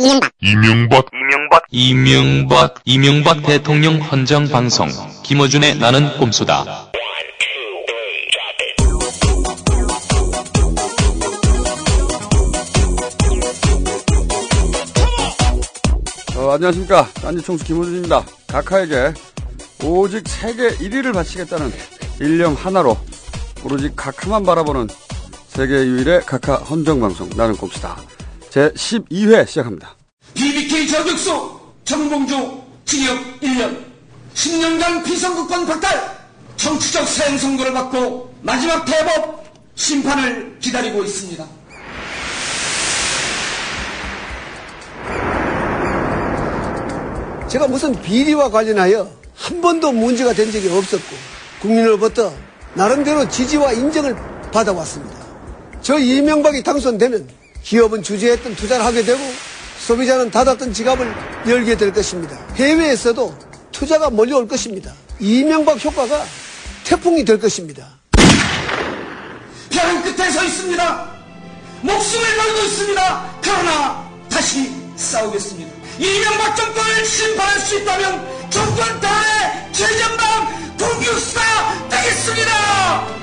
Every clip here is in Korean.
이명박 이명박 이명박 이명박 이명박 대통령 헌정 방송 김어준의 나는 꼼수다. 어, 안녕하십니까. 딴지 총수 김호준입니다. 각하에게 오직 세계 1위를 바치겠다는 일념 하나로 오로지 각하만 바라보는 세계 유일의 각하 헌정 방송 나는 꼼수다. 제 12회 시작합니다. BBK 저격수 정봉주 징역 1년 10년간 비선거권 박탈 정치적 사형 선고를 받고 마지막 대법 심판을 기다리고 있습니다. 제가 무슨 비리와 관련하여 한 번도 문제가 된 적이 없었고 국민으로부터 나름대로 지지와 인정을 받아왔습니다. 저 이명박이 당선되면 기업은 주저했던 투자를 하게 되고 소비자는 닫았던 지갑을 열게 될 것입니다. 해외에서도 투자가 몰려올 것입니다. 이명박 효과가 태풍이 될 것입니다. 벼랑 끝에 서 있습니다. 목숨을 걸고 있습니다. 그러나 다시 싸우겠습니다. 이명박 정권을 심판할 수 있다면 정권 다의 최전방 공격수가 되겠습니다.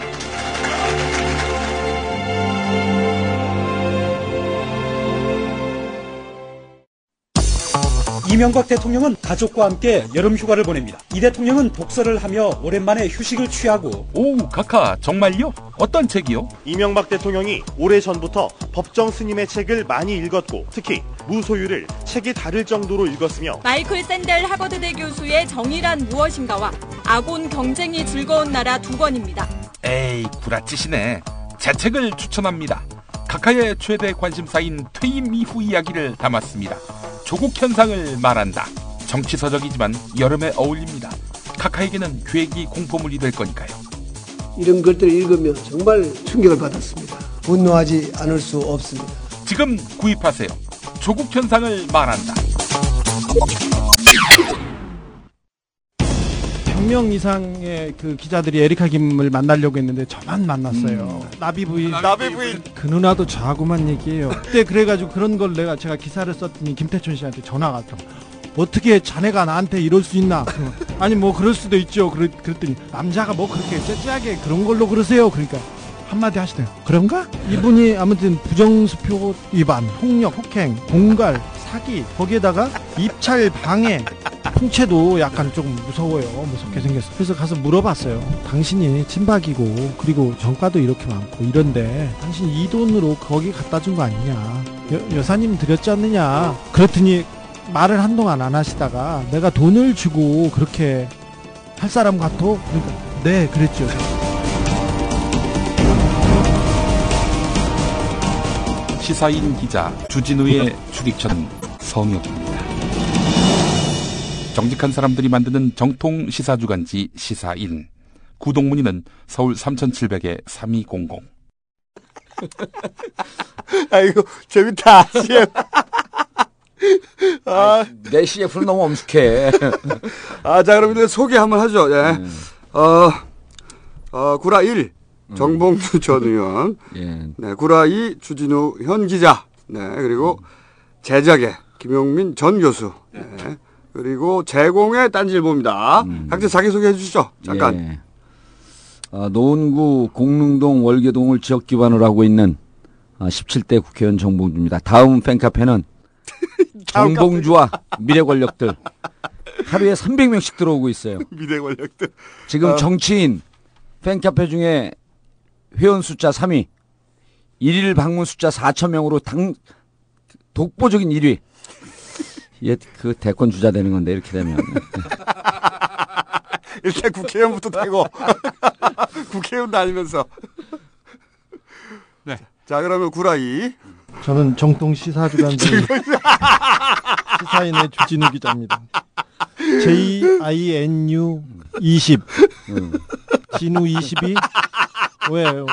이명박 대통령은 가족과 함께 여름 휴가를 보냅니다. 이 대통령은 독서를 하며 오랜만에 휴식을 취하고 오, 카카, 정말요? 어떤 책이요? 이명박 대통령이 오래전부터 법정 스님의 책을 많이 읽었고 특히 무소유를 책이 다를 정도로 읽었으며 마이클 샌델 하버드대 교수의 정의란 무엇인가와 아곤 경쟁이 즐거운 나라 두 권입니다. 에이, 구라치시네. 제 책을 추천합니다. 카카의 최대 관심사인 퇴임 이후 이야기를 담았습니다. 조국 현상을 말한다. 정치서적이지만 여름에 어울립니다. 카카에게는 계획이 공포물이 될 거니까요. 이런 것들을 읽으면 정말 충격을 받았습니다. 분노하지 않을 수 없습니다. 지금 구입하세요. 조국 현상을 말한다. 100명 이상의 그 기자들이 에리카 김을 만나려고 했는데 저만 만났어요. 나비 부인. 나비 부인. 그 누나도 저하고만 얘기해요. 그때 그래가지고 그런 걸 내가 제가 기사를 썼더니 김태춘 씨한테 전화가 왔죠. 어떻게 자네가 나한테 이럴 수 있나? 아니 뭐 그럴 수도 있죠. 그랬, 그랬더니 남자가 뭐 그렇게 째째하게 그런 걸로 그러세요. 그러니까 한마디 하시대요. 그런가? 이분이 아무튼 부정수표 위반, 폭력, 폭행, 공갈, 사기 거기에다가 입찰 방해 풍채도 약간 조금 무서워요. 무섭게 생겼어. 그래서 가서 물어봤어요. 당신이 친박이고 그리고 정가도 이렇게 많고 이런데 당신 이 돈으로 거기 갖다 준 거 아니냐? 여, 여사님 드렸지 않느냐? 그랬더니 말을 한동안 안 하시다가 내가 돈을 주고 그렇게 할 사람 같아? 그러니까 네 그랬죠. 시사인 기자 주진우의 출입처는 성역입니다. 정직한 사람들이 만드는 정통 시사 주간지 시사인. 구독문의는 서울 3700에 3200. 아이고, 재밌다. 아, 내 CF는 너무 엄숙해. 아, 자, 그럼 이제 소개 한번 하죠. 예. 어, 어, 구라 1, 정봉주 전 의원. 예. 네, 구라 2, 주진우 현 기자. 네, 그리고 제작의 김용민 전 교수. 네. 그리고 제공의 딴지일보입니다. 각자 자기소개 해 주시죠. 잠깐. 예. 어, 노원구 공릉동 월계동을 지역 기반으로 하고 있는 어, 17대 국회의원 정봉주입니다. 다음 팬카페는 정봉주와 미래 권력들 하루에 300명씩 들어오고 있어요. 미래 권력들. 지금 어. 정치인 팬카페 중에 회원 숫자 3위, 1일 방문 숫자 4천 명으로 당 독보적인 1위. 얘그 대권 주자 되는 건데 이렇게 되면 일단 국회의원부터 되고. 국회의원 다니면서. 네. 자, 그러면 구라 2. 저는 정통 시사주간지 시사인의 주진우 기자입니다. JINU 20 진우 22 왜요?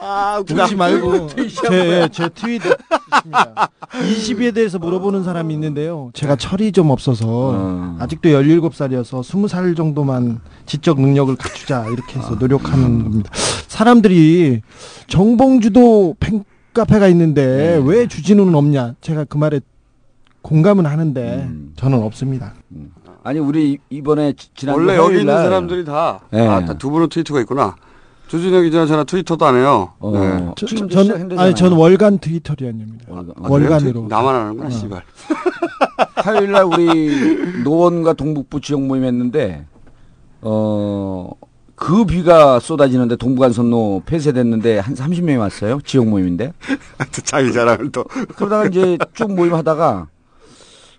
아, 그러지 말고 제, 제 트윗 있습니다. 20에 대해서 물어보는 사람이 있는데요. 제가 철이 좀 없어서 어. 아직도 17살이어서 20살 정도만 지적 능력을 갖추자 이렇게 해서 노력하는 겁니다. 사람들이 정봉주도 팬 카페가 있는데 왜 주진우는 없냐? 제가 그 말에 공감은 하는데 저는 없습니다. 아니 우리 이번에 지- 지난 원래 여기 있는 사람들이 다, 네. 아, 다 두 분은 트위터가 있구나. 조준혁 기자는 저는 트위터도 안 해요. 어, 네. 저, 지금 저, 는. 아니 저는 월간 트위터리언입니다. 월간. 아, 월간으로. 그래요? 나만 하는구나, 씨발. 화요일 날 우리 노원과 동북부 지역 모임 했는데 어. 그 비가 쏟아지는데 동부간선로 폐쇄됐는데 한 30명이 왔어요. 지역 모임인데. 자기 자랑을 또. 그러다가 이제 쭉 모임 하다가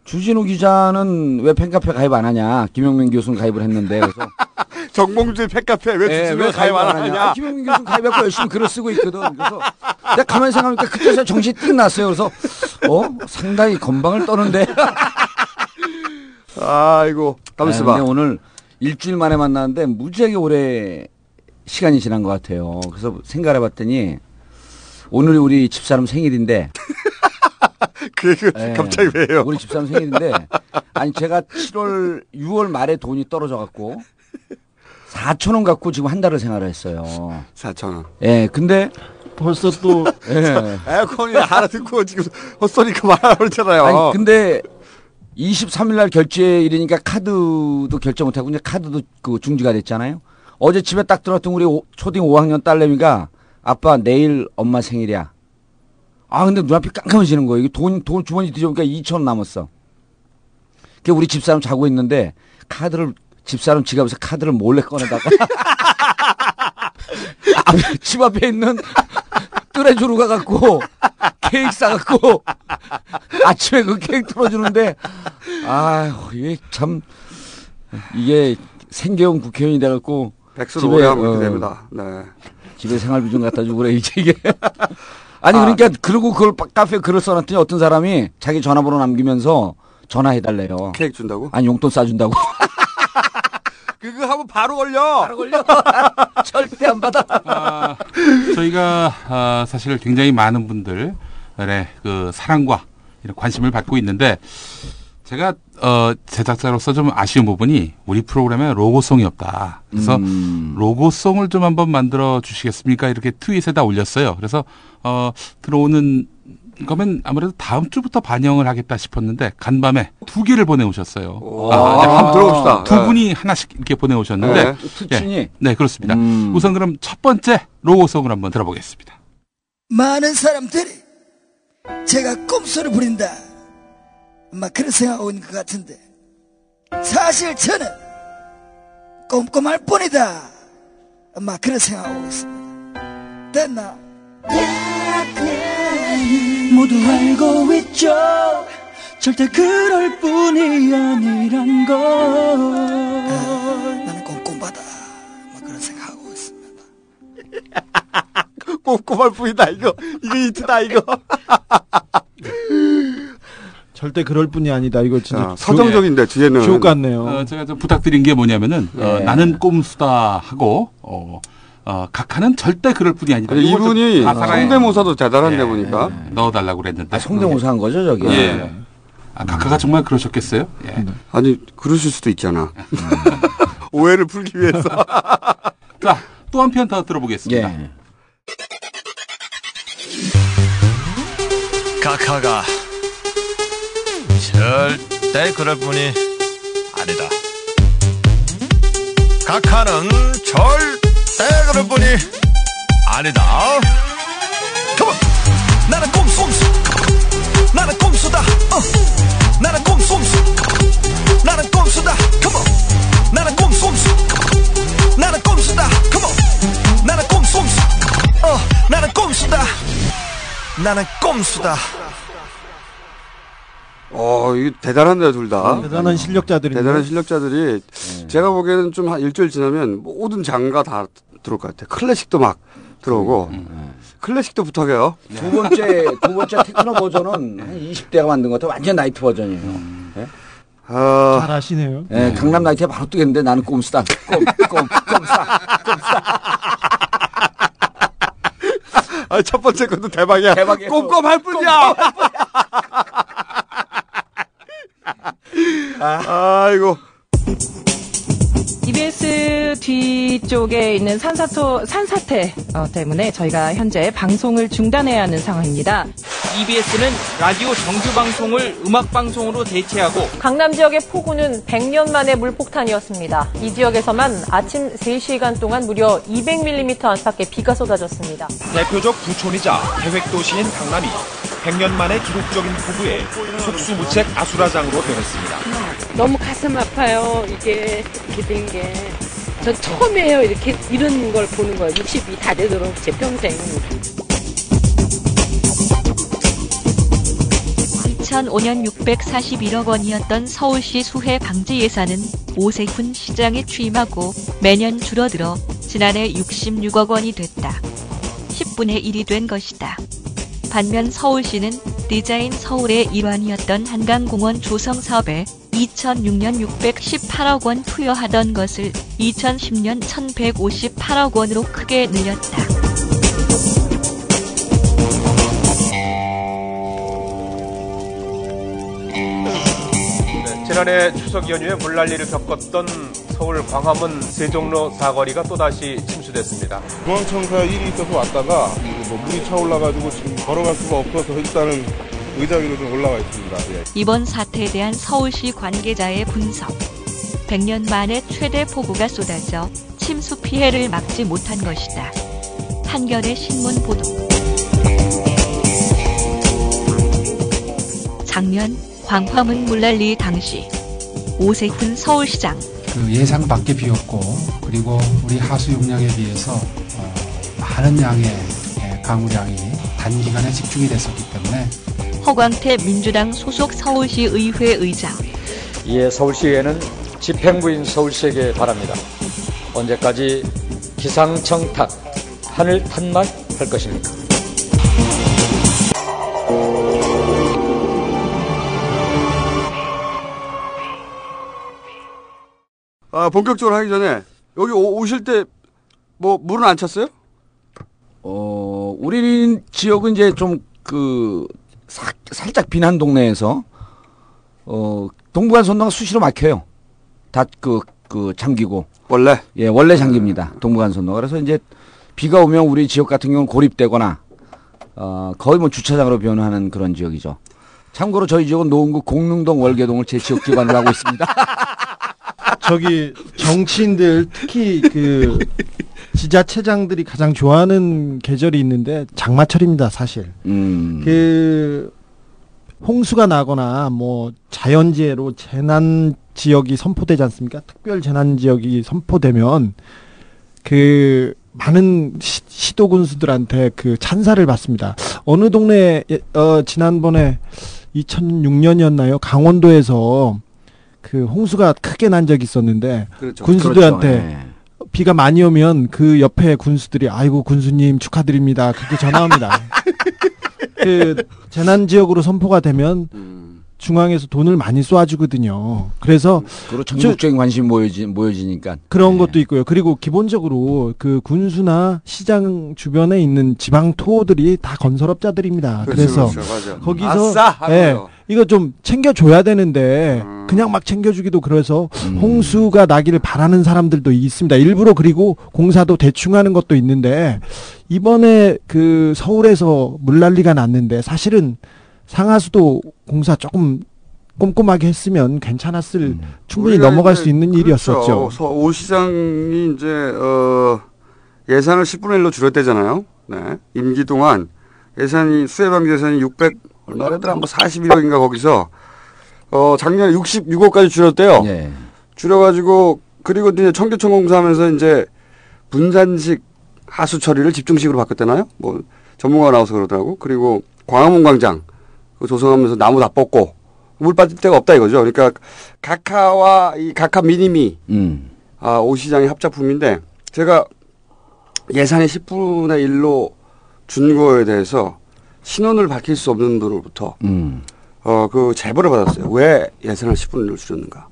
주진우 기자는 왜 팬카페 가입 안 하냐. 김영민 교수는 가입을 했는데 그래서 정봉주의 팬카페 왜 예, 주진우가 가입 안 하냐. 아, 김영민 교수는 가입하고 열심히 글을 쓰고 있거든. 그래서 내가 가만히 생각하니까 그때서 정신이 띵 났어요. 그래서 어 상당히 건방을 떠는데. 아이고, 가만있어 네, 봐. 오늘 일주일 만에 만났는데 무지하게 오래 시간이 지난 것 같아요. 그래서 생각을 해봤더니 오늘이 우리 집사람 생일인데. 그 얘기 예, 갑자기 왜요? 우리 집사람 생일인데 아니 제가 7월 6월 말에 돈이 떨어져 갖고 4천 원 갖고 지금 한 달을 생활을 했어요. 4천 원. 예, 근데 벌써 또 예. 에어컨이 하나 듣고 지금 헛소리가 말아버렸잖아요. 아니 근데 23일 날 결제일이니까 카드도 결제 못 하고 이제 카드도 그 중지가 됐잖아요. 어제 집에 딱 들어왔던 우리 오- 초딩 5학년 딸내미가 아빠 내일 엄마 생일이야. 아 근데 눈앞이 깜깜해지는 거예요. 이게 돈, 돈 주머니 뒤져보니까 2천 원 남았어. 그 우리 집사람 자고 있는데 카드를 집사람 지갑에서 카드를 몰래 꺼내다가 앞에, 집 앞에 있는 뚜레주로 가갖고 케이크 사갖고 아침에 그 케이크 틀어주는데 아휴 이게 참 이게 생계형 국회의원이 돼갖고 집에, 오래 하면 어, 됩니다. 네. 집에 생활비 좀 갖다 주고 그래 이제 이게 아니 그러니까 그러고 그걸 빠- 카페에 글을 써놨더니 어떤 사람이 자기 전화번호 남기면서 전화해달래요. 케이크 준다고? 아니 용돈 싸준다고. 그거 하면 바로 걸려. 바로 걸려. 절대 안 받아. 아, 저희가 아, 사실 굉장히 많은 분들의 그 사랑과 이런 관심을 받고 있는데 제가 어, 제작자로서 좀 아쉬운 부분이 우리 프로그램에 로고송이 없다. 그래서 음. 로고송을 좀 한번 만들어 주시겠습니까? 이렇게 트윗에다 올렸어요. 그래서 어, 들어오는 거면 아무래도 다음 주부터 반영을 하겠다 싶었는데 간밤에 두 개를 보내오셨어요. 아, 이제 한번 들어봅시다. 두 네. 분이 하나씩 이렇게 보내오셨는데 네. 특친이 네, 그렇습니다. 음. 우선 그럼 첫 번째 로고송을 한번 들어보겠습니다. 많은 사람들이 제가 꼼수를 부린다. 막 그런 생각하고 있는 것 같은데 사실 저는 꼼꼼할 뿐이다. 막 그런 생각하고 있습니다. 됐나? 모두 알고 있죠. 절대 그럴 뿐이 아니란 걸. 나는 꼼꼼하다. 막 그런 생각하고 있습니다. 꼼꼼할 뿐이다, 이거. 이거 히트다, 이거. 절대 그럴 뿐이 아니다. 이거 진짜 자, 서정적인데, 뒤에는. 지옥 같네요. 어, 제가 좀 부탁드린 게 뭐냐면은 어, 예. 나는 꼼수다 하고 어, 어, 각하는 절대 그럴 뿐이 아니다. 아니, 이분이 성대모사도 대단한데 예, 보니까. 예, 넣어달라고 그랬는데 아, 성대모사 한 거죠 저기. 예. 아, 각하가 정말 그러셨겠어요? 예. 아니, 그러실 수도 있잖아. 오해를 풀기 위해서. 자, 또 한 편 더 들어보겠습니다. 예. 각하가 절대 그럴 뿐이 아니다. 각하는 절대 그럴 뿐이 아니다. 컴온! 나는 꼼수 꼼수 나는 꼼수다 어. 나는 꼼수 꼼수 나는 꼼수다 컴온 나는 꼼수 꼼수 나는 꼼수다 컴온 나는 꼼수 꼼수 어 나는 꼼수다 나는 꼼수다 어, 이게 대단한데요, 둘 다. 대단한 실력자들이 대단한 실력자들이 제가 보기에는 좀 한 일주일 지나면 모든 장가 다 들어올 것 같아요. 클래식도 막 들어오고 클래식도 부탁해요. 두 번째 두 번째 테크노 버전은 한 20대가 만든 것 같아. 완전 나이트 버전이에요. 예? 아, 잘 아시네요. 예, 강남 나이트에 바로 뜨겠는데 나는 꼼수다. 꼼, 꼼, 꼼수다. 아, 첫 번째 것도 대박이야. 대박이에요. 꼼꼼할 뿐이야. 아이고. EBS 뒤 뒤쪽에 있는 산사토 산사태 어, 때문에 저희가 현재 방송을 중단해야 하는 상황입니다. EBS는 라디오 정규 방송을 음악 방송으로 대체하고 강남 지역의 폭우는 100년 만의 물폭탄이었습니다. 이 지역에서만 아침 3시간 동안 무려 200mm 안팎의 비가 쏟아졌습니다. 대표적 부촌이자 계획도시인 강남이 100년 만의 기록적인 폭우에 속수무책 아수라장으로 변했습니다. 너무 가슴 아파요. 이게 이렇게 된 게. 저 처음이에요. 이렇게 이런 걸 보는 거예요. 60이 다 되도록 제 평생. 2005년 641억 원이었던 서울시 수해 방지 예산은 오세훈 시장에 취임하고 매년 줄어들어 지난해 66억 원이 됐다. 10분의 1이 된 것이다. 반면 서울시는 디자인 서울의 일환이었던 한강공원 조성 사업에 2006년 618억 원 투여하던 것을 2010년 1158억 원으로 크게 늘렸다. 네, 지난해 추석 연휴에 물난리를 겪었던 서울 광화문 세종로 사거리가 또다시 침수됐습니다. 중앙청사 일이 있어서 왔다가 뭐 물이 차올라가지고 지금 걸어갈 수가 없어서 일단은 의자 위로 좀 올라와 있습니다. 예. 이번 사태에 대한 서울시 관계자의 분석. 100년 만에 최대 폭우가 쏟아져 침수 피해를 막지 못한 것이다. 한겨레 신문 보도. 작년 광화문 물난리 당시 오세훈 서울시장 그 예상 밖의 비였고 그리고 우리 하수 용량에 비해서 어, 많은 양의 예, 강우량이 단기간에 집중이 됐었기 때문에 허광태 민주당 소속 서울시 의회 의장 이에 서울시의회는 집행부인 서울시에게 바랍니다. 언제까지 기상청 탓, 하늘 탓만 할 것입니까? 아, 본격적으로 하기 전에 여기 오, 오실 때 뭐 물은 안 찼어요? 어, 우리 지역은 이제 좀그 살짝 비난 동네에서 어, 동부간 선로가 수시로 막혀요. 다그 그 잠기고 원래 예, 원래 잠깁니다. 동부간 선로. 그래서 이제 비가 오면 우리 지역 같은 경우는 고립되거나 어, 거의 뭐 주차장으로 변하는 그런 지역이죠. 참고로 저희 지역은 노원구 공릉동 월계동을 제 지역 기반으로 하고 있습니다. 저기 정치인들 특히 그 지자체장들이 가장 좋아하는 계절이 있는데 장마철입니다, 사실. 음. 그 홍수가 나거나 뭐 자연재해로 재난 지역이 선포되지 않습니까? 특별 재난 지역이 선포되면 그 많은 시, 도 군수들한테 그 찬사를 받습니다. 어느 동네 어 지난번에 2006년이었나요? 강원도에서 그 홍수가 크게 난 적이 있었는데 그렇죠. 군수들한테 그렇죠. 네. 비가 많이 오면 그 옆에 군수들이 아이고 군수님 축하드립니다. 그렇게 전화합니다. 그 재난 지역으로 선포가 되면 중앙에서 돈을 많이 쏘아주거든요. 그래서 그리고 전국적인 관심이 모여지, 모여지니까 그런 것도 있고요. 그리고 기본적으로 그 군수나 시장 주변에 있는 지방 토호들이 다 건설업자들입니다. 그렇죠, 그래서 그렇죠. 맞아. 거기서 아싸 예. 이거 좀 챙겨줘야 되는데 음. 그냥 막 챙겨주기도 그래서 홍수가 나기를 바라는 사람들도 있습니다. 일부러 그리고 공사도 대충 하는 것도 있는데 이번에 그 서울에서 물난리가 났는데 사실은 상하수도 공사 조금 꼼꼼하게 했으면 괜찮았을 충분히 우리가 넘어갈 수 있는 일이었었죠. 그렇죠. 서- 오 시장이 이제 어 예산을 10분의 1로 줄였대잖아요. 네. 임기 동안 예산이 수해 방지 예산이 600 얼마라더라 뭐 41억인가 거기서 어 작년에 66억까지 줄였대요. 예. 줄여가지고 그리고 이제 청계천 공사하면서 이제 분산식 하수 처리를 집중식으로 바꿨대나요? 뭐 전문가가 나와서 그러더라고. 그리고 광화문 광장 그 조성하면서 나무 다 뽑고 물 빠질 데가 없다 이거죠. 그러니까 각하와 이 각하 미니미 음. 아, 오 시장의 합작품인데 제가 예산의 10분의 1로 준 거에 대해서 신원을 밝힐 수 없는 분으로부터 음. 어, 그 제보를 받았어요. 왜 예산을 10분의 1로 줄였는가.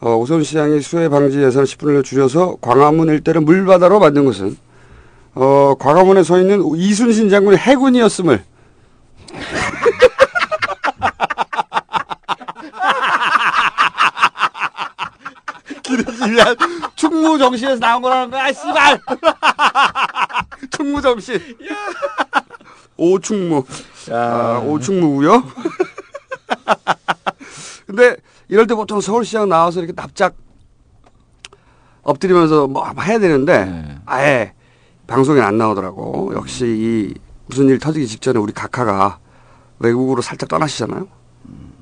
어, 오선 시장이 수해 방지 예산을 10분의 1로 줄여서 광화문 일대를 물바다로 만든 것은 어, 광화문에 서 있는 이순신 장군의 해군이었음을 길어지면 충무 충무 정신에서 나온 거라는 거야, 아, 씨발! 충무 정신. 오충무. 아, 오충무고요 근데 이럴 때 보통 서울시장 나와서 이렇게 납작 엎드리면서 뭐 해야 되는데 아예 방송에 안 나오더라고. 역시 이 무슨 일 터지기 직전에 우리 각하가 외국으로 살짝 떠나시잖아요.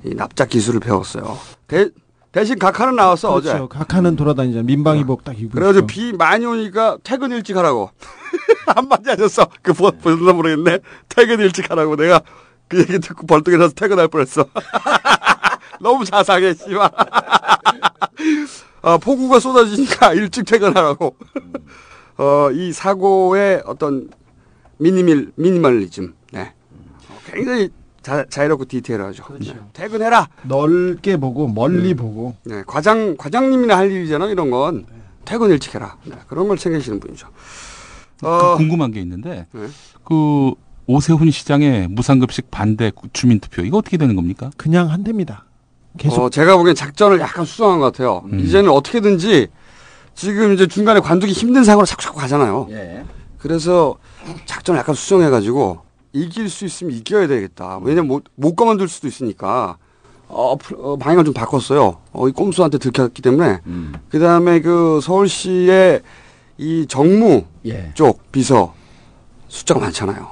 이 납작 기술을 배웠어요. 대, 대신 각하는 나왔어 그렇죠. 어제. 각하는 돌아다니자 민방위복 딱 입고. 그래가지고 비 많이 오니까 퇴근 일찍 하라고. 한마디 하셨어. 그, 보, 보셨나 모르겠네. 퇴근 일찍 하라고. 내가 그 얘기 듣고 벌떡 일어나서 퇴근할 뻔했어. 너무 자상해, 씨발. 어, 폭우가 쏟아지니까 일찍 퇴근하라고. 어, 이 사고의 어떤 미니밀, 미니멀리즘. 네. 어, 굉장히 자, 자유롭고 디테일하죠. 네. 퇴근해라. 넓게 보고 멀리 보고. 네, 과장 과장님이나 할 일이잖아 이런 건 퇴근 일찍 해라. 네, 그런 걸 챙기시는 분이죠. 어, 그 궁금한 게 있는데 네. 그 오세훈 시장의 무상급식 반대 주민투표 이거 어떻게 되는 겁니까? 그냥 한답니다. 계속 어, 제가 보기엔 작전을 약간 수정한 것 같아요. 음. 이제는 어떻게든지 지금 이제 중간에 관두기 힘든 상황으로 자꾸 자꾸 가잖아요. 예. 그래서 작전을 약간 수정해가지고 이길 수 있으면 이겨야 되겠다. 왜냐면 못, 못 가만둘 수도 있으니까 어, 어, 방향을 좀 바꿨어요. 어, 이 꼼수한테 들켰기 때문에 그 다음에 그 서울시의 이 정무 예. 쪽 비서 숫자가 많잖아요.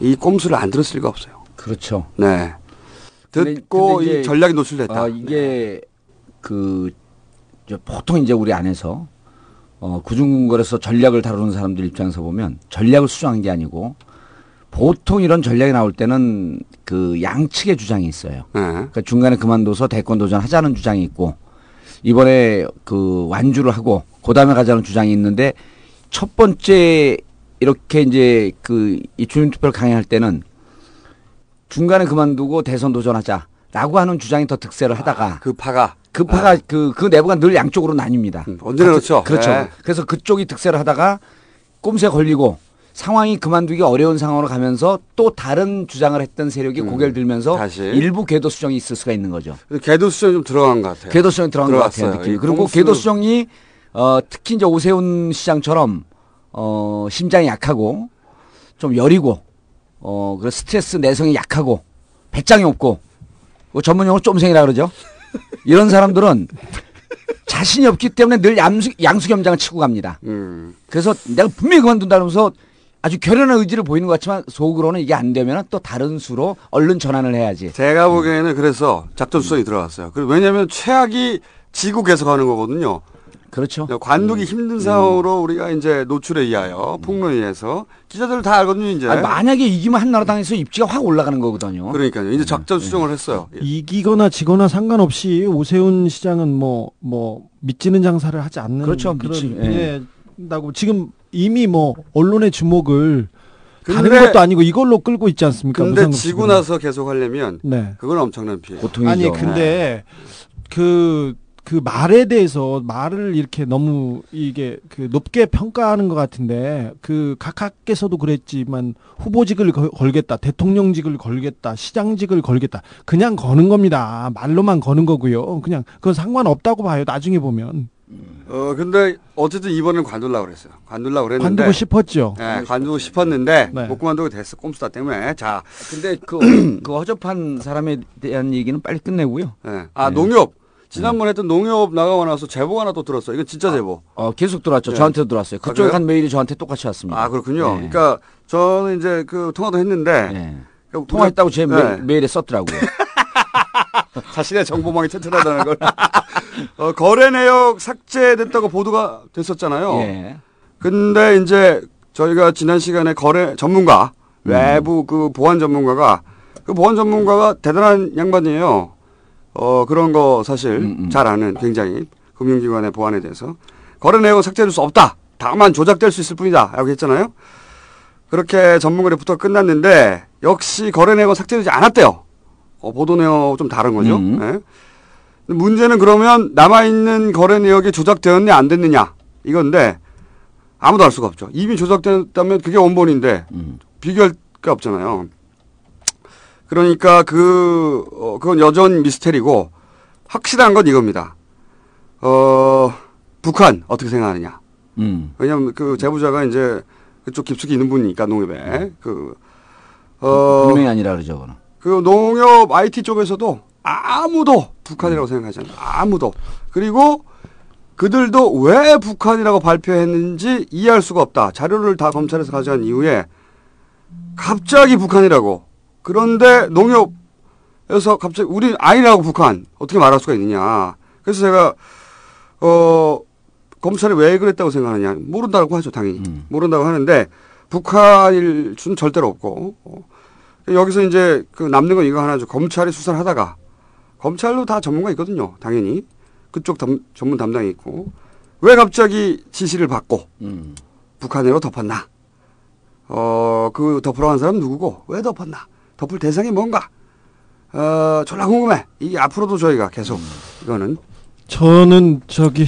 이 꼼수를 안 들었을 리가 없어요. 그렇죠. 네. 근데- 듣고 근데 이제, 이 전략이 노출됐다. 어, 이게 그저 보통 이제 우리 안에서 어, 구중궁궐에서 전략을 다루는 사람들 입장에서 보면 전략을 수정한 게 아니고 보통 이런 전략이 나올 때는 그 양측의 주장이 있어요. 네. 그러니까 중간에 그만둬서 대권 도전하자는 주장이 있고 이번에 그 완주를 하고 그다음에 가자는 주장이 있는데 첫 번째 이렇게 이제 그 이 주민투표를 강행할 때는 중간에 그만두고 대선 도전하자라고 하는 주장이 더 득세를 하다가 그 파가 그 파가 그, 그 내부가 늘 양쪽으로 나뉩니다. 음, 언제나 그렇죠. 그렇죠. 네. 그래서 그쪽이 득세를 하다가 꼼수에 걸리고 상황이 그만두기 어려운 상황으로 가면서 또 다른 주장을 했던 세력이 고개를 들면서 음, 다시. 일부 궤도 수정이 있을 수가 있는 거죠. 궤도 수정이 좀 들어간 것 같아요. 궤도 수정이 들어간 것 같아요. 들어갔어요. 느낌이. 이 그리고 꼼수- 궤도 수정이 어, 특히 이제 오세훈 시장처럼 어, 심장이 약하고 좀 여리고 어, 그 스트레스 내성이 약하고 배짱이 없고 뭐 전문용어로 쫌생이라 그러죠. 이런 사람들은 자신이 없기 때문에 늘 양수, 양수겸장을 치고 갑니다. 음. 그래서 내가 분명히 그만둔다면서 아주 결연한 의지를 보이는 것 같지만 속으로는 이게 안 되면 또 다른 수로 얼른 전환을 해야지. 제가 보기에는 그래서 작전 수정이 들어갔어요. 그 왜냐하면 최악이 지고 계속하는 거거든요. 그렇죠. 관두기 힘든 상황으로 우리가 이제 노출에 의하여 폭로에 의해서 기자들 다 알거든요 이제. 아니, 만약에 이기면 한나라당에서 입지가 확 올라가는 거거든요. 그러니까요. 이제 작전 수정을 했어요. 이기거나 지거나 상관없이 오세훈 시장은 뭐뭐 믿지는 장사를 하지 않는 그렇죠. 그런 믿지, 예. 예. 다고 지금 이미 뭐 언론의 주목을 근데- 다른 것도 아니고 이걸로 끌고 있지 않습니까? 근데 무상급식으로. 지고 나서 계속 하려면 네. 그건 엄청난 피해. 아니 근데 그, 그 말에 대해서 말을 이렇게 너무 이게 그 높게 평가하는 것 같은데 그 각하께서도 그랬지만 후보직을 거- 걸겠다 대통령직을 걸겠다 시장직을 걸겠다 그냥 거는 겁니다 말로만 거는 거고요 그냥 그건 상관없다고 봐요 나중에 보면 어 근데 어쨌든 이번엔 관둘라 그랬어요. 관둘라 그랬는데. 관두고 싶었죠. 네, 관두고 싶었는데 네. 못 그만두고 됐어. 꼼수다 때문에. 자, 근데 그, 그 허접한 사람에 대한 얘기는 빨리 끝내고요. 네. 아 농협. 지난번 에 했던 농협 나가고 나서 제보 하나 또 들었어요. 이건 진짜 제보. 어, 계속 들어왔죠. 네. 저한테도 들어왔어요. 아, 그쪽에 그래요? 간 메일이 저한테 똑같이 왔습니다. 아 그렇군요. 네. 그러니까 저는 이제 그 통화도 했는데 그러니까 통화했다고 제 네. 메일, 메일에 썼더라고요. 자신의 정보망이 튼튼하다는 걸. 어, 거래 내역 삭제됐다고 보도가 됐었잖아요. 예. 근데 이제 저희가 지난 시간에 거래 전문가, 음. 외부 그 보안 전문가가 그 보안 전문가가 대단한 양반이에요. 어, 그런 거 사실 음, 잘 아는 굉장히 금융기관의 보안에 대해서 거래 내역은 삭제될 수 없다. 다만 조작될 수 있을 뿐이다. 라고 했잖아요. 그렇게 전문가의 부터 끝났는데 역시 거래 내역은 삭제되지 않았대요. 어, 보도 내역 좀 다른 거죠. 음. 예. 근데 문제는 그러면 남아있는 거래 내역이 조작되었냐 안 됐느냐 이건데 아무도 알 수가 없죠. 이미 조작됐다면 그게 원본인데 비교할 게 없잖아요. 그러니까 그 어, 그건 여전 미스테리고 확실한 건 이겁니다. 어 북한 어떻게 생각하느냐. 음. 왜냐하면 그 제보자가 이제 그쪽 깊숙이 있는 분이니까 농협에 그 어, 분명히 아니라 그러죠, 그는. 그 농협 IT 쪽에서도 아무도 북한이라고 생각하지 않아요. 아무도. 그리고 그들도 왜 북한이라고 발표했는지 이해할 수가 없다. 자료를 다 검찰에서 가져간 이후에 갑자기 북한이라고. 그런데 농협에서 갑자기 우리 아니라고 북한 어떻게 말할 수가 있느냐. 그래서 제가 어 검찰이 왜 그랬다고 생각하느냐. 모른다고 하죠, 당연히. 모른다고 하는데 북한일 수는 절대로 없고 어, 여기서 이제 그 남는 건 이거 하나죠. 검찰이 수사를 하다가 검찰도 다 전문가 있거든요. 당연히 그쪽 담- 전문 담당이 있고 왜 갑자기 지시를 받고 음. 북한으로 덮었나? 어, 그 덮으러 간 사람 누구고 왜 덮었나? 덮을 대상이 뭔가? 어, 졸라 궁금해. 이 앞으로도 저희가 계속 이거는 저는 저기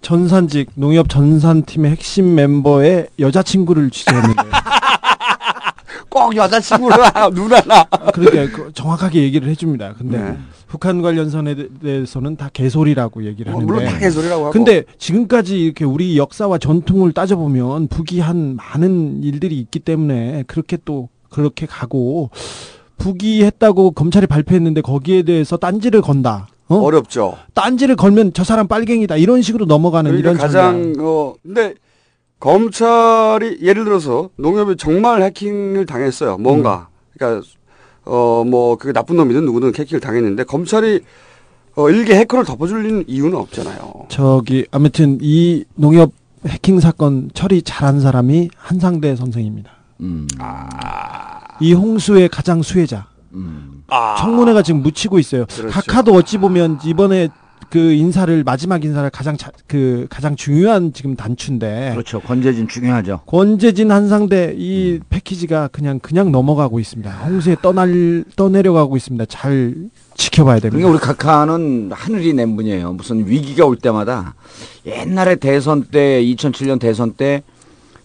전산직 농협 전산팀의 핵심 멤버의 여자친구를 취재했는데 꼭 여자친구를 누나나 그러니까 그 정확하게 얘기를 해줍니다. 근데 네. 북한 관련선에 대- 대해서는 다 개소리라고 얘기를 뭐, 하는데 물론 다 개소리라고 하고. 근데 지금까지 이렇게 우리 역사와 전통을 따져보면 북이 한 많은 일들이 있기 때문에 그렇게 또 그렇게 가고 북이 했다고 검찰이 발표했는데 거기에 대해서 딴지를 건다. 어? 어렵죠. 딴지를 걸면 저 사람 빨갱이다 이런 식으로 넘어가는 그러니까 이런 가장 전략. 어 근데 검찰이 예를 들어서 농협이 정말 해킹을 당했어요. 뭔가 그러니까 어 뭐 그게 나쁜 놈이든 누구든 해킹을 당했는데 검찰이 어 일개 해커를 덮어줄 이유는 없잖아요. 저기 아무튼 이 농협 해킹 사건 처리 잘한 사람이 한상대 선생입니다. 음. 이 홍수의 가장 수혜자. 청문회가 지금 묻히고 있어요. 아. 그렇죠. 각하도 어찌 보면 이번에 그 인사를 마지막 인사를 가장 자, 그 가장 중요한 지금 단추인데 그렇죠. 권재진 중요하죠. 권재진 한상대 이 패키지가 그냥 그냥 넘어가고 있습니다. 홍수에 떠날 떠내려가고 있습니다. 잘 지켜봐야 됩니다. 그러니까 우리 각하는 하늘이 낸 분이에요. 무슨 위기가 올 때마다 옛날에 대선 때 2007년 대선 때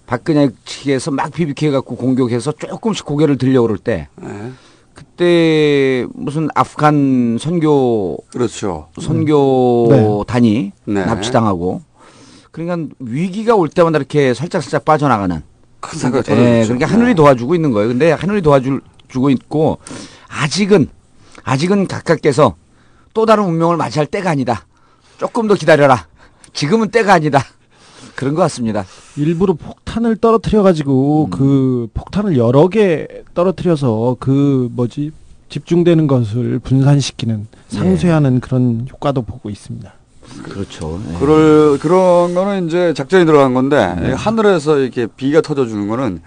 박근혜 측에서 막 비비케 갖고 공격해서 조금씩 고개를 들려 그럴 때 네. 그때 무슨 아프간 선교 그렇죠. 선교단이 네. 납치당하고 그러니까 위기가 올 때마다 이렇게 살짝 살짝 빠져나가는 큰 사고가 예, 터졌죠. 그러니까 네. 하늘이 도와주고 있는 거예요. 근데 하늘이 도와주고 있고 아직은 아직은 각각께서 또 다른 운명을 맞이할 때가 아니다. 조금 더 기다려라. 지금은 때가 아니다. 그런 것 같습니다. 일부러 폭탄을 떨어뜨려 가지고 그 폭탄을 여러 개 떨어뜨려서 그 뭐지 집중되는 것을 분산시키는 상쇄하는 그런 효과도 보고 있습니다. 그렇죠. 예. 그럴 그런 거는 이제 작전이 들어간 건데 하늘에서 이렇게 비가 터져 주는 거는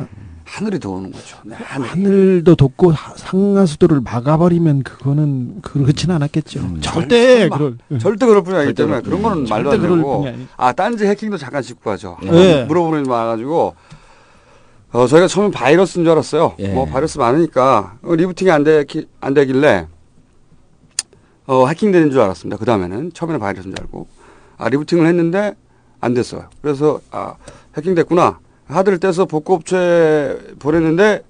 하늘이 도우는 거죠. 네, 하늘. 하늘도 돋고 하- 상하수도를 막아버리면 그거는 그렇진 않았겠죠. 절대 그럴 절대 그럴 분이 아니기 때문에 그런 거는 분이 말도 안 되고 아 딴지 해킹도 잠깐 짚고 하죠. 네. 물어보는 분 와가지고 어, 저희가 처음에 바이러스인 줄 알았어요. 예. 뭐 바이러스 많으니까 어, rebooting이 안, 되, 안 되길래 어, 해킹되는 줄 알았습니다. 그 다음에는 처음에는 바이러스인 줄 알고 아 rebooting을 했는데 안 됐어요. 그래서 아 해킹됐구나. 하드를 떼서 복구업체 보냈는데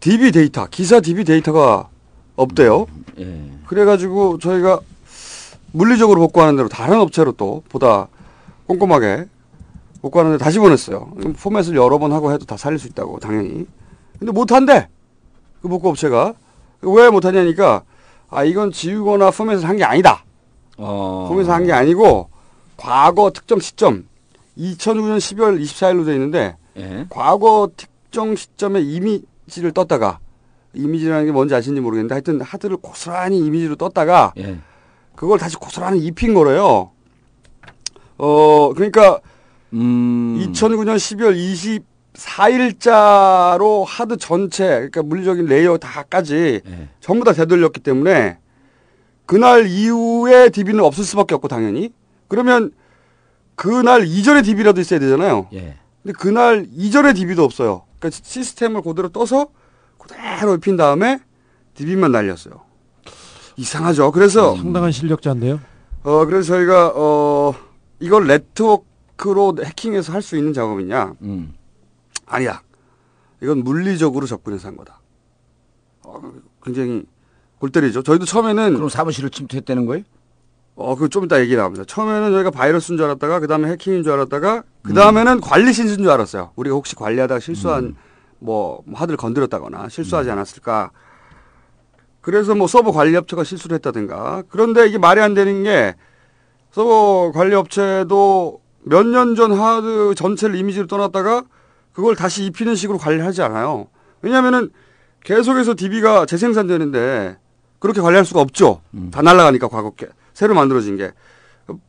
DB 데이터, 기사 DB 데이터가 없대요. 예. 그래가지고 저희가 물리적으로 복구하는 데로 다른 업체로 또 보다 꼼꼼하게 복구하는데 다시 보냈어요. 포맷을 여러 번 하고 해도 다 살릴 수 있다고 당연히. 근데 못한대. 그 복구 업체가 왜 못하냐니까 아 이건 지우거나 포맷을 한 게 아니다. 어. 포맷을 한 게 아니고 과거 특정 시점 2009년 12월 24일로 돼 있는데 예. 과거 특정 시점에 이미지를 떴다가 이미지라는 게 뭔지 아시는지 모르겠는데 하여튼 하드를 고스란히 이미지로 떴다가 예. 그걸 다시 고스란히 입힌 거래요. 어 그러니까 음. 2009년 12월 24일자로 하드 전체 그러니까 물리적인 layer 다까지 예. 전부 다 되돌렸기 때문에 그날 이후에 DB는 없을 수밖에 없고 당연히 그러면 그날 이전에 DB라도 있어야 되잖아요. 예. 근데 그날 이전에 DB도 없어요. 그러니까 시- 시스템을 그대로 떠서 그대로 입힌 다음에 DB만 날렸어요. 이상하죠. 그래서 상당한 실력자인데요. 어 그래서 저희가 어 이걸 네트워크로 해킹해서 할 수 있는 작업이냐? 음. 아니야. 이건 물리적으로 접근해서 한 거다. 어, 굉장히 골 때리죠. 저희도 처음에는 그럼 사무실을 침투했다는 거예요? 어, 그 좀 이따 얘기 나옵니다. 처음에는 저희가 바이러스인 줄 알았다가, 그 다음에 해킹인 줄 알았다가, 그 다음에는 관리 실수인 줄 알았어요. 우리가 혹시 관리하다가 실수한, 뭐, 하드를 건드렸다거나, 실수하지 않았을까. 그래서 뭐 서버 관리 업체가 실수를 했다든가. 그런데 이게 말이 안 되는 게, 서버 관리 업체도 몇 년 전 하드 전체를 이미지로 떠났다가, 그걸 다시 입히는 식으로 관리를 하지 않아요. 왜냐면은, 계속해서 DB가 재생산되는데, 그렇게 관리할 수가 없죠. 다 날아가니까 과거 게 새로 만들어진 게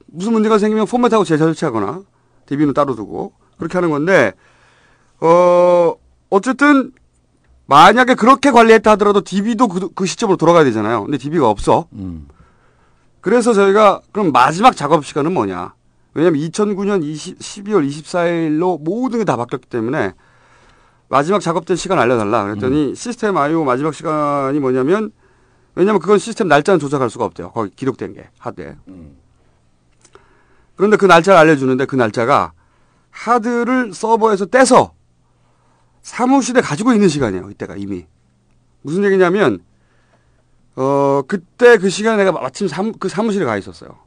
무슨 문제가 생기면 포맷하고 재설치하거나 DB는 따로 두고 그렇게 하는 건데 어 어쨌든 만약에 그렇게 관리했다 하더라도 DB도 그, 그 시점으로 돌아가야 되잖아요. 근데 DB가 없어. 그래서 저희가 그럼 마지막 작업 시간은 뭐냐? 왜냐하면 2009년 20, 12월 24일로 모든 게 다 바뀌었기 때문에 마지막 작업된 시간 알려달라. 그랬더니 시스템 IO 마지막 시간이 뭐냐면 왜냐면 그건 시스템 날짜는 조작할 수가 없대요. 거기 기록된 게 하드에. 그런데 그 날짜를 알려주는데 그 날짜가 하드를 서버에서 떼서 사무실에 가지고 있는 시간이에요. 이때가 이미. 무슨 얘기냐면 어 그때 그 시간에 내가 마침 사무, 그 사무실에 가 있었어요.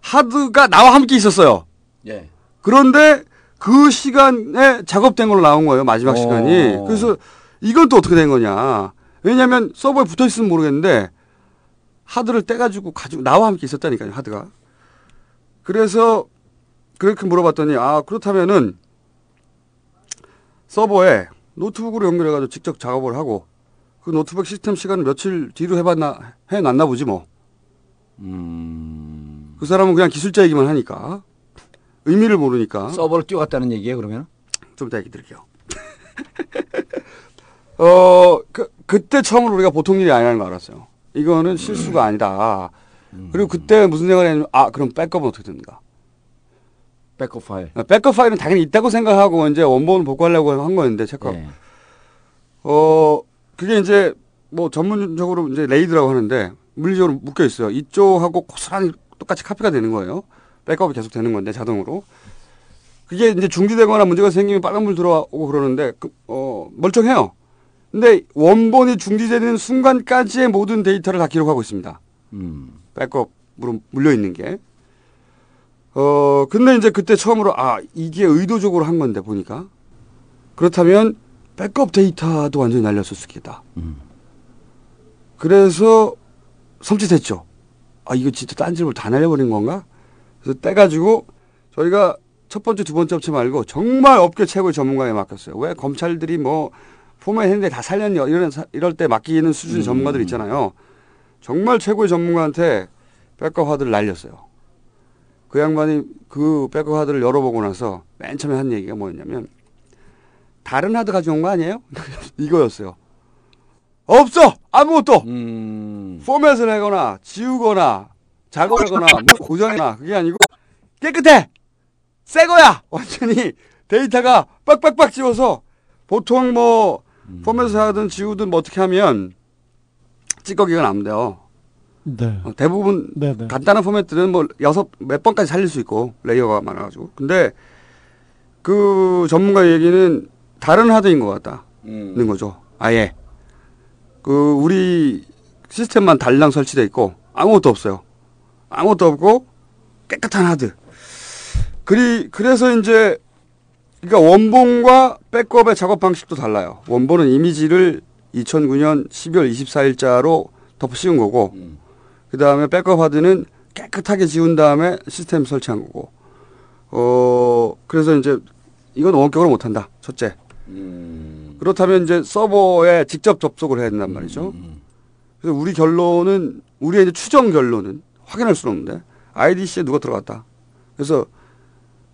하드가 나와 함께 있었어요. 예. 그런데 그 시간에 작업된 걸로 나온 거예요. 마지막 어. 시간이. 그래서 이건 또 어떻게 된 거냐. 왜냐하면 서버에 붙어 있으면 모르겠는데 하드를 떼가지고 가지고 나와 함께 있었다니까요. 하드가. 그래서 그렇게 물어봤더니 아 그렇다면은 서버에 노트북으로 연결해가지고 직접 작업을 하고 그 노트북 시스템 시간을 며칠 뒤로 해봤나 해놨나 보지 뭐. 그 사람은 그냥 기술자이기만 하니까 의미를 모르니까 서버를 뛰어갔다는 얘기예요, 그러면? 좀 이따 얘기 드릴게요. 어, 그, 그때 처음으로 우리가 보통 일이 아니라는 걸 알았어요. 이거는 실수가 아니다. 그리고 그때 무슨 생각을 했냐면, 아, 그럼 백업은 어떻게 됩니까? 백업 파일. 어, 백업 파일은 당연히 있다고 생각하고 이제 원본을 복구하려고 한 거였는데, 백업. 예. 어, 그게 이제 뭐 전문적으로 이제 RAID라고 하는데, 물리적으로 묶여 있어요. 이쪽하고 고스란히 똑같이 카피가 되는 거예요. 백업이 계속 되는 건데, 자동으로. 그게 이제 중지되거나 문제가 생기면 빨간불 들어오고 그러는데, 그, 어, 멀쩡해요. 근데 원본이 중지되는 순간까지의 모든 데이터를 다 기록하고 있습니다. 백업으로 물려 있는 게. 어, 근데 이제 그때 처음으로 아, 이게 의도적으로 한 건데 보니까. 그렇다면 백업 데이터도 완전히 날렸을 수 있겠다. 그래서 섬찟했죠. 아, 이거 진짜 딴지를 다 날려버린 건가? 그래서 떼가지고 저희가 첫 번째, 두 번째 업체 말고 정말 업계 최고의 전문가에 맡겼어요. 왜 검찰들이 뭐 포맷 했는데 다 살렸냐 이런 사- 이럴 때 맡기는 수준의 전문가들 있잖아요. 정말 최고의 전문가한테 백업 하드를 날렸어요. 그 양반이 그 백업 하드를 열어보고 나서 맨 처음에 한 얘기가 뭐였냐면 다른 하드 가져온 거 아니에요? 이거였어요. 없어 아무것도 포맷을 하거나 지우거나 작업하거나 뭐 고정이나 그게 아니고 깨끗해 새 거야 완전히 데이터가 빡빡빡 지워서 보통 뭐 포맷을 하든 지우든 뭐 어떻게 하면 찌꺼기가 남대요. 네. 어, 대부분 네, 네. 간단한 포맷들은 뭐 여섯 몇 번까지 살릴 수 있고 layer가 많아가지고 근데 그 전문가 얘기는 다른 하드인 것 같다는 거죠. 아예 그 우리 시스템만 달랑 설치돼 있고 아무것도 없어요. 아무것도 없고 깨끗한 하드. 그리 그래서 이제 그러니까 원본과 백업의 작업 방식도 달라요. 원본은 이미지를 2009년 12월 24일자로 덮어 씌운 거고, 그 다음에 백업 하드는 깨끗하게 지운 다음에 시스템 설치한 거고, 어, 그래서 이제 이건 원격으로 못한다. 첫째. 그렇다면 이제 서버에 직접 접속을 해야 된단 말이죠. 그래서 우리 결론은, 우리의 이제 추정 결론은 확인할 수는 없는데, IDC에 누가 들어갔다. 그래서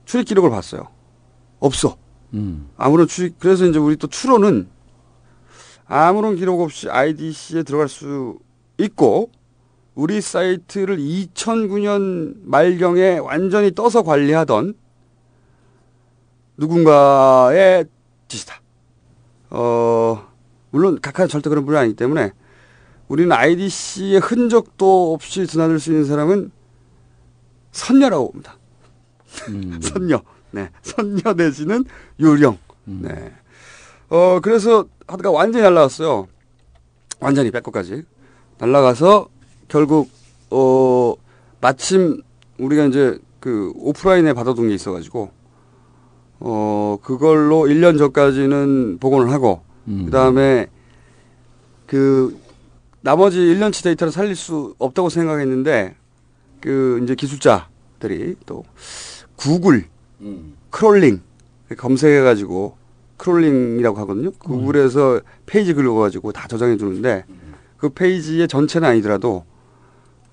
출입 기록을 봤어요. 없어. 아무런 출입, 그래서 이제 우리 또 추론은 아무런 기록 없이 IDC에 들어갈 수 있고, 우리 사이트를 2009년 말경에 완전히 떠서 관리하던 누군가의 짓이다. 어, 물론 각하 절대 그런 분이 아니기 때문에 우리는 IDC의 흔적도 없이 드나들 수 있는 사람은 선녀라고 봅니다. 선녀. 네. 선녀 내지는 유령. 네. 어, 그래서 하드가 완전히 날라갔어요. 완전히 백거까지. 날라가서 결국, 어, 마침 우리가 이제 그 오프라인에 받아둔 게 있어가지고 어 그걸로 1년 전까지는 복원을 하고 음. 그 다음에 그 나머지 1년치 데이터를 살릴 수 없다고 생각했는데 그 이제 기술자들이 또 구글 음. crawling 검색해가지고 crawling이라고 하거든요. 구글에서 페이지 긁어가지고 다 저장해 주는데 그 페이지의 전체는 아니더라도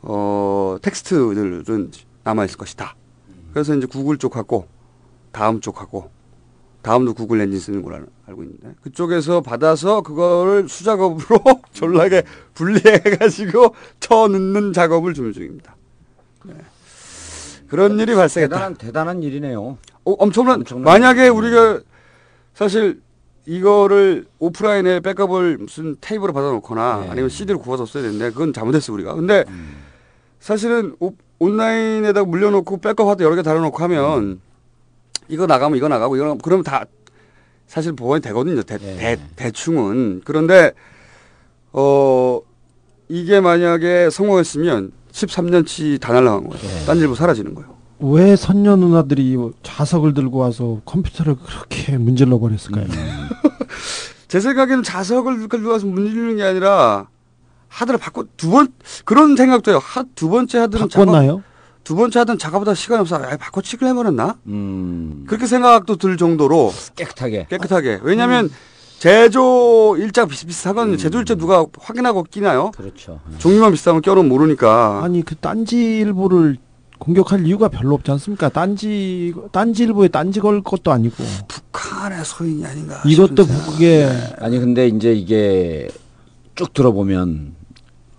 어 텍스트들은 남아 있을 것이다. 그래서 이제 구글 쪽하고 다음 쪽하고 다음도 구글 엔진 쓰는 걸로 알- 알고 있는데 그쪽에서 받아서 그거를 수작업으로 졸라게 분리해가지고 쳐 넣는 작업을 준비 중입니다. 네. 그런 일이 발생했다. 대단한 대단한 일이네요. 어, 엄청난, 만약에 우리가 사실 이거를 오프라인에 백업을 무슨 테이프로 받아놓거나 아니면 CD로 구워서 써야 되는데 그건 잘못했어 우리가. 근데 사실은 오- 온라인에다 물려놓고 백업하도 여러 개 달아놓고 하면 이거 나가면 이거 나가고 이거 그러면 다 사실 보완이 되거든요. 대, 대, 대충은. 그런데 어 이게 만약에 성공했으면 13년치 다 날라간 거예요. 딴일보 사라지는 거예요. 왜 선녀 누나들이 자석을 들고 와서 컴퓨터를 그렇게 문질러 버렸을까요? 음. 제 생각에는 자석을 들고 와서 문지르는 게 아니라 하드를 바꿔 두 번 그런 생각도 해요. 하, 두 번째 하드는 바꿨나요? 작업, 두 번째 하드는 작업보다 시간이 없어. 아, 바꿔 치기를 해버렸나? 음. 그렇게 생각도 들 정도로 깨끗하게. 깨끗하게. 왜냐하면 제조 일자 비슷비슷하거든요. 제조 일자 누가 확인하고 끼나요? 그렇죠. 종류만 비슷하면 껴놓으면 모르니까. 아니 그 딴지일보를 공격할 이유가 별로 없지 않습니까? 딴지 딴지일보에 딴지 걸 것도 아니고 북한의 소인이 아닌가. 이것도 그게 아니 근데 이제 이게 쭉 들어보면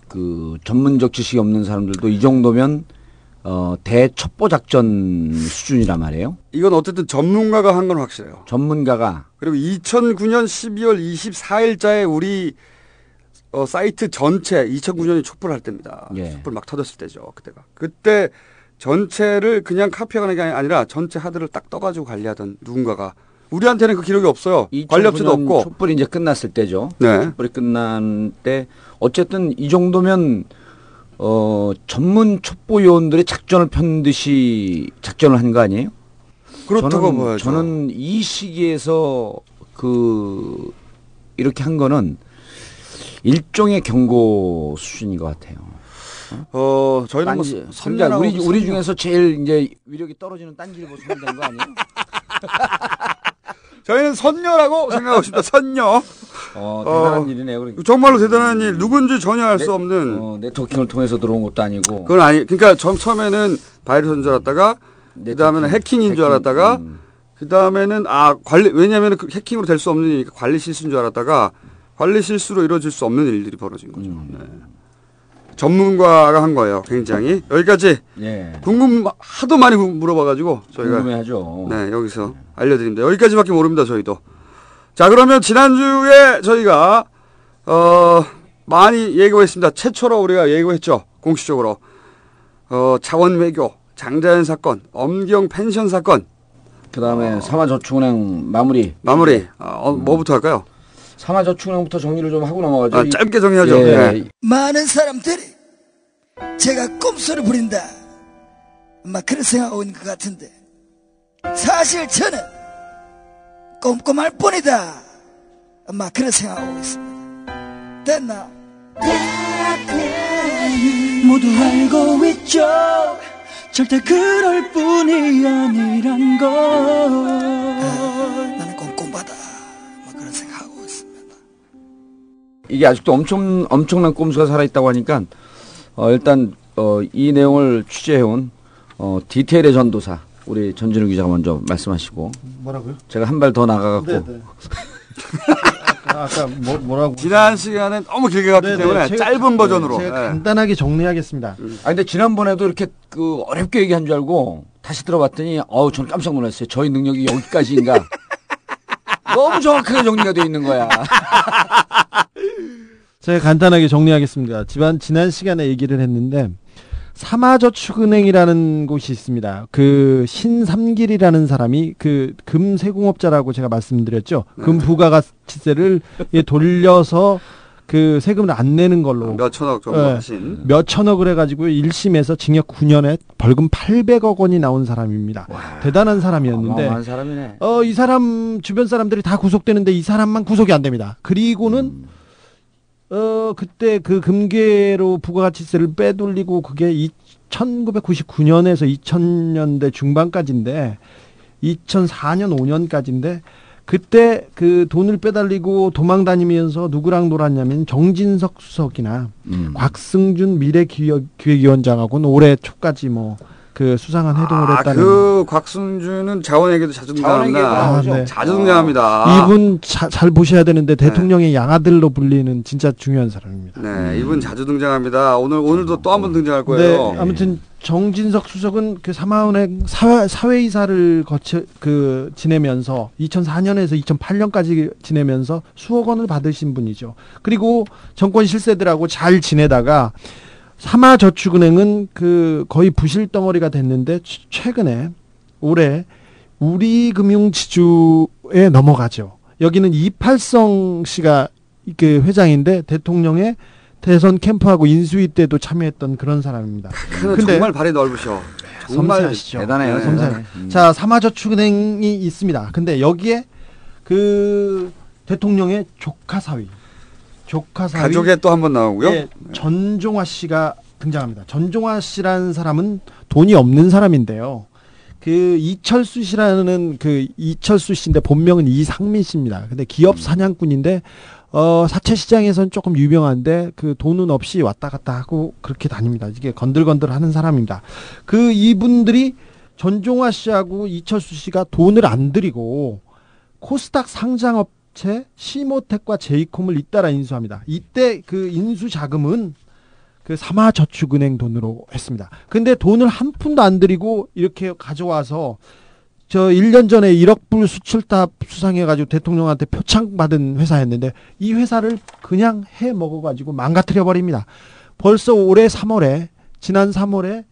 그 전문적 지식이 없는 사람들도 이 정도면 어 대첩보 작전 수준이란 말이에요. 이건 어쨌든 전문가가 한 건 확실해요. 전문가가 그리고 2009년 12월 24일자에 우리 어, 사이트 전체 2009년이 촛불 할 때입니다. 예. 촛불 막 터졌을 때죠. 그때가. 그때 전체를 그냥 카피하는 게 아니라 전체 하드를 딱 떠가지고 관리하던 누군가가 우리한테는 그 기록이 없어요. 관리업체도 2009년 없고. 촛불이 이제 끝났을 때죠. 네. 촛불이 끝난 때 어쨌든 이 정도면 어 전문 촛보 요원들이 작전을 편 듯이 작전을 한 거 아니에요? 그렇다고 저는, 봐야죠. 저는 이 시기에서 그 이렇게 한 거는 일종의 경고 수준인 것 같아요. 어, 저희는 뭐 딴지- 그러니까 우리 우리. 중에서 제일 이제 위력이 떨어지는 딴지일보 선된 거 아니에요? 저희는 선녀라고 생각하고 싶다. 선녀. 어, 대단한 일이네요. 그러니까. 정말로 대단한 일. 누군지 전혀 알 수 없는. 어, 네트워킹을 통해서 들어온 것도 아니고. 그건 아니. 그러니까 처, 처음에는 바이러스인 줄 알았다가 그 다음에는 해킹인 줄 알았다가 그 다음에는 아 관리 왜냐하면 그 해킹으로 될 수 없는 일이니까 관리 실수인 줄 알았다가 관리 실수로 이루어질 수 없는 일들이 벌어진 거죠. 네. 전문가가 한 거예요. 굉장히 여기까지 예. 궁금 하도 많이 구- 물어봐가지고 저희가 궁금해하죠. 네 여기서 알려드립니다. 여기까지밖에 모릅니다. 저희도. 자 그러면 지난주에 저희가 어 많이 예고했습니다. 최초로 우리가 예고했죠. 공식적으로 어 자원 외교, 장자연 사건, 엄경 펜션 사건 그다음에 삼화저축은행 마무리. 마무리. 어, 어, 뭐부터 할까요? 삼화저축은행부터 정리를 좀 하고 넘어가죠. 아, 짧게 정리하죠. 예. 네. 많은 사람들이 제가 꼼수를 부린다. 막 그런 생각하고 있는 것 같은데 사실 저는 꼼꼼할 뿐이다. 막 그런 생각하고 있습니다. 됐나? 모두 알고 있죠 절대 그럴 뿐이 아니란 걸나 이게 아직도 엄청 엄청난 꼼수가 살아 있다고 하니까 어, 일단 어, 이 내용을 취재해온 어, 디테일의 전도사 우리 전진우 기자가 먼저 말씀하시고 뭐라고요? 제가 한 발 더 나가갖고 네, 네. 아까 뭐, 뭐라고? 지난 시간에 너무 길게 갔기 네, 네, 때문에 제가- 짧은 버전으로. 제가 네. 간단하게 정리하겠습니다. 아 근데 지난번에도 이렇게 그 어렵게 얘기한 줄 알고 다시 들어봤더니 어우 저는 깜짝 놀랐어요. 저희 능력이 여기까지인가? 너무 정확하게 정리가 돼 있는 거야. 제가 간단하게 정리하겠습니다. 지난 지난 시간에 얘기를 했는데 삼화저축은행이라는 곳이 있습니다. 그 신삼길이라는 사람이 그 금세공업자라고 제가 말씀드렸죠. 금 부가가치세를 예, 돌려서 그 세금을 안 내는 걸로 몇 천억 정도 예, 하신. 몇 천억을 해가지고 1심에서 징역 9년에 벌금 800억 원이 나온 사람입니다. 대단한 사람이었는데 사람이네. 어, 이 사람 주변 사람들이 다 구속되는데 이 사람만 구속이 안 됩니다. 그리고는 어, 그때 그 금괴로 부가가치세를 빼돌리고 그게 이 1999년에서 2000년대 중반까지인데 2004년 5년까지인데 그때 그 돈을 빼달리고 도망 다니면서 누구랑 놀았냐면 정진석 수석이나 음. 곽승준 미래기획위원장하고는 올해 초까지 뭐 그 수상한 해동을 아, 했다는 그 곽순주는 자원에게도 자주 등장합니다. 아, 네. 자주 등장합니다. 이분 자- 잘 보셔야 되는데 대통령의 양아들로 불리는 진짜 중요한 사람입니다. 네, 이분 자주 등장합니다. 오늘 오늘도 또 한 번 등장할 거예요. 네, 아무튼 정진석 수석은 그 사마은행 사회, 사회이사를 거쳐 그 지내면서 2004년에서 2008년까지 지내면서 수억 원을 받으신 분이죠. 그리고 정권 실세들하고 잘 지내다가 사마저축은행은 그 거의 부실 덩어리가 됐는데 최- 최근에 올해 우리금융지주에 넘어가죠. 여기는 이팔성 씨가 그 회장인데 대통령의 대선 캠프하고 인수위 때도 참여했던 그런 사람입니다. 그는 정말 발이 넓으셔. 정말 섬세하시죠. 대단해요. 네, 섬세해. 음. 자, 사마저축은행이 있습니다. 근데 여기에 그 대통령의 조카 사위, 조카 사위 가족에 또 한 번 나오고요. 예, 전종화 씨가 등장합니다. 전종화 씨라는 사람은 돈이 없는 사람인데요. 그 이철수 씨라는 그 이철수 씨인데 본명은 이상민 씨입니다. 근데 기업 사냥꾼인데 어 사채 시장에서는 조금 유명한데 그 돈은 없이 왔다 갔다 하고 그렇게 다닙니다. 이게 건들건들 하는 사람입니다. 그 이분들이 전종화 씨하고 이철수 씨가 돈을 안 들이고 코스닥 상장업체 시모텍과 제이콤을 잇따라 인수합니다. 이때 그 인수 자금은 그 사마저축은행 돈으로 했습니다. 근데 돈을 한 푼도 안 들이고 이렇게 가져와서 저 1년 전에 1억 불 수출탑 수상해가지고 대통령한테 표창 받은 회사였는데 이 회사를 그냥 해 먹어가지고 망가뜨려 버립니다. 벌써 올해 3월에 지난 3월에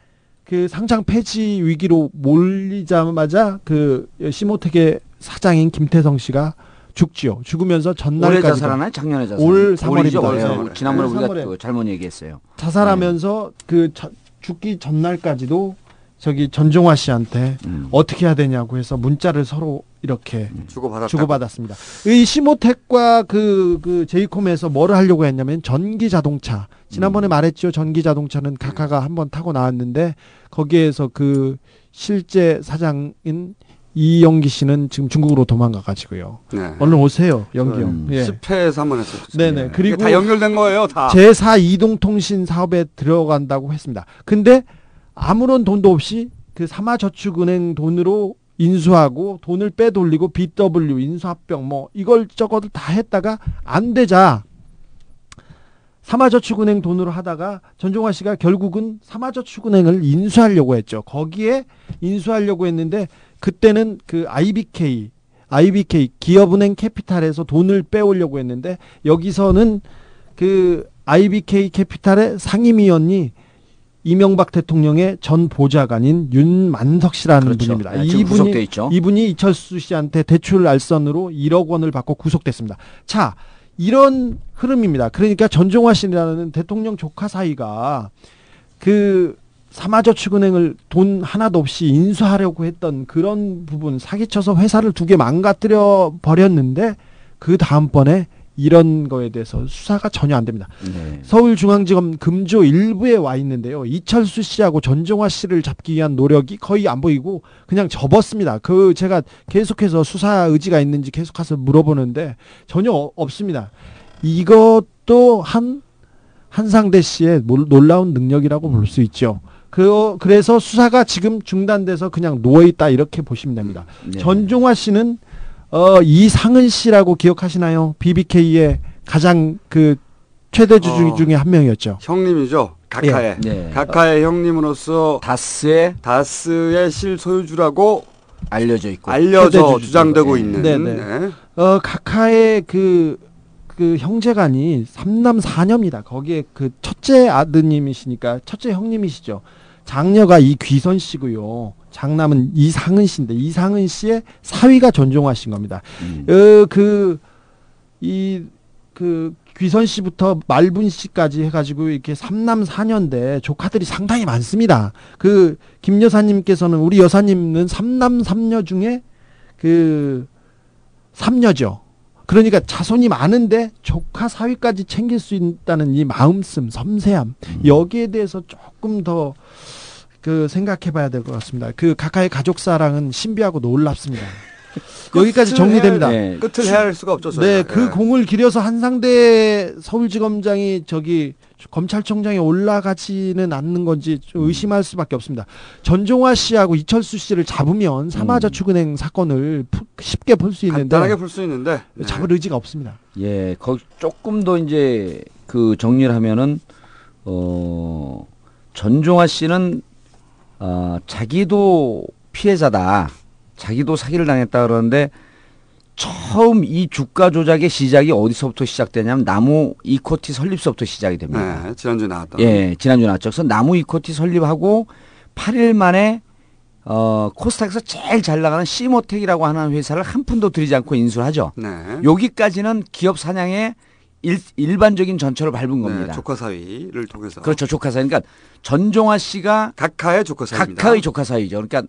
그 상장 폐지 위기로 몰리자마자 그 시모텍의 사장인 김태성 씨가 죽지요. 죽으면서 올해 전날까지 자살하나요? 작년에 자살. 올 3월입니다. 올해죠. 네. 지난번에 올 우리가 3월에. 또 잘못 얘기했어요. 자살하면서 그 자- 죽기 전날까지도 저기 전종화 씨한테 음. 어떻게 해야 되냐고 해서 문자를 서로 이렇게 주고받았다. 주고받았습니다. 이 시모텍과 그, 그 제이콤에서 뭐를 하려고 했냐면 전기 자동차. 지난번에 말했죠. 전기 자동차는 카카가 한번 타고 나왔는데 거기에서 그 실제 사장인 이영기 씨는 지금 중국으로 도망가 가지고요. 네. 얼른 오세요, 영기 음, 형. 예. 습회에서 한번 했었죠. 네네. 이게 그리고 다 연결된 거예요, 다. 제4 이동통신 사업에 들어간다고 했습니다. 근데 아무런 돈도 없이 그 사마저축은행 돈으로 인수하고 돈을 빼돌리고 BW 인수합병 뭐 이걸 저걸 다 했다가 안 되자 사마저축은행 돈으로 하다가 전종화 씨가 결국은 사마저축은행을 인수하려고 했죠. 거기에 인수하려고 했는데 그때는 그 IBK IBK 기업은행 캐피탈에서 돈을 빼오려고 했는데 여기서는 그 IBK 캐피탈의 상임위원이 이명박 대통령의 전 보좌관인 윤만석 씨라는 그렇죠. 분입니다. 네, 있죠. 이분이 이철수 씨한테 대출 알선으로 1억 원을 받고 구속됐습니다. 자, 이런 흐름입니다. 그러니까 전종화 씨라는 대통령 조카 사이가 그 사마저축은행을 돈 하나도 없이 인수하려고 했던 그런 부분 사기쳐서 회사를 두 개 망가뜨려 버렸는데 그 다음번에 이런 거에 대해서 수사가 전혀 안 됩니다. 네. 서울중앙지검 금조 일부에 와 있는데요. 이철수 씨하고 전종화 씨를 잡기 위한 노력이 거의 안 보이고 그냥 접었습니다. 그 제가 계속해서 수사 의지가 있는지 계속 가서 물어보는데 전혀 어- 없습니다. 이것도 한 한상대 씨의 몰- 놀라운 능력이라고 볼 수 있죠. 그 그래서 수사가 지금 중단돼서 그냥 누워 있다 이렇게 보시면 됩니다. 네. 전종화 씨는 어 이상은 씨라고 기억하시나요? BBK의 가장 그 최대 주주 어. 중에 한 명이었죠. 형님이죠. 가카의. 예. 네. 가카의 형님으로서 다스의 다스의 실소유주라고 알려져 있고 알려져. 주장되고 예. 있는 네네. 네. 어 카카의 그, 그 형제간이 삼남 사녀입니다. 거기에 그 첫째 아드님이시니까 첫째 형님이시죠. 장녀가 이귀선 씨고요. 장남은 이상은 씨인데 이상은 씨의 사위가 전종화 씨인 겁니다. 음. 어, 그, 이, 그, 귀선 씨부터 말분 씨까지 해가지고 이렇게 삼남 사녀인데 조카들이 상당히 많습니다. 그 김 여사님께서는 우리 여사님은 삼남 삼녀 중에 그 삼녀죠. 그러니까 자손이 많은데 조카 사위까지 챙길 수 있다는 이 마음씀, 섬세함 여기에 대해서 조금 더 그 생각해봐야 될 것 같습니다. 그 각하의 가족 사랑은 신비하고 놀랍습니다. 여기까지 정리됩니다. 해야- 네, 끝을 해야 할 수가 없죠, 네, 저희가. 그 예. 공을 기려서 한상대 서울지검장이 저기 검찰총장에 올라가지는 않는 건지 좀 의심할 수밖에 없습니다. 전종화 씨하고 이철수 씨를 잡으면 삼화저축은행 사건을 푸- 쉽게 풀 수 있는데 간단하게 풀 수 있는데 네. 잡을 의지가 없습니다. 예, 거기 조금 더 이제 그 정리를 하면은 어 전종화 씨는 어 자기도 피해자다. 자기도 사기를 당했다 그러는데 처음 이 주가 조작의 시작이 어디서부터 시작되냐면 나무이쿼티 설립서부터 시작이 됩니다. 네, 지난주에 나왔던. 예, 지난주 나왔죠. 그래서 나무이쿼티 설립하고 8일 만에 어, 코스닥에서 제일 잘 나가는 시모텍이라고 하는 회사를 한 푼도 들이지 않고 인수를 하죠. 네. 여기까지는 기업 사냥의 일, 반적인 전철을 밟은 겁니다. 네, 조카 사위를 통해서. 그렇죠. 조카 사위. 그러니까 전종화 씨가 각하의 조카 사위입니다. 각하의 조카 사위죠. 그러니까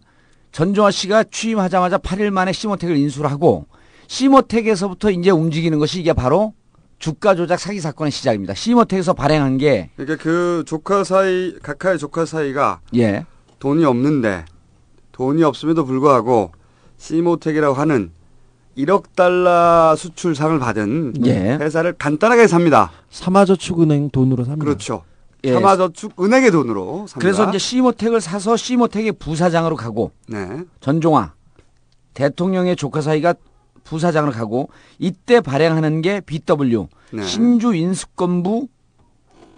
전종화 씨가 취임하자마자 8일 만에 시모텍을 인수를 하고 시모텍에서부터 이제 움직이는 것이 이게 바로 주가 조작 사기 사건의 시작입니다. 시모텍에서 발행한 게 그러니까 그 조카 사이 각하의 조카 사이가 예. 돈이 없는데 돈이 없음에도 불구하고 시모텍이라고 하는 1억 달러 수출상을 받은 예. 회사를 간단하게 삽니다. 삼화저축은행 돈으로 삽니다. 그렇죠. 예. 삼화저축 은행의 돈으로 삽니다. 그래서 이제 시모텍을 사서 시모텍의 부사장으로 가고 네. 전종화 대통령의 조카 사이가 부사장을 가고 이때 발행하는 게 BW 네. 신주 인수권부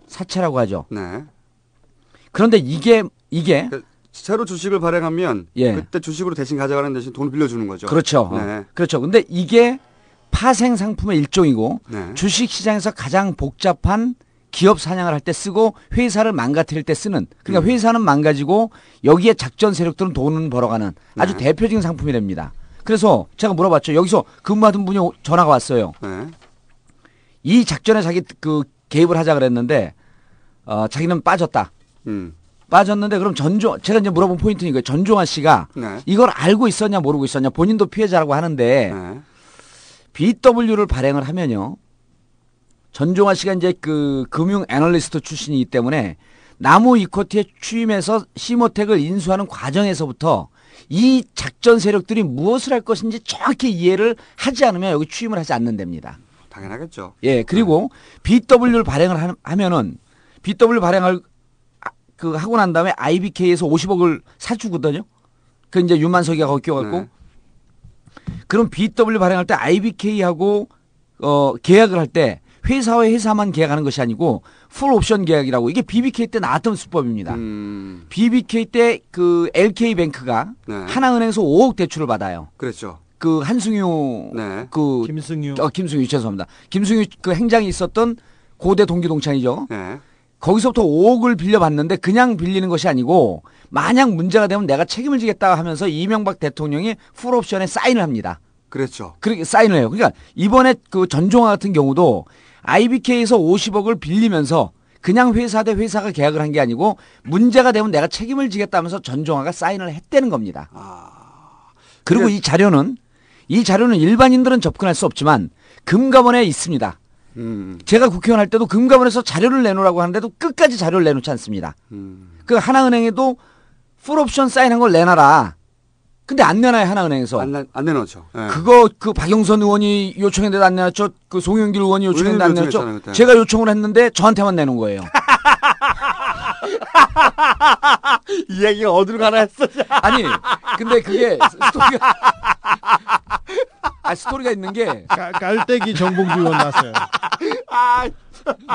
사채라고 하죠. 네. 그런데 이게 이게 새로 주식을 발행하면 예. 그때 주식으로 대신 가져가는 대신 돈을 빌려주는 거죠. 그렇죠. 네. 그렇죠. 근데 이게 파생 상품의 일종이고 네. 주식 시장에서 가장 복잡한 기업 사냥을 할 때 쓰고 회사를 망가뜨릴 때 쓰는 그러니까 음. 회사는 망가지고 여기에 작전 세력들은 돈을 벌어가는 아주 네. 대표적인 상품이 됩니다. 그래서 제가 물어봤죠. 여기서 근무하던 분이 오- 전화가 왔어요. 네. 이 작전에 자기 그 개입을 하자 그랬는데 어, 자기는 빠졌다. 음. 빠졌는데 그럼 전종 제가 이제 물어본 포인트는 이거예요. 전종환 씨가 네. 이걸 알고 있었냐 모르고 있었냐 본인도 피해자라고 하는데 네. BW를 발행을 하면요. 전종환 씨가 이제 그 금융 애널리스트 출신이기 때문에 나무 이코티에 취임해서 시모텍을 인수하는 과정에서부터 이 작전 세력들이 무엇을 할 것인지 정확히 이해를 하지 않으면 여기 취임을 하지 않는답니다. 당연하겠죠. 예, 그리고 BW를 발행을 하- 하면은 BW 발행을 아, 그 하고 난 다음에 IBK에서 50억을 사주거든요. 그 이제 윤만석이가 거기 껴갖고 네. 그럼 BW 발행할 때 IBK하고 어 계약을 할 때 회사와 회사만 계약하는 것이 아니고 풋 옵션 계약이라고 이게 BBK 때 나왔던 수법입니다. 음. BBK 때 그 LK 뱅크가 네. 하나은행에서 5억 대출을 받아요. 그랬죠. 그 한승유 네. 그 김승유 어 김승유 죄송합니다. 김승유 그 행장이 있었던 고대 동기 동창이죠. 네. 거기서부터 5억을 빌려봤는데 그냥 빌리는 것이 아니고 만약 문제가 되면 내가 책임을 지겠다 하면서 이명박 대통령이 풋옵션에 사인을 합니다. 그랬죠. 그렇게 사인을 해요. 그러니까 이번에 그 전종화 같은 경우도 IBK에서 50억을 빌리면서 그냥 회사 대 회사가 계약을 한 게 아니고 문제가 되면 내가 책임을 지겠다 하면서 전종화가 사인을 했다는 겁니다. 그리고 이 자료는 이 자료는 일반인들은 접근할 수 없지만 금감원에 있습니다. 음. 제가 국회의원 할 때도 금감원에서 자료를 내놓으라고 하는데도 끝까지 자료를 내놓지 않습니다. 음. 그 하나은행에도 풀옵션 사인한 걸 내놔라. 근데 안 내놔요 하나은행에서. 안, 내- 안 내놓죠. 예. 그거 그 박영선 의원이 요청했는데 안 내놨죠. 그 송영길 의원이 요청했는데 안 내놨죠. 제가 요청을 했는데 저한테만 내놓은 거예요. 이 얘기가 어디로 가나 했어. 아니 근데 그게 스토리가 아 스토리가 있는 게 깔- 깔때기 정봉주 의원 나왔어요.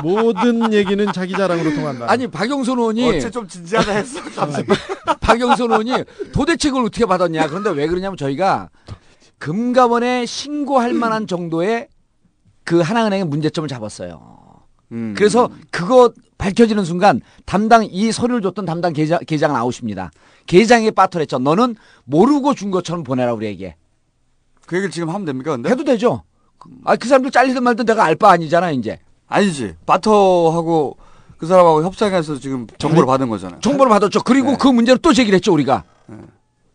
모든 얘기는 자기 자랑으로 통한다. 아니 박영선 의원이 어째 좀 진지하다 했어. 갑자기. 박영선 의원이 도대체 그걸 어떻게 받았냐. 그런데 왜 그러냐면 저희가 금감원에 신고할 만한 정도의 그 하나은행의 문제점을 잡았어요. 음. 그래서 그거 밝혀지는 순간 담당 이 서류를 줬던 담당 계장, 계장 나오십니다. 계장에게 빠터랬죠. 너는 모르고 준 것처럼 보내라 우리에게. 그 얘기를 지금 하면 됩니까? 근데? 해도 되죠. 아 그 사람들 잘리든 말든 내가 알 바 아니잖아 이제. 아니지. 바터하고 그 사람하고 협상해서 지금 정보를 받은 거잖아요. 정보를 받았죠. 그리고 그 문제를 또 제기를 했죠, 우리가.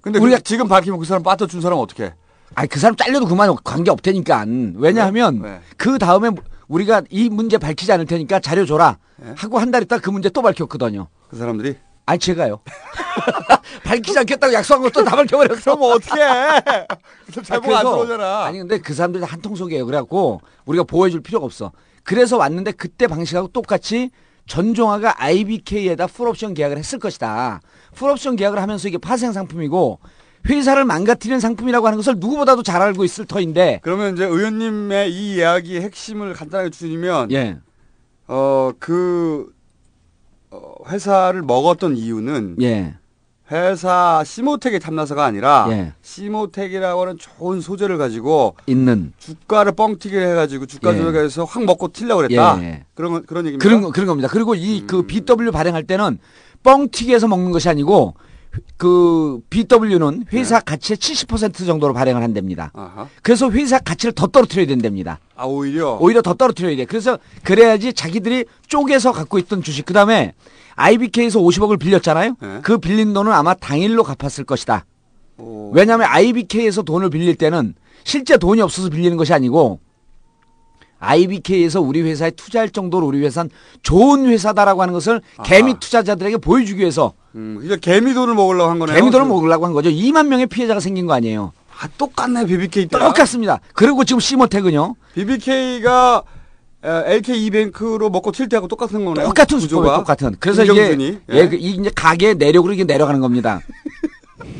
근데 우리가 우리가 지금 밝히면 그 사람 바터 준 사람은 어떻게? 해? 아니, 그 사람 잘려도 그만 관계 없다니까. 왜냐하면 왜? 그 다음에 우리가 이 문제 밝히지 않을 테니까 자료 줘라. 하고 한 달 있다 그 문제 또 밝혔거든요. 그 사람들이? 아니, 제가요. 밝히지 않겠다고 약속한 것도 다 밝혀버렸어. 그럼 어떻게 해? 제보가 안 들어오잖아. 아니 근데 그 사람들이 한통 속이에요. 그래갖고 우리가 보호해줄 필요가 없어. 그래서 왔는데 그때 방식하고 똑같이 전종화가 IBK에다 풀옵션 계약을 했을 것이다. 풀옵션 계약을 하면서 이게 파생 상품이고 회사를 망가뜨리는 상품이라고 하는 것을 누구보다도 잘 알고 있을 터인데 그러면 이제 의원님의 이 이야기의 핵심을 간단하게 주시면 예. 어, 그, 어, 회사를 먹었던 이유는 예. 회사 시모텍의 탐나서가 아니라 예. 시모텍이라고 하는 좋은 소재를 가지고 있는 주가를 뻥튀기를 해가지고 주가 예. 조작해서 확 먹고 튀려고 그랬다. 예. 그런 거- 그런 얘기입니다. 그런 거- 그런 겁니다. 그리고 이 음. 그 BW 발행할 때는 뻥튀기해서 먹는 것이 아니고 그 BW는 회사 가치의 70% 정도로 발행을 한답니다. 아하. 그래서 회사 가치를 더 떨어뜨려야 된답니다. 아 오히려 오히려 더 떨어뜨려야 돼. 그래서 그래야지 자기들이 쪼개서 갖고 있던 주식 그다음에 IBK에서 50억을 빌렸잖아요. 네. 그 빌린 돈은 아마 당일로 갚았을 것이다. 오. 왜냐하면 IBK에서 돈을 빌릴 때는 실제 돈이 없어서 빌리는 것이 아니고 IBK에서 우리 회사에 투자할 정도로 우리 회사는 좋은 회사다라고 하는 것을 개미 투자자들에게 보여주기 위해서 음, 이제 개미 돈을 먹으려고 한 거네요. 개미 돈을 먹으려고 한 거죠. 2만 명의 피해자가 생긴 거 아니에요. 아, 똑같네 BBK 때. 똑같습니다. 그리고 지금 시모텍은요. BBK가 LK 이뱅크로 먹고 튈 때하고 똑같은 거네요. 똑같은 구조가. 똑같은. 그래서 김경준이. 이게 예, 그 이게 이제 가게 내력으로 이게 내려가는 겁니다.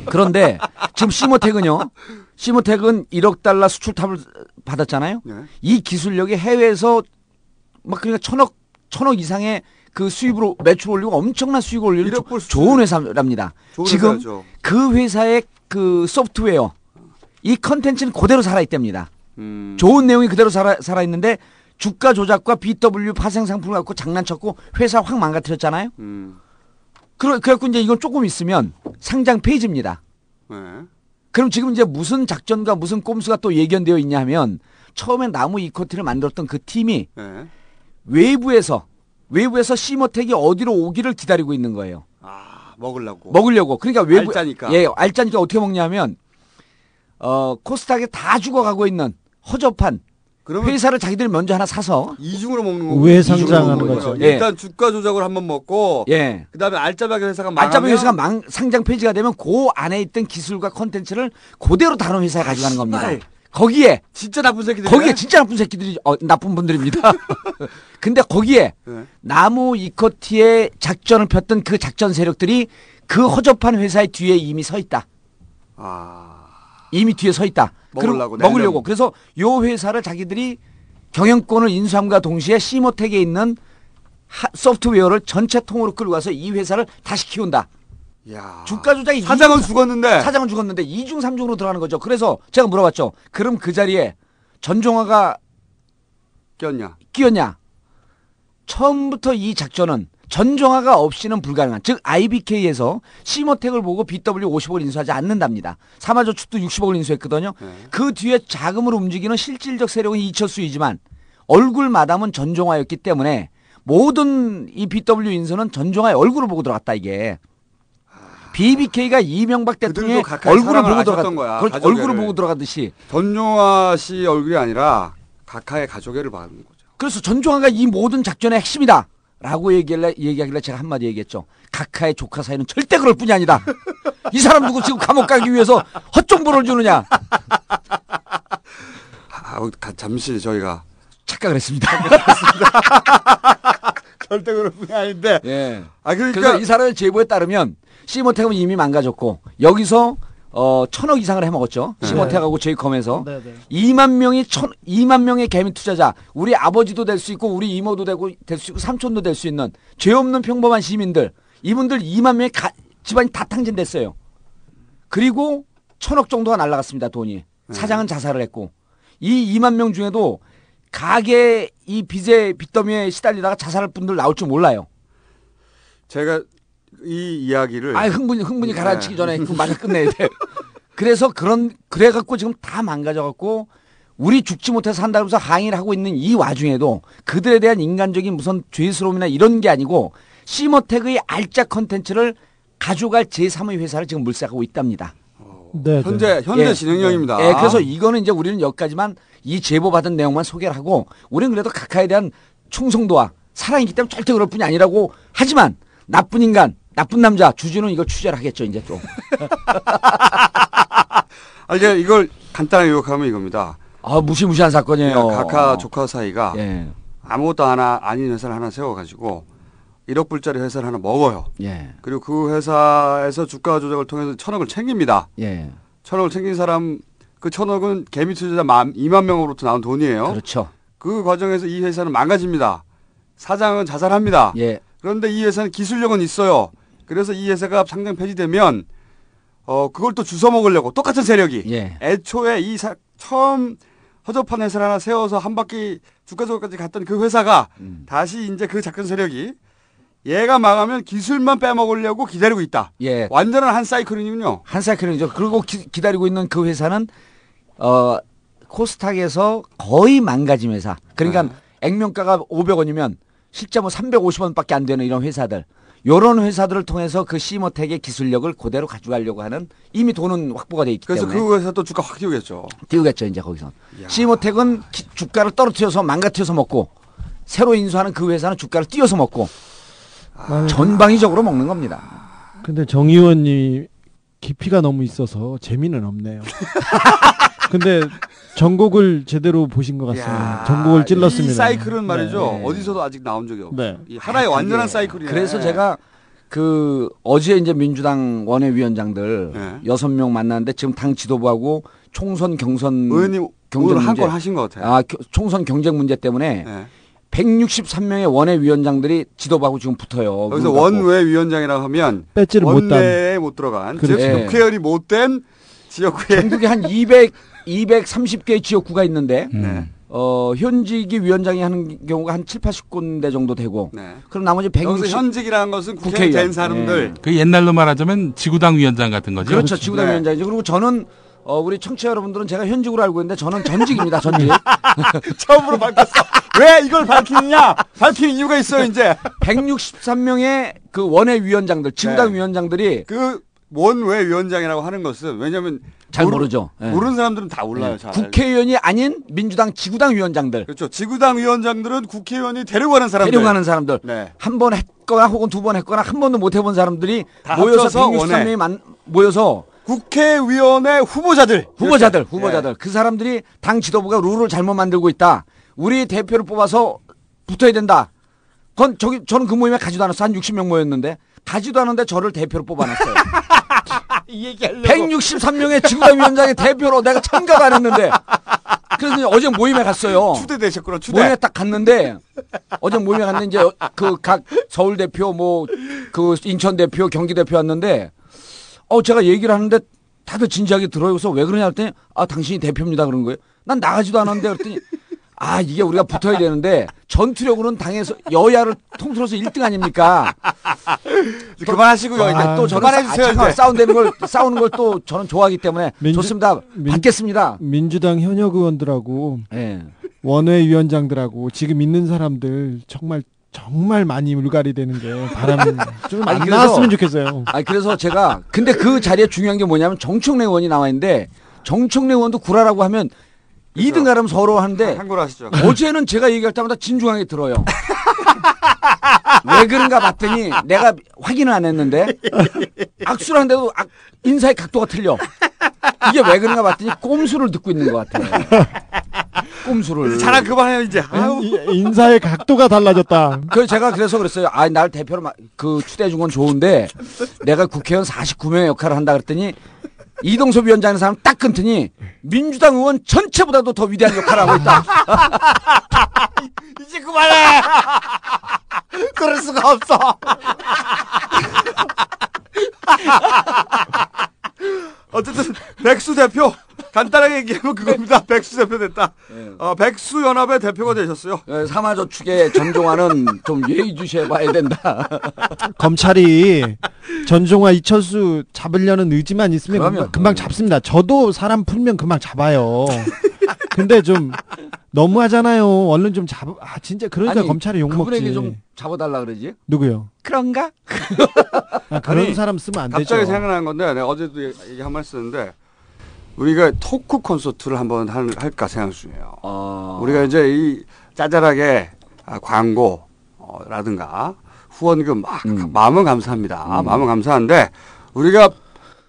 그런데 지금 시모텍은요. 시모텍은 1억 달러 수출탑을 받았잖아요. 네. 이 기술력이 해외에서 막 그러니까 천억 천억 이상의 그 수입으로 매출 올리고 엄청난 수익을 올리는. 좋은 회사랍니다. 좋은 지금 회사죠. 그 회사의 그 소프트웨어 이 컨텐츠는 그대로 살아 있답니다. 음. 좋은 내용이 그대로 살아, 살아 있는데 주가 조작과 BW 파생 상품을 갖고 장난쳤고 회사 확 망가뜨렸잖아요. 음. 그래, 그래갖고 이제 이건 조금 있으면 상장 페이지입니다. 네. 그럼 지금 이제 무슨 작전과 무슨 꼼수가 또 예견되어 있냐 하면 처음에 나무 이코티를 만들었던 그 팀이 네. 외부에서 외부에서 시모텍이 어디로 오기를 기다리고 있는 거예요. 아, 먹으려고. 먹으려고. 그러니까 외부 알짜니까. 예, 알짜니까 어떻게 먹냐면 어 코스닥에 다 죽어가고 있는 허접한 회사를 자기들이 먼저 하나 사서 이중으로 먹는 거고. 우회 상장하는 이중으로 먹는 거죠. 예. 일단 주가 조작을 한번 먹고 예. 그다음에 알짜배기 회사가 망하면 알짜배 회사가 망, 상장 폐지가 되면 그 안에 있던 기술과 컨텐츠를 그대로 다른 회사에 가져가는 겁니다. 거기에 진짜 나쁜 새끼들. 거기에 진짜 나쁜 새끼들이 어, 나쁜 분들입니다. 근데 거기에 네. 나무 이코티의 작전을 폈던 그 작전 세력들이 그 허접한 회사의 뒤에 이미 서 있다. 아. 이미 뒤에 서 있다. 먹으려고, 먹으려고. 그래서 요 회사를 자기들이 경영권을 인수함과 동시에 시모텍에 있는 하- 소프트웨어를 전체 통으로 끌고 가서 이 회사를 다시 키운다. 야. 주가 조작이 사장은 이중- 죽었는데. 사장은 죽었는데 이중삼중으로 들어가는 거죠. 그래서 제가 물어봤죠. 그럼 그 자리에 전종화가 꼈냐? 끼었냐? 처음부터 이 작전은 전종화가 없이는 불가능한 즉 IBK에서 시모텍을 보고 BW 50억을 인수하지 않는답니다. 사마저축도 60억을 인수했거든요. 네. 그 뒤에 자금을 움직이는 실질적 세력은 이철수이지만 얼굴 마담은 전종화였기 때문에 모든 이 BW 인수는 전종화의 얼굴을 보고 들어갔다 이게. BBK가 이명박 대통령의 얼굴을 보고 아셨던 들어갔 거야, 그렇지. 얼굴을 보고 들어가듯이 전용화 씨 얼굴이 아니라 각하의 가족애를 받는 거죠. 그래서 전종화가 이 모든 작전의 핵심이다. 라고 얘기하길래, 얘기하길래 제가 한마디 얘기했죠. 각하의 조카 사이는 절대 그럴 뿐이 아니다. 이 사람 누구 지금 감옥 가기 위해서 헛정보를 주느냐. 아, 가- 잠시 저희가 착각을 했습니다. 절대 그럴 뿐이 아닌데. 예. 아 그러니까 이 사람의 제보에 따르면 시모텍은 이미 망가졌고 여기서 어 천억 이상을 해먹었죠. 네. 시모텍하고 제이컴에서 네, 네. 2만 명이 천 2만 명의 개미 투자자 우리 아버지도 될 수 있고 우리 이모도 되고 될 수 있고 삼촌도 될 수 있는 죄 없는 평범한 시민들 이분들 2만 명의 가- 집안이 다 탕진됐어요. 그리고 천억 정도가 날라갔습니다 돈이 사장은 자살을 했고 이 2만 명 중에도 가게 이 빚에 빚더미에 시달리다가 자살할 분들 나올 줄 몰라요. 제가 이 이야기를 아 흥분이 흥분이 네. 가라앉히기 전에 그 말을 끝내야 돼. 그래서 그런 그래 갖고 지금 다 망가져 갖고 우리 죽지 못해서 산다면서 항의를 하고 있는 이 와중에도 그들에 대한 인간적인 무슨 죄스러움이나 이런 게 아니고 시모텍의 알짜 컨텐츠를 가져갈 제3의 회사를 지금 물색하고 있답니다. 네, 현재 현재 진행형입니다. 예, 그래서 이거는 이제 우리는 여기까지만 이 제보 받은 내용만 소개를 하고 우리는 그래도 각하에 대한 충성도와 사랑이기 때문에 절대 그럴 뿐이 아니라고 하지만 나쁜 인간, 나쁜 남자 주주는 이걸 취재를 하겠죠 이제 또. 아, 이제 이걸 간단하게 요약하면 이겁니다. 아 무시무시한 사건이에요. 각하 조카 사이가 예. 아무것도 하나 아닌 회사를 하나 세워가지고 1억 불짜리 회사를 하나 먹어요. 예. 그리고 그 회사에서 주가 조작을 통해서 천억을 챙깁니다. 예. 천억을 챙긴 사람 그 천억은 개미 투자자 만 2만 명으로부터 나온 돈이에요. 그렇죠. 그 과정에서 이 회사는 망가집니다. 사장은 자살합니다. 예. 그런데 이 회사는 기술력은 있어요. 그래서 이 회사가 상장 폐지되면 어 그걸 또 주워 먹으려고 똑같은 세력이 예. 애초에 이 사, 처음 허접한 회사를 하나 세워서 한 바퀴 주가 조작까지 갔던 그 회사가 음. 다시 이제 그 작은 세력이 얘가 망하면 기술만 빼먹으려고 기다리고 있다. 예. 완전한 한 사이클이군요. 한 사이클이죠. 그리고 기, 기다리고 있는 그 회사는 어 코스닥에서 거의 망가진 회사. 그러니까 네. 액면가가 500원이면 실제 뭐 350원밖에 안 되는 이런 회사들. 요런 회사들을 통해서 그 시모텍의 기술력을 그대로 가져가려고 하는 이미 돈은 확보가 돼 있기 그래서 때문에 그 회사 또 주가 확 띄우겠죠. 띄우겠죠 이제 거기서. 시모텍은 기- 주가를 떨어뜨려서 망가뜨려서 먹고 새로 인수하는 그 회사는 주가를 띄워서 먹고 아, 전방위적으로 먹는 겁니다. 근데 정 의원님 깊이가 너무 있어서 재미는 없네요. 근데 전곡을 제대로 보신 것 같습니다. 전곡을 찔렀습니다. 이 사이클은 말이죠. 네. 어디서도 아직 나온 적이 없어요. 네. 이 하나의 완전한 이게 사이클이에요. 그래서 제가 그 어제 이제 민주당 원외위원장들 네. 여섯 명 만났는데 지금 당 지도부하고 총선 경선 의원님 경쟁 오늘 한 문제- 건 하신 것 같아요. 아 겨- 총선 경쟁 문제 때문에 네. 163명의 원외위원장들이 지도부하고 지금 붙어요. 여기서. 원외위원장이라고 하면 배지를 못. 원내에 못 들어간 그렇죠. 즉 예. 국회의원이 못된 지역구에 전국에 한 200, 230개 지역구가 있는데 네. 어, 현직이 위원장이 하는 경우가 한 7, 80군데 정도 되고 네. 그럼 나머지 160 여기서 현직이라는 것은 국회의원. 된 사람들 그 옛날로 말하자면 지구당 위원장 같은 거죠. 그렇죠. 지구당 네. 위원장이죠. 그리고 저는 어, 우리 청취자 여러분들은 제가 현직으로 알고 있는데 저는 전직입니다. 전직. 처음으로 밝혔어. 왜 이걸 밝히느냐? 밝히는 이유가 있어요, 이제. 163명의 그 원외 위원장들, 지구당 네. 위원장들이 그 원외 위원장이라고 하는 것은 왜냐하면 잘 모르- 모르 죠. 예. 모르는 사람들은 다 몰라요. 예. 잘. 국회의원이 아닌 민주당 지구당 위원장들 그렇죠. 지구당 위원장들은 국회의원이 데려가는 사람들. 데려가는 사람들 네. 한 번 했거나 혹은 두 번 했거나 한 번도 못 해본 사람들이 다 모여서 합쳐서 163명이 만, 모여서 국회의원의 후보자들. 후보자들, 이렇게. 후보자들. 예. 그 사람들이 당 지도부가 룰을 잘못 만들고 있다. 우리 대표를 뽑아서 붙어야 된다. 그건 저기, 저는 그 모임에 가지도 않았어. 한 60명 모였는데. 가지도 않았는데 저를 대표로 뽑아놨어요. 이 얘기하려고. 163명의 지구당 위원장의 대표로 내가 참가도 안 했는데. 그래서 어제 모임에 갔어요. 추대되셨구나, 추대. 모임에 딱 갔는데 어제 모임에 갔는데 이제 그 각 서울 대표 뭐 그 인천 대표 경기 대표 왔는데 어 제가 얘기를 하는데 다들 진지하게 들어요. 그래서 왜 그러냐 했더니 아 당신이 대표입니다 그런 거예요. 난 나가지도 않았는데 그랬더니 아 이게 우리가 붙어야 되는데 전투력으로는 당에서 여야를 통틀어서 1등 아닙니까? 그만하시고요. 아, 이제 또 저는 그만해주세요, 아, 잠깐. 싸운다는 걸 싸우는 걸 또 저는 좋아하기 때문에 민주- 좋습니다. 민- 받겠습니다. 민주당 현역 의원들하고 예. 원외 위원장들하고 지금 있는 사람들 정말 정말 많이 물갈이 되는 게 바람 좀 아니, 안 그래서- 나왔으면 좋겠어요. 아니 그래서 제가 근데 그 자리에 중요한 게 뭐냐면 정청래 의원이 나와 있는데 정청래 의원도 구라라고 하면 2등 가려면 서로 하는데 한글 하시죠. 어제는 제가 얘기할 때마다 진중하게 들어요. 왜 그런가 봤더니 내가 확인을 안 했는데 악수를 하는데도 악- 인사의 각도가 틀려. 이게 왜 그런가 봤더니 꼼수를 듣고 있는 것 같아요. 꼼수를. 자랑 그만해요, 이제. 아유. 인- 인사의 각도가 달라졌다. 그 제가 그래서 그랬어요. 아, 날 대표로 마- 그 추대해 준 건 좋은데 내가 국회의원 49명의 역할을 한다 그랬더니 이동섭 위원장이라는 사람 딱 끊더니 민주당 의원 전체보다도 더 위대한 역할을 하고 있다. 이제 그만해! 그럴 수가 없어! 어쨌든, 백수 대표. 간단하게 얘기하면 그겁니다. 백수 대표 됐다. 어, 백수 연합의 대표가 되셨어요. 예, 사마저축의 전종환은 좀 예의주시해 봐야 된다. 검찰이 전종화 이철수 잡으려는 의지만 있으면. 금방, 금방 잡습니다. 저도 사람 풀면 금방 잡아요. 근데 좀 너무하잖아요. 얼른 좀 잡아. 아 진짜 그러니까 아니, 검찰이 욕 그분에게. 좀 잡아달라 그러지. 누구요? 그런가? 아, 그런 아니, 사람 쓰면 안 되죠. 갑자기 생각난 건데 내가 어제도 얘기 한번 했었는데 우리가 토크 콘서트를 한번 할, 할까 생각 중이에요. 어. 우리가 이제 이 짜잘하게 아, 광고라든가 후원금 막 음. 마음은 감사합니다. 마음은 감사한데 우리가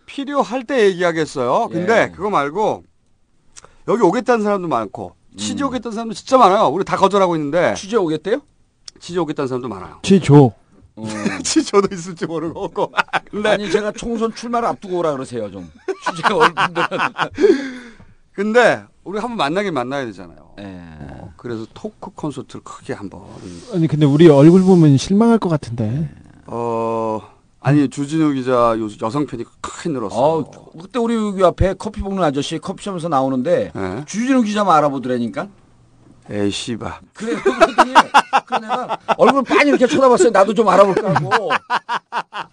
필요할 때 얘기하겠어요. 근데 예. 그거 말고 여기 오겠다는 사람도 많고 음. 취재 오겠다는 사람도 진짜 많아요. 우리 다 거절하고 있는데 취재 오겠대요? 취재 오겠다는 사람도 많아요. 취조. 취조도 있을지 모르고. 근데 아니 제가 총선 출마를 앞두고 오라 그러세요 좀. 취재 올 분들은. 근데 우리 한번 만나긴 만나야 되잖아요. 예. 어, 그래서 토크 콘서트를 크게 한번. 아니 근데 우리 얼굴 보면 실망할 것 같은데. 어 아니 주진우 기자 요, 여성 팬이 크게 늘었어. 어 그때 우리 여기 앞에 커피 먹는 아저씨 커피숍에서 나오는데 네. 주진우 기자만 알아보더라니까. 에이 씨바. 그래 그랬더니 그 내가 얼굴 빤히 이렇게 쳐다봤어요. 나도 좀 알아볼까 하고.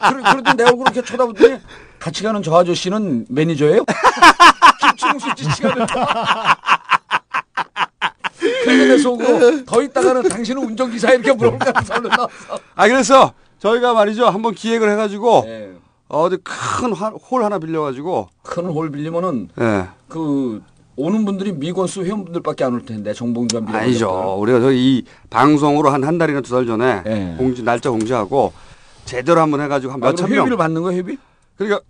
그래, 그랬더니 내 얼굴 이렇게 쳐다보더니 같이 가는 저 아저씨는 매니저예요? 김충식 지치가는. 그래서 내 속으로 더 있다가는 당신은 운전기사 이렇게 물어볼까 해서 얼른 나왔어. 아 그래서 저희가 말이죠 한번 기획을 해가지고 네. 어디 큰 홀 하나 빌려가지고 큰 홀 빌리면은 예. 그 오는 분들이 미건수 회원분들밖에 안 올 텐데 정봉주한 미래 아니죠. 우리가 저희 이 방송으로 한 한 달이나 두 달 전에 예. 공지 날짜 공지하고 제대로 한번 해가지고 한 아, 몇천 그럼 명. 회비를 받는 거예요 회비? 그러니까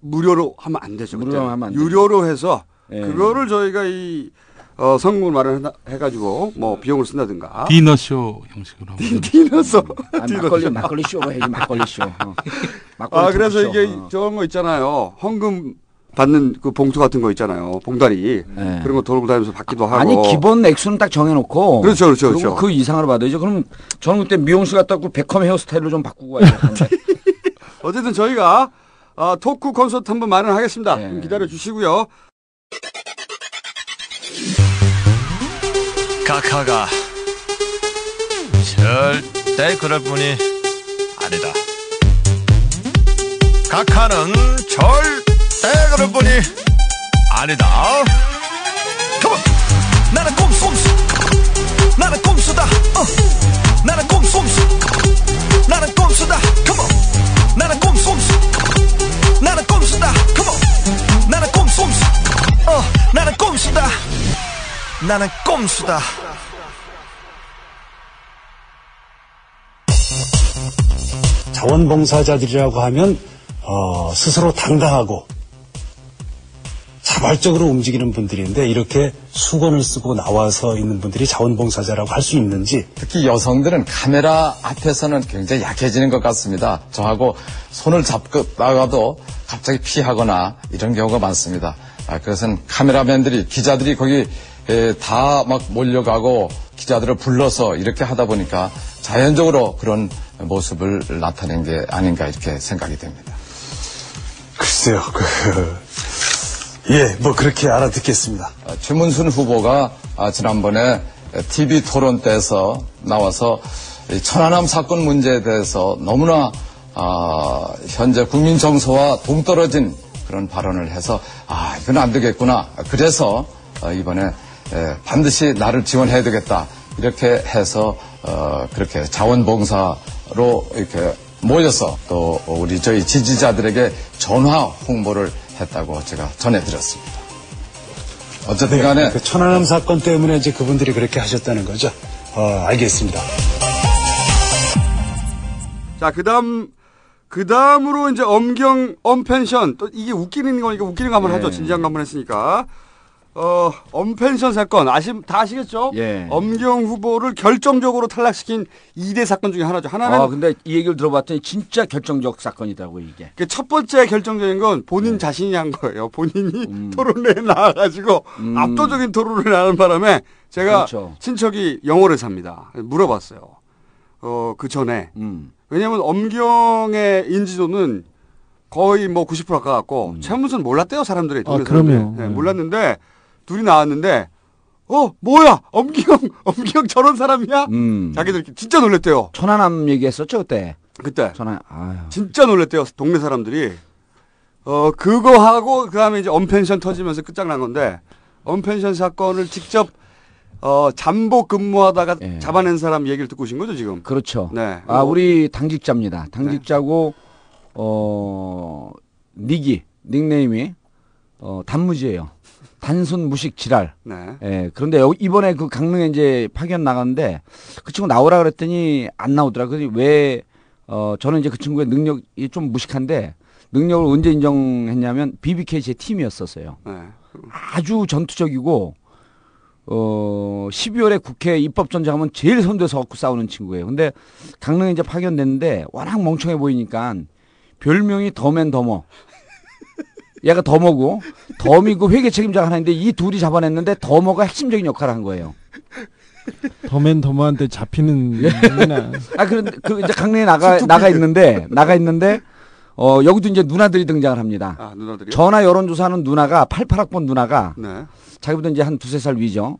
무료로 하면 안 되죠. 무료로. 하면 안 되죠. 유료로 해서 예. 그거를 저희가 이 어, 성분 마련해가지고 뭐 비용을 쓴다든가. 디너쇼 형식으로 한번. 디너쇼. 아, 막걸리 막걸리 쇼로 해야지 막걸리 쇼. 어. 막걸리 아 그래서. 이게 어. 저런 거 있잖아요. 헌금 받는 그 봉투 같은 거 있잖아요. 봉다리 네. 그런 거 돌고 다니면서 받기도 하고. 아니 기본 액수는 딱 정해놓고 그렇죠, 그렇죠, 그리고 그렇죠. 그 이상으로 받아야죠. 그럼 저는 그때 미용실 갔다 왔고 베컴 헤어스타일로 좀 바꾸고 와야 되는데 어쨌든 저희가 어, 토크 콘서트 한번 마련하겠습니다. 네. 좀 기다려 주시고요. 카카가 절대 그럴 뿐이 아니다. 카카는 절 대 그럴 뿐이 아니다. 컴온! 나는 꼼수 꼼수 나는 꼼수다. 어. 나는 꼼수 꼼수 나는 꼼수다. 컴온 나는 꼼수 꼼수 나는 꼼수다. 컴온 나는 꼼수 꼼수 어. 나는 꼼수다. 나는 꼼수다. 자원봉사자들이라고 하면 어, 스스로 당당하고 자발적으로 움직이는 분들인데 이렇게 수건을 쓰고 나와서 있는 분들이 자원봉사자라고 할 수 있는지 특히 여성들은 카메라 앞에서는 굉장히 약해지는 것 같습니다. 저하고 손을 잡다가도 갑자기 피하거나 이런 경우가 많습니다. 아, 그것은 카메라맨들이 기자들이 거기 다 막 몰려가고 기자들을 불러서 이렇게 하다 보니까 자연적으로 그런 모습을 나타낸 게 아닌가 이렇게 생각이 됩니다. 글쎄요, 그, 예, 뭐 그렇게 알아듣겠습니다. 아, 최문순 후보가 아, 지난번에 TV 토론 때에서 나와서 이 천안함 사건 문제에 대해서 너무나 아, 현재 국민 정서와 동떨어진 그런 발언을 해서 아 이건 안 되겠구나. 그래서 어, 이번에 에, 반드시 나를 지원해야 되겠다. 이렇게 해서 어, 그렇게 자원봉사로 이렇게 모여서 또 우리 저희 지지자들에게 전화 홍보를 했다고 제가 전해드렸습니다. 어쨌든 간에 그 천안함 사건 때문에 이제 그분들이 그렇게 하셨다는 거죠. 어, 알겠습니다. 자, 그 다음, 그 다음으로 이제 엄경, 엄펜션. 또 이게 웃기는 거니까 웃기는 거 한번 예. 하죠. 진지한 거 한번 했으니까. 어, 엄펜션 사건. 아시, 다 아시겠죠? 예. 엄경 후보를 결정적으로 탈락시킨 2대 사건 중에 하나죠. 하나는 아 근데 이 얘기를 들어봤더니 진짜 결정적 사건이더라고 이게. 그첫 번째 결정적인 건 본인 네. 자신이 한 거예요. 본인이 음. 토론회에 나와 가지고 압도적인 토론을 하는 바람에 제가 그렇죠. 친척이 영어를 삽니다. 물어봤어요. 어, 그 전에. 음. 왜냐면 엄경의 인지도는 거의 뭐 90% 가깝고 최문순 몰랐대요 사람들이. 아, 그럼요. 사람들이. 네, 몰랐는데 둘이 나왔는데 어 뭐야 엄경 엄경 저런 사람이야? 음. 자기들 진짜 놀랬대요. 천안함 얘기했었죠 그때. 그때 천안. 아유. 진짜 놀랬대요 동네 사람들이. 어 그거 하고 그다음에 이제 언펜션 터지면서 끝장난 건데 언펜션 사건을 직접 어, 잠복 근무하다가 예. 잡아낸 사람 얘기를 듣고 오신 거죠, 지금? 그렇죠. 네. 아, 우리 당직자입니다. 당직자고, 어, 닉이, 닉네임이, 어, 단무지예요 단순 무식 지랄. 네. 예, 그런데 여- 이번에 그 강릉에 이제 파견 나갔는데 그 친구 나오라 그랬더니 안 나오더라고요. 왜, 어, 저는 이제 그 친구의 능력이 좀 무식한데 능력을 언제 인정했냐면 BBK 제 팀이었었어요. 네. 아주 전투적이고 어 12월에 국회 입법 전쟁하면 제일 선두에 서 갖고 싸우는 친구예요. 근데 강릉에 이제 파견됐는데 워낙 멍청해 보이니까 별명이 더맨 더머. 얘가 더머고 그 회계 책임자가 하나 있는데 이 둘이 잡아냈는데 더머가 핵심적인 역할을 한 거예요. 더맨 더머한테 잡히는 일이나 아 그런데 그 이제 강릉에 나가 나가 있는데 나가 있는데 어 여기도 이제 누나들이 등장을 합니다. 아, 누나들이요? 전화 여론조사하는 누나가 88학번 누나가 네. 자기보다 이제 한 두세 살 위죠.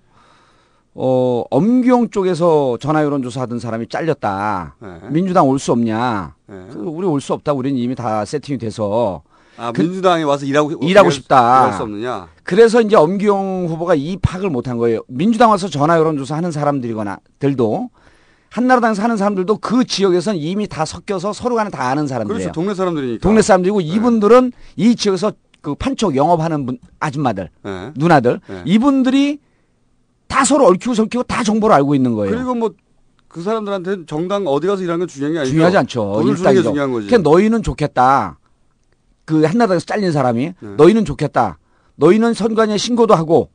어, 엄경 쪽에서 전화 여론조사 하던 사람이 잘렸다. 네. 민주당 올 수 없냐. 네. 그 우리 올 수 없다. 우리는 이미 다 세팅이 돼서. 아, 그- 민주당에 와서 일하고, 일하고 싶다. 일할 수 없느냐? 그래서 이제 엄기용 후보가 이 파악을 못한 거예요. 민주당 와서 전화 여론조사 하는 사람들이거나 들도 한나라당에서 하는 사람들도 그 지역에서는 이미 다 섞여서 서로 간에 다 아는 사람들이에요. 그렇죠. 동네 사람들이니까. 동네 사람들이고 이분들은 이 지역에서 그 판촉 영업하는 분 아줌마들, 네. 누나들 네. 이분들이 다 서로 얽히고 설키고 다 정보를 알고 있는 거예요. 그리고 뭐 그 사람들한테 정당 어디 가서 일하는 건 중요한 게 아니죠. 중요하지 않죠. 돈을 주는 게. 중요한 거지. 그러니까 너희는 좋겠다. 그 한나라당에서 잘린 사람이 네. 너희는 좋겠다. 너희는 선관위에 신고도 하고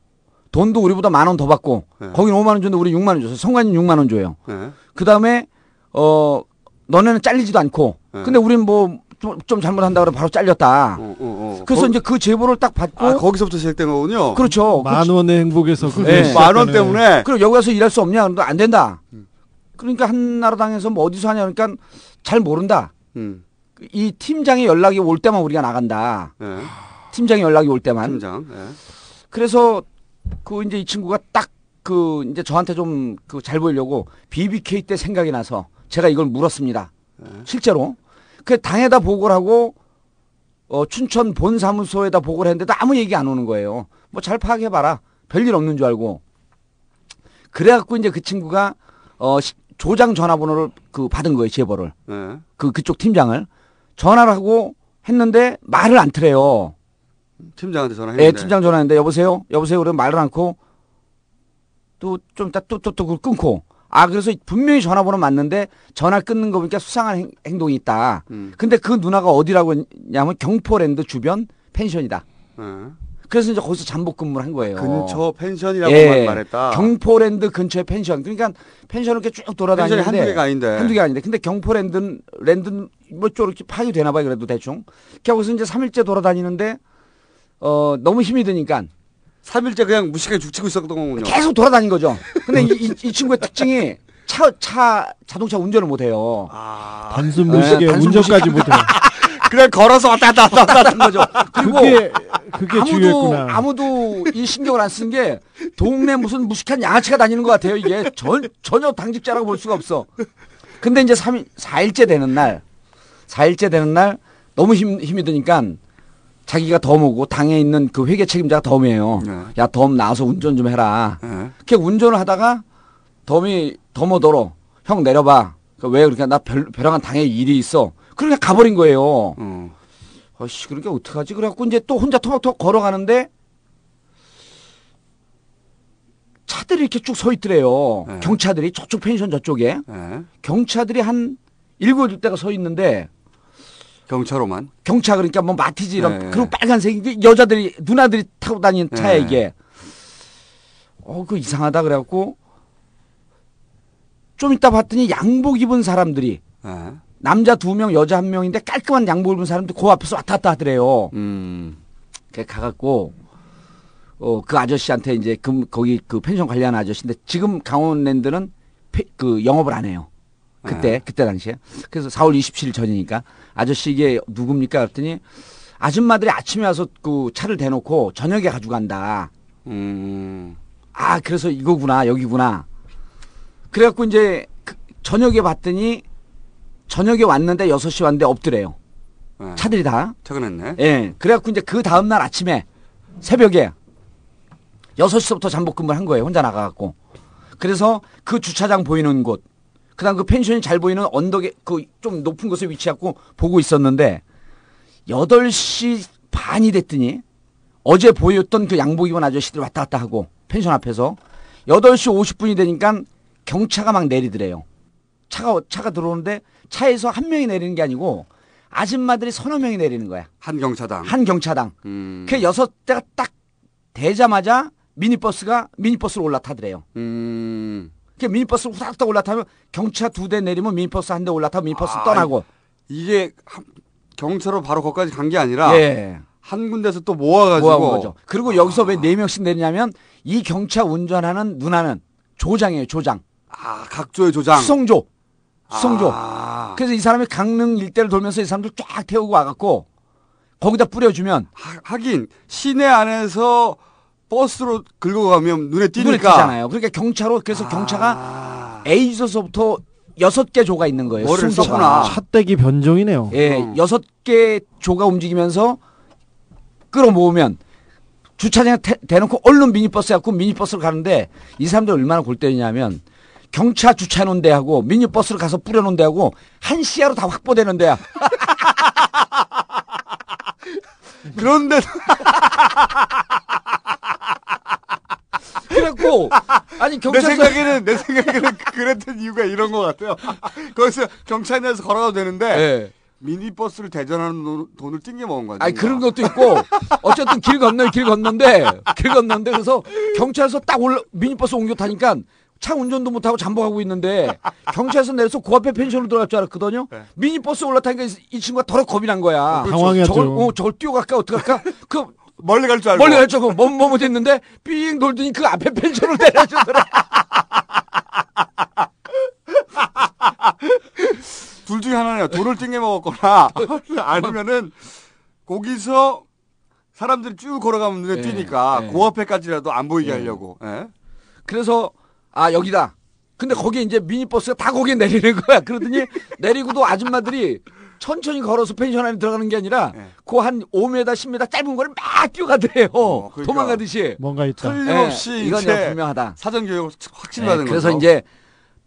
돈도 우리보다 만 원 더 받고 네. 거긴 5만 원 줬는데 우리 6만 원 줬어요. 선관위 6만 원 줘요. 네. 그 다음에 어 너네는 잘리지도 않고 네. 근데 우리는 뭐좀 잘못한다 그래 바로 잘렸다. 어, 어, 어. 그래서 거- 이제 그 제보를 딱 받고 아, 거기서부터 시작된 거군요. 그렇죠. 만 원의 행복에서 그게 예. 시작되네. 만원 때문에. 그리고 여기 와서 일할 수 없냐? 그런데 안 된다. 그러니까 한나라당에서 뭐 어디서 하냐 그러니까 잘 모른다. 음. 이 팀장의 연락이 올 때만 우리가 나간다. 네. 팀장의 연락이 올 때만. 팀장. 네. 그래서 그 이제 이 친구가 딱 그 이제 저한테 좀 그 잘 보이려고 BBK 때 생각이 나서 제가 이걸 물었습니다. 실제로. 그 당에다 보고를 하고 어 춘천 본 사무소에다 보고를 했는데도 아무 얘기 안 오는 거예요. 뭐 잘 파악해 봐라. 별일 없는 줄 알고. 그래 갖고 이제 그 친구가 어 시- 조장 전화번호를 그 받은 거예요, 제보를. 네. 그 그쪽 팀장을 전화를 하고 했는데 말을 안 트래요. 팀장한테 전화했는데. 예, 팀장 전화했는데 여보세요? 여보세요? 그러면 말을 않고 또 좀 이따 또또또 그걸 끊고 아 그래서 분명히 전화번호 맞는데 전화 끊는 거 보니까 수상한 행, 행동이 있다. 음. 근데 그 누나가 어디라고 했냐면 경포랜드 주변 펜션이다. 네. 그래서 이제 거기서 잠복 근무를 한 거예요. 근처 펜션이라고 예, 말했다. 경포랜드 근처에 펜션. 그러니까 펜션을 이렇게 쭉 돌아다니는데 펜션이 한두 개가 아닌데. 한두 개가 아닌데. 근데 경포랜드는 랜드는 뭐 쪽으로 파악이 되나 봐요. 그래도 대충. 거기서 이제 3일째 돌아다니는데 어 너무 힘이 드니까 3일째 그냥 무식하게 죽치고 있었던 거군요. 계속 돌아다닌 거죠. 근데 이, 이, 이 친구의 특징이 차, 차, 자동차 운전을 못 해요. 단순 무식에 네, 단순 운전까지 무식. 못 해. 그냥 걸어서 왔다 갔다 왔다 갔다 한 거죠. 그리고 그게 그게 아무도 중요했구나. 아무도 이 신경을 안 쓴 게 동네 무슨 무식한 양아치가 다니는 것 같아요. 이게 전, 전혀 당직자라고 볼 수가 없어. 근데 이제 3일, 4일째 되는 날, 4일째 되는 날 너무 힘, 힘이 드니까 자기가 덤오고 당에 있는 그 회계 책임자가 덤이에요. 야, 덤 나와서 운전 좀 해라. 네. 그렇게 운전을 하다가 덤이 덤어더러 형 내려봐. 그왜 그러니까 나 별, 벼랑한 당에 일이 있어. 그러니까 가버린 거예요. 어. 아씨 그러니까 어떡하지? 그래갖고 이제 또 혼자 토막토막 걸어가는데 차들이 이렇게 쭉 서 있더래요. 네. 경차들이 저쪽 펜션 저쪽에 네. 경차들이 한 일곱 여덟 대가 서 있는데 경차로만. 경차 그러니까 뭐 마티즈 이런 네. 그리고 빨간색 여자들이 누나들이 타고 다니는 차야 네. 이게. 어, 그 이상하다 그래갖고 좀 이따 봤더니 양복 입은 사람들이 네. 남자 두 명, 여자 한 명인데 깔끔한 양복 입은 사람들이 그 앞에서 왔다 갔다 하더래요. 음. 그 가갖고 어 그 아저씨한테 이제 그 거기 그 펜션 관리하는 아저씨인데 지금 강원랜드는 페- 그 영업을 안 해요. 그때 네. 그때 당시에 그래서 4월 27일 전이니까 아저씨 이게 누굽니까 그랬더니 아줌마들이 아침에 와서 그 차를 대놓고 저녁에 가져간다. 음. 아 그래서 이거구나 여기구나. 그래갖고 이제 그 저녁에 봤더니 저녁에 왔는데 6시 왔는데 없더래요. 네. 차들이 다. 퇴근했네. 예. 그래갖고 이제 그 다음날 아침에 새벽에 6시부터 잠복 근무를 한 거예요. 혼자 나가갖고. 그래서 그 주차장 보이는 곳, 그 다음 그 펜션이 잘 보이는 언덕에 그 좀 높은 곳에 위치하고 보고 있었는데 8시 반이 됐더니 어제 보였던 그 양복 입은 아저씨들 왔다 갔다 하고 펜션 앞에서 8시 50분이 되니까 경차가 막 내리더래요. 차가, 차가 들어오는데 차에서 한 명이 내리는 게 아니고 아줌마들이 서너 명이 내리는 거야. 한 경차당. 한 경차당. 음. 그 여섯 대가 딱 되자마자 미니버스가 미니버스로 올라타더래요. 음. 그 미니버스 후닥닥 올라타면 경차 두 대 내리면 미니버스 한 대 올라타면 미니버스 아, 떠나고. 이게 한- 경차로 바로 거기까지 간 게 아니라 예. 한 군데서 또 모아가지고 모아온 거죠. 그리고 여기서 왜 네 명씩 내리냐면 이 경차 운전하는 누나는 조장이에요, 조장. 아, 각조의 조장. 수성조. 수성조. 아. 그래서 이 사람이 강릉 일대를 돌면서 이 사람들 쫙 태우고 와갖고 거기다 뿌려주면 하, 긴 시내 안에서 버스로 긁고 가면 눈에 띄니까 눈에 띄잖아요. 그러니까 경차로 그래서 경차가 A조서부터 여섯 개 조가 있는 거예요. 뭐를 수송조가. 찻대기 변종이네요. 예, 여섯 개 조가 움직이면서 끌어모으면 주차장에 태- 대놓고 얼른 미니버스 갖고 미니버스로 가는데 이 사람들 얼마나 골 때리냐면 경차 주차해 놓은 데하고 미니버스로 가서 뿌려 놓은 데하고 한 시야로 다 확보되는 데야. 그런데 그래갖고 아니 내 경찰서 생각에는 내 생각에는 그랬던 이유가 이런 것 같아요. 거기서 경찰에서 걸어가도 되는데 예. 미니버스를 대절하는 돈- 돈을 띵겨 먹은 거지. 아니 그런 것도 있고 어쨌든 길 건너 길 건너인데 길 건너인데 그래서 경찰서 딱 올라 미니버스 옮겨 타니까 차 운전도 못하고 잠복하고 있는데 경찰서 내려서 그 앞에 펜션으로 들어갈 줄 알았거든요. 미니버스 올라타니까 이, 이 친구가 덜컥 겁이 난 거야. 그렇죠. 당황했죠. 저걸, 어, 저걸 뛰어갈까 어떡할까? 그 멀리 갈 줄 알고. 멀리 갈 줄 알고 뭐뭐 됐는데 삥 돌더니 그 앞에 펜션을 내려주더라. 둘 중에 하나네요. 돈을 띵겨 먹었거나 아니면은 거기서 사람들이 쭉 걸어가면 눈에 예, 띄니까 예. 그 앞에까지라도 안 보이게 예. 하려고. 예? 그래서 아 여기다. 근데 거기에 이제 미니버스가 다 거기에 내리는 거야. 그러더니 내리고도 아줌마들이 천천히 걸어서 펜션 안에 들어가는 게 아니라 그한 5m, 10m 짧은 거를 막 뛰어가더래요. 그러니까. 도망가듯이. 뭔가 있다. 틀림없이 예, 이건 이제 분명하다. 사전 교육을 확실히 네, 받은 그래서 거죠. 이제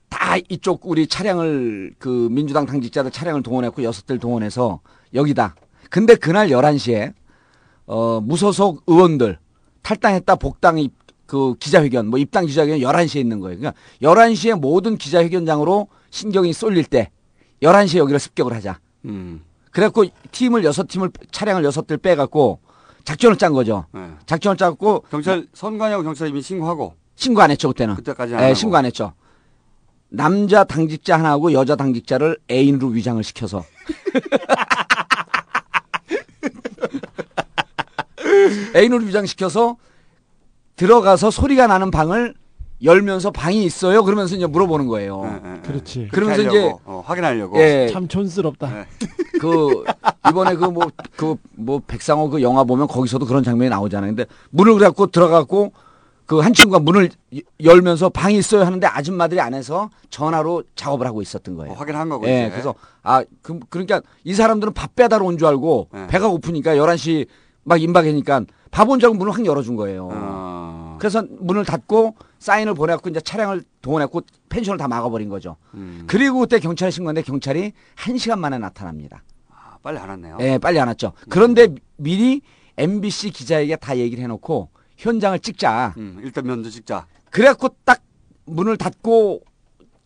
다 이쪽 우리 차량을 그 민주당 당직자들 차량을 동원했고 여섯 대를 동원해서 여기다. 근데 그날 11시에 어 무소속 의원들 탈당했다 복당 입, 그 기자회견 뭐 입당 기자회견 11시에 있는 거예요. 그러니까 11시에 모든 기자회견장으로 신경이 쏠릴 때 11시에 여기를 습격을 하자. 음. 그래갖고 팀을 여섯 팀을 차량을 여섯 대를 빼갖고 작전을 짠 거죠. 네. 작전을 짜고 경찰 선관위하고 경찰 이미 신고하고 신고 안 했죠 그때는. 그때까지 안 예, 하고. 신고 안 했죠. 남자 당직자 하나하고 여자 당직자를 애인으로 위장을 시켜서 애인으로 위장시켜서 들어가서 소리가 나는 방을 열면서 방이 있어요. 그러면서 이제 물어보는 거예요. 그렇지. 그러면서 이제 어, 확인하려고. 예, 참 촌스럽다. 그 이번에 그 뭐 그 뭐 백상호 그 영화 보면 거기서도 그런 장면이 나오잖아요. 근데 문을 갖고 들어가고 그 한 친구가 문을 이- 열면서 방이 있어요 하는데 아줌마들이 안에서 전화로 작업을 하고 있었던 거예요. 어, 확인한 거고. 예, 이제. 그래서 아, 그, 그러니까 이 사람들은 밥 배달 온 줄 알고 네. 배가 고프니까 11시 막 임박이니까 알고 문을 확 열어준 거예요. 어. 그래서 문을 닫고 사인을 보내갖고 이제 차량을 동원했고 펜션을 다 막아버린 거죠. 음. 그리고 그때 경찰에 신고했는데 경찰이 한 시간 만에 나타납니다. 아, 빨리 안 왔네요. 예, 빨리 안 왔죠. 그런데 미리 MBC 기자에게 다 얘기를 해놓고 현장을 찍자. 음, 일단 면접 찍자. 그래갖고 딱 문을 닫고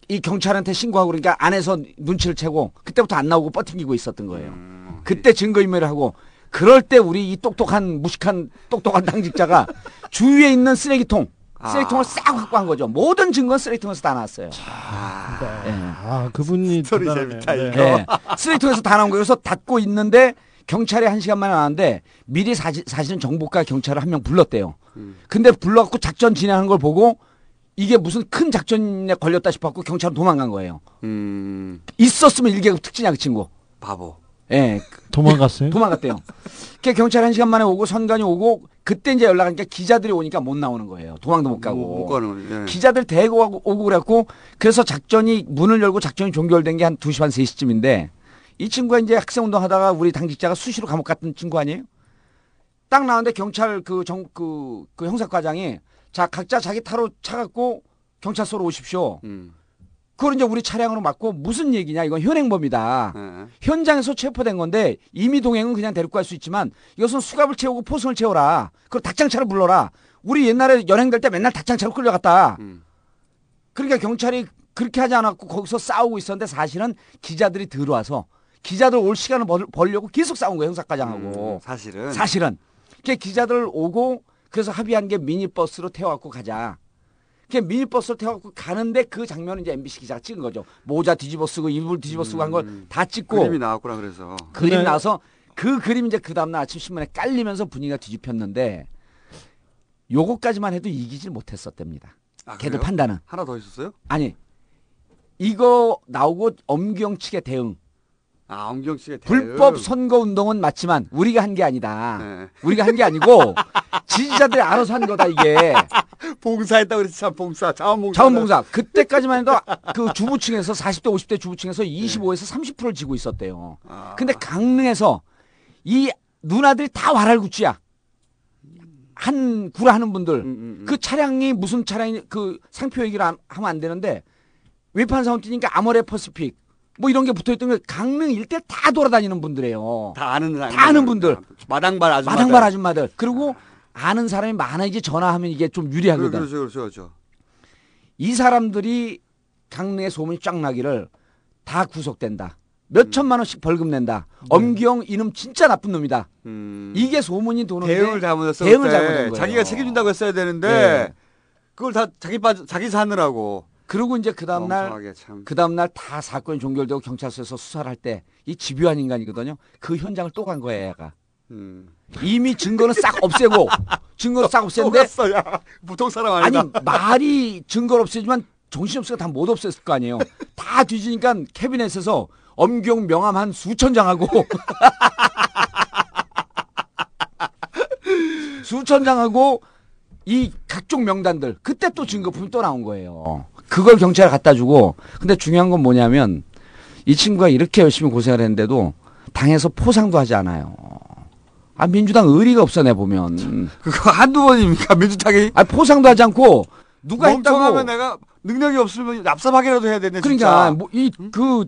이 경찰한테 신고하고 그러니까 안에서 눈치를 채고 그때부터 안 나오고 버팅기고 있었던 거예요. 음. 그때 증거인멸을 하고 그럴 때 우리 이 똑똑한 무식한 똑똑한 당직자가 주위에 있는 쓰레기통 쓰레기통을 싹 확보한 거죠. 모든 증거는 쓰레기통에서 다 나왔어요. 예. 아 그분이 스토리 대단하네요. 재밌다, 네. 이거. 예. 쓰레기통에서 다 나온 거예요. 그래서 닫고 있는데 경찰이 한 시간 만에 나왔는데 미리 사실, 사실은 정보과 경찰을 한 명 불렀대요. 근데 불러갖고 작전 진행하는 걸 보고 이게 무슨 큰 작전에 걸렸다 싶었고 경찰은 도망간 거예요. 음, 있었으면 일개급 특진이야 그 친구. 바보. 예. 도망갔어요? 도망갔대요. 그 경찰 한 시간 만에 오고 선관이 오고 그때 이제 연락하니까 기자들이 오니까 못 나오는 거예요. 도망도 못 가고. 못 가는 거예요. 예. 기자들 대고 오고, 오고 그랬고 그래서 작전이 문을 열고 작전이 종결된 게한 2시 반 3시쯤인데 이 친구가 이제 학생 운동 하다가 우리 당직자가 수시로 감옥 갔던 친구 아니에요? 딱 나왔는데 경찰 그 정 그 그 형사과장이 자 각자 자기 타로 차갖고 경찰서로 오십시오. 음. 그걸 이제 우리 차량으로 맞고 무슨 얘기냐 이건 현행범이다. 네. 현장에서 체포된 건데 임의 동행은 그냥 데리고 갈 수 있지만 이것은 수갑을 채우고 포승을 채워라. 그리고 닭장차를 불러라. 우리 옛날에 연행될 때 맨날 닭장차로 끌려갔다. 음. 그러니까 경찰이 그렇게 하지 않았고 거기서 싸우고 있었는데 사실은 기자들이 들어와서 기자들 올 시간을 벌, 벌려고 계속 싸운 거예요 형사과장하고. 음, 사실은 사실은. 그 기자들 오고 그래서 합의한 게 미니버스로 태워갖고 가자. 그 미니버스로 태워갖고 가는데 그 장면을 이제 MBC 기자가 찍은 거죠. 모자 뒤집어 쓰고 이불 뒤집어 쓰고 한 걸 다 찍고 음. 그림이 나왔구나 그래서 그림 그날- 나서 그 그림 이제 그 다음날 아침 신문에 깔리면서 분위기가 뒤집혔는데 요거까지만 해도 이기질 못했었답니다. 아, 그래요? 판단은 하나 더 있었어요? 아니 이거 나오고 엄경 측의 대응 아 엄경 씨가 불법 선거 운동은 맞지만 우리가 한 게 아니다. 네. 우리가 한 게 아니고 지지자들이 알아서 한 거다 이게. 봉사했다 그랬지 참 봉사 자원봉사 자원봉사 그때까지만 해도 그 주부층에서 40대 50대 주부층에서 25에서 30%를 지고 있었대요. 근데 강릉에서 이 누나들이 다 와랄구치야. 한 구라 하는 분들 그 차량이 무슨 차량이 그 상표 얘기를 안- 하면 안 되는데 외판 사원 뛰니까 아모레 퍼시픽 뭐 이런 게 붙어 있던 게 강릉 일대 다 돌아다니는 분들이에요. 다 아는 사람 다 아는 분들. 마당발 아줌마 마당발 아줌마들. 그리고 아는 사람이 많아야지 전화하면 이게 좀 유리하거든. 그렇죠 그렇죠 그렇죠 이 사람들이 강릉에 소문이 쫙 나기를 다 구속된다. 몇 음. 천만 원씩 벌금 낸다. 네. 엄기영 이놈 진짜 나쁜 놈이다. 음. 이게 소문이 도는데 대응을 잘못했어 대응을. 잘못한 거예요. 자기가 책임진다고 했어야 되는데 네. 그걸 다 자기 빠 자기 사느라고 그리고 이제 그 다음 날 멍청하게 참. 그 다음 날 다 사건이 종결되고 경찰서에서 수사를 할 때 이 집요한 인간이거든요. 그 현장을 또 간 거예요, 얘가. 음. 이미 증거는 싹 없애고 증거를 싹또 없앴는데 보통 사람 아니다 아니 말이 증거를 없애지만 정신없으니까 다못 없앴을 거 아니에요. 다 뒤지니까 캐비넷에서 엄경 명함 한 수천 장하고 수천 장하고 이 각종 명단들 그때 또 증거품이 또 나온 거예요. 그걸 경찰에 갖다 주고 근데 중요한 건 뭐냐면 이 친구가 이렇게 열심히 고생을 했는데도 당에서 포상도 하지 않아요. 아 민주당 의리가 없어 내 보면. 그거 한두 번입니까 민주당이? 아 포상도 하지 않고 누가 했다고? 멍청하면 내가 능력이 없으면 납사하게라도 해야 되네 그러니까 진짜. 뭐이그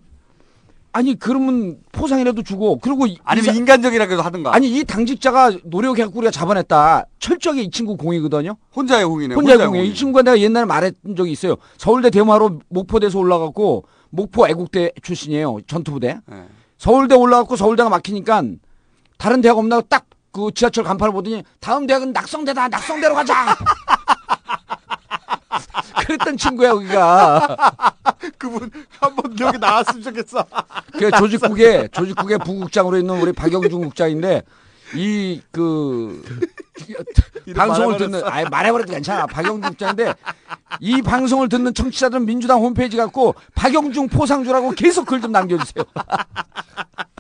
아니 그러면 포상이라도 주고 그리고 이- 아니면 이 인간적이라도 하든가 아니 이 당직자가 노력해갖고 우리가 잡아냈다. 철저하게 이 친구 공이거든요. 혼자의 공이네 혼자의 혼자의 공이에요. 이. 친구가 내가 옛날에 말했던 적이 있어요. 서울대 대마로 목포대에서 올라갔고 목포 애국대 출신이에요. 전투부대. 네. 서울대 올라갔고 서울대가 막히니까 다른 대학 없나 딱 그 지하철 간판을 보더니 다음 대학은 낙성대다. 낙성대로 가자. 그랬던 친구야 여기가. 그분 한번 여기 나왔으면 좋겠어. 그 조직국의 조직국의 부국장으로 있는 우리 박영준 국장인데 이그 방송을 듣는. 아예 말해버려도 괜찮아 박영준 국장인데 이 방송을 듣는 청취자들은 민주당 홈페이지 갖고 박영중 포상주라고 계속 글 좀 남겨주세요.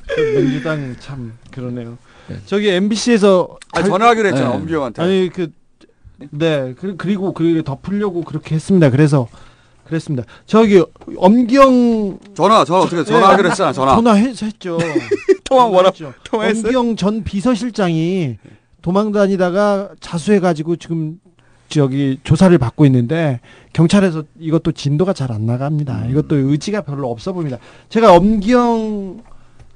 그 민주당 참 그러네요. 저기 MBC에서 아, 전화하기로 했잖아, 엄기영한테. 아니 그 네, 그- 그리고 그 덮으려고 그렇게 했습니다. 그래서 그랬습니다. 저기 엄경 전화 전화 어떻게 전화하기로 했잖아 전화. 전화했죠. 통화 전화했죠. 통화했어요? 엄경 전 비서실장이 도망 다니다가 자수해 가지고 지금 저기 조사를 받고 있는데 경찰에서 이것도 진도가 잘 안 나갑니다. 이것도 의지가 별로 없어 보입니다. 제가 엄경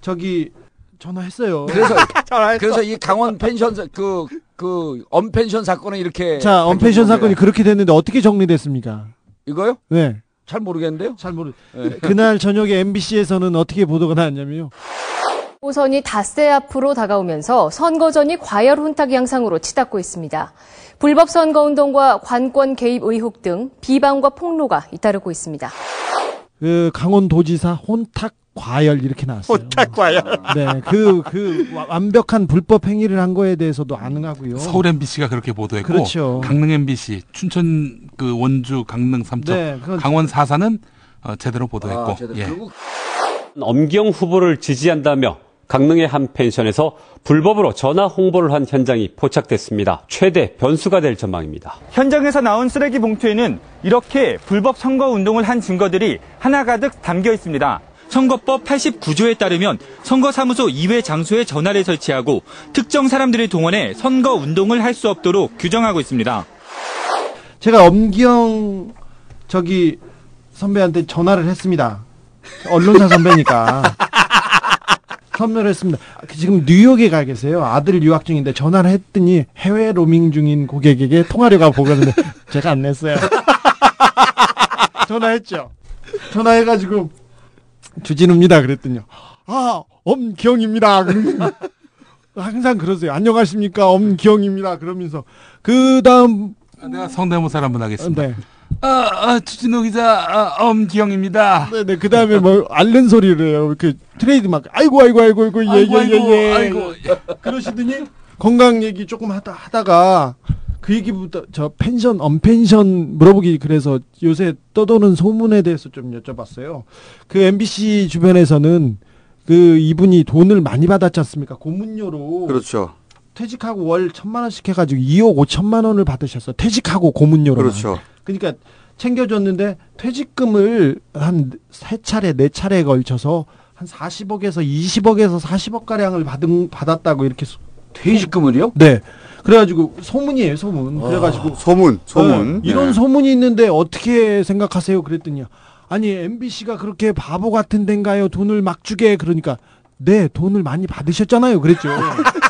저기 전화했어요. 그래서 그래서 이 강원 펜션 그그 언펜션 사건은 이렇게 자, 언펜션 사건이 거예요. 그렇게 됐는데 어떻게 정리됐습니까? 이거요? 네. 잘 모르겠는데요. 잘 모르. 네. 그날 저녁에 MBC에서는 어떻게 보도가 나왔냐면요. 오선이 닷새 앞으로 다가오면서 선거전이 과열 혼탁 양상으로 치닫고 있습니다. 불법 선거운동과 관권 개입 의혹 등 비방과 폭로가 잇따르고 있습니다. 그 강원도지사 혼탁 과열 이렇게 나왔어요. 혼탁 과열. 네, 그, 그 와- 완벽한 불법 행위를 한 거에 대해서도 안응하고요. 서울 MBC가 그렇게 보도했고 그렇죠. 강릉 MBC, 춘천 그 원주 강릉 삼척, 네, 그건- 강원 사사는 어, 제대로 보도했고 아, 제대로. 예. 결국 엄경 후보를 지지한다며 강릉의 한 펜션에서 불법으로 전화 홍보를 한 현장이 포착됐습니다. 최대 변수가 될 전망입니다. 현장에서 나온 쓰레기 봉투에는 이렇게 불법 선거 운동을 한 증거들이 하나가득 담겨 있습니다. 선거법 89조에 따르면 선거사무소 2회 장소에 전화를 설치하고 특정 사람들을 동원해 선거 운동을 할 수 없도록 규정하고 있습니다. 제가 엄기영 저기 선배한테 전화를 했습니다. 언론사 선배니까. 선물을 했습니다. 지금 뉴욕에 가 계세요. 아들 유학 중인데 전화를 했더니 해외 로밍 중인 고객에게 통화료가 보거든요. 제가 안 냈어요. 전화했죠. 전화해가지고 주진우입니다. 그랬더니 아 엄기영입니다. 항상 그러세요. 안녕하십니까 엄기영입니다. 그러면서 그 다음 내가 성대모사를 한번 하겠습니다. 네. 아, 아, 주진우 기자, 아, 엄기영입니다. 네네 그 다음에 뭐 앓는 소리를 해요. 그 트레이드 마크 아이고 아이고 아이고 아이고 아이고, 예 예예 아이고, 그러시더니 건강 얘기 조금 하다 하다가 그 얘기부터 저 펜션 언펜션 물어보기 그래서 요새 떠도는 소문에 대해서 좀 여쭤봤어요. 그 MBC 주변에서는 그 이분이 돈을 많이 받았지 않습니까? 고문료로 그렇죠. 퇴직하고 월 천만 원씩 해가지고 2억 5천만 원을 받으셨어. 퇴직하고 고문료로. 그렇죠. 그러니까 챙겨줬는데 퇴직금을 한 세 차례 네 차례에 걸쳐서 한 40억에서 20억에서 40억 가량을 받은 받았다고 이렇게 소- 퇴직금을요? 네. 그래가지고 소문이에요 소문. 그래가지고 아, 소문, 소문. 네, 이런 네. 소문이 있는데 어떻게 생각하세요? 그랬더니 아니 MBC가 그렇게 바보 같은 데인가요? 돈을 막 주게 그러니까 네 돈을 많이 받으셨잖아요. 그랬죠.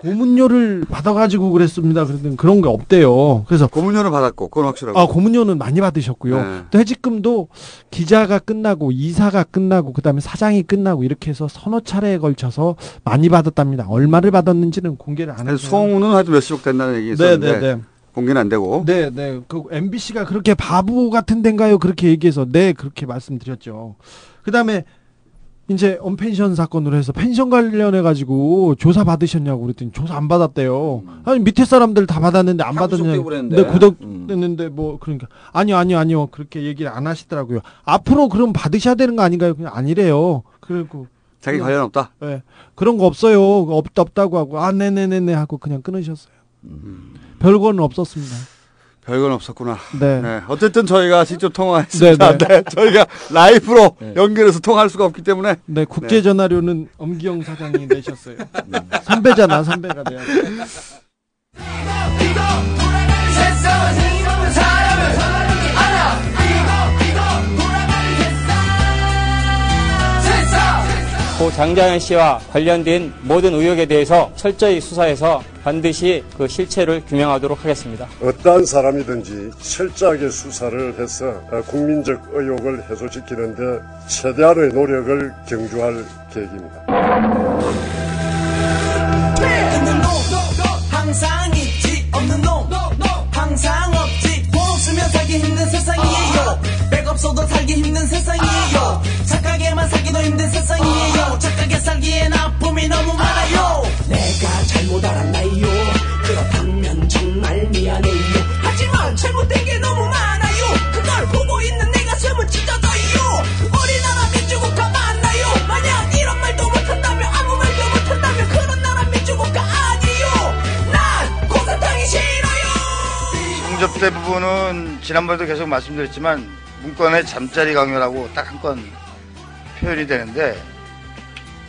고문료를 받아가지고 그랬습니다. 그랬더니 그런 게 없대요. 그래서 고문료는 받았고 그건 확실하고. 아 고문료는 많이 받으셨고요. 네. 퇴직금도 기자가 끝나고 이사가 끝나고 그다음에 사장이 끝나고 이렇게 해서 서너 차례에 걸쳐서 많이 받았답니다. 얼마를 받았는지는 공개를 안 했어요. 소문은 하여튼 몇십억 된다는 얘기 있었는데 네, 네, 네. 공개는 안 되고. 네, 네. 그 MBC가 그렇게 바보 같은 데인가요? 그렇게 얘기해서 네, 그렇게 말씀드렸죠. 그다음에 이제 언펜션 사건으로 해서 펜션 관련해 가지고 조사 받으셨냐고 그랬더니 조사 안 받았대요. 아니 밑에 사람들 다 받았는데 안 네, 그랬는데. 구독됐는데 뭐 그러니까 아니요, 아니요, 아니요. 그렇게 얘기를 안 하시더라고요. 앞으로 그럼 받으셔야 되는 거 아닌가요? 그냥 아니래요. 그리고 자기 관련 없다. 네. 그런 거 없어요. 없다 없다고 하고 아, 네, 네, 네, 네 하고 그냥 끊으셨어요. 별거는 없었습니다. 별건 없었구나. 네. 어쨌든 저희가 직접 통화했습니다. 네, 네, 네. 저희가 라이브로 연결해서 통화할 수가 없기 때문에. 네, 국제 전화료는 엄기영 사장이 내셨어요. 선배잖아, 선배가 돼야 돼. 고 장자연 씨와 관련된 모든 의혹에 대해서 철저히 수사해서 반드시 그 실체를 규명하도록 하겠습니다. 어떠한 사람이든지 철저하게 수사를 해서 어, 국민적 의혹을 해소시키는데 최대한의 노력을 경주할 계획입니다. 항상 있지 없는 놈 항상 없지 돈 없으면 살기 힘든 세상이에요 백 없어도 살기 힘든 세상이에요 힘든 세상이에요 착하게 살기엔 아픔이 너무 많아요. 내가 잘못 알았나요? 그렇다면 정말 미안해요. 하지만 잘못된 게 너무 많아요. 그걸 보고 있는 내 가슴은 찢어져요. 우리 나라 민주국가 맞나요? 만약 이런 말도 못한다면 아무 말도 못한다면 그런 나라 민주국가 아니요. 난 고사탕이 싫어요. 성접대 부분은 지난번에도 계속 말씀드렸지만 문건에 잠자리 강요라고 딱 한 건 표현이 되는데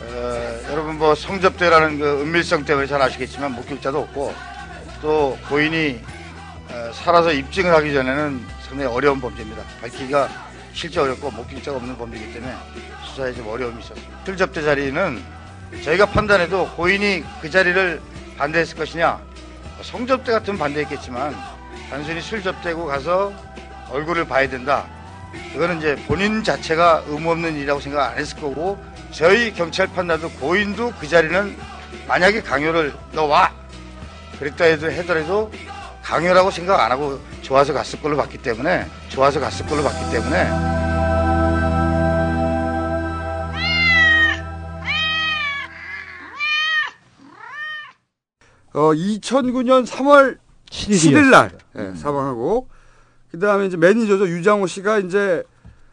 어, 여러분 뭐 성접대라는 그 은밀성 때문에 잘 아시겠지만 목격자도 없고 또 고인이 어, 살아서 입증을 하기 전에는 상당히 어려운 범죄입니다. 밝히기가 실제 어렵고 목격자가 없는 범죄이기 때문에 수사에 좀 어려움이 있었습니다. 실접대 자리는 저희가 판단해도 고인이 그 자리를 반대했을 것이냐 성접대 같으면 반대했겠지만 단순히 술 접대고 가서 얼굴을 봐야 된다. 이거는 이제 본인 자체가 의무 없는 일이라고 생각 안 했을 거고 저희 경찰 판단도 고인도 그 자리는 만약에 강요를 너 와 그랬다 해도 하더라도 강요라고 생각 안 하고 좋아서 갔을 걸로 봤기 때문에 좋아서 갔을 걸로 봤기 때문에. 어, 2009년 3월 7일 날. 예, 사망하고 그다음에 이제 매니저죠. 유장호 씨가 이제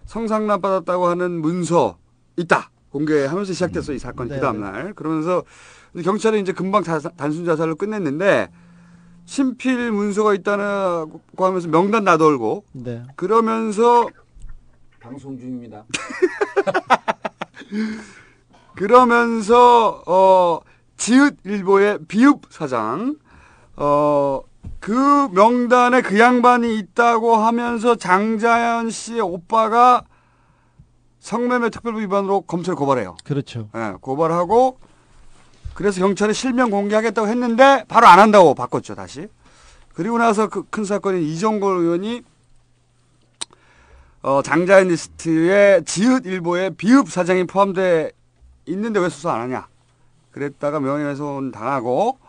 성상납 받았다고 하는 문서 있다. 공개하면서 시작됐어 이 사건. 그 다음 날. 그러면서 경찰은 이제 금방 자사- 단순 자살로 끝냈는데 친필 문서가 있다고 하면서 명단 놔돌고 네. 그러면서 방송 중입니다. 그러면서 어 지읒 일보의 비읍 사장 어 그 명단에 그 양반이 있다고 하면서 장자연 씨의 오빠가 성매매 특별법 위반으로 검찰에 고발해요. 그렇죠. 예, 고발하고 그래서 경찰에 실명 공개하겠다고 했는데 바로 안 한다고 바꿨죠 다시. 그리고 나서 그 큰 사건인 이종걸 의원이 어, 장자연 리스트에 지읒 일보의 비읍 사장이 포함돼 있는데 왜 수사 안 하냐. 그랬다가 명예훼손 당하고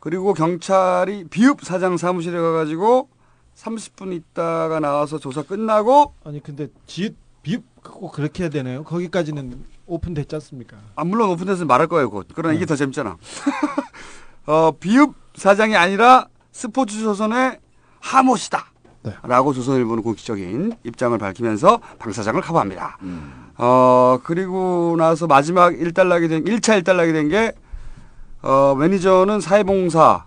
그리고 경찰이 비읍 사장 사무실에 가가지고 30분 있다가 나와서 조사 끝나고 아니 근데 지읒 비읍 꼭 그렇게 해야 되나요? 거기까지는 오픈됐지 않습니까? 아, 물론 오픈돼서 말할 거예요, 곧. 그러나 이게 더 재밌잖아. 어, 비읍 사장이 아니라 스포츠 조선의 하모시다. 라고 조선일보는 공식적인 입장을 밝히면서 방 사장을 커버합니다. 어, 그리고 나서 마지막 일단락이 된, 1차 일단락이 된 게, 어, 매니저는 사회봉사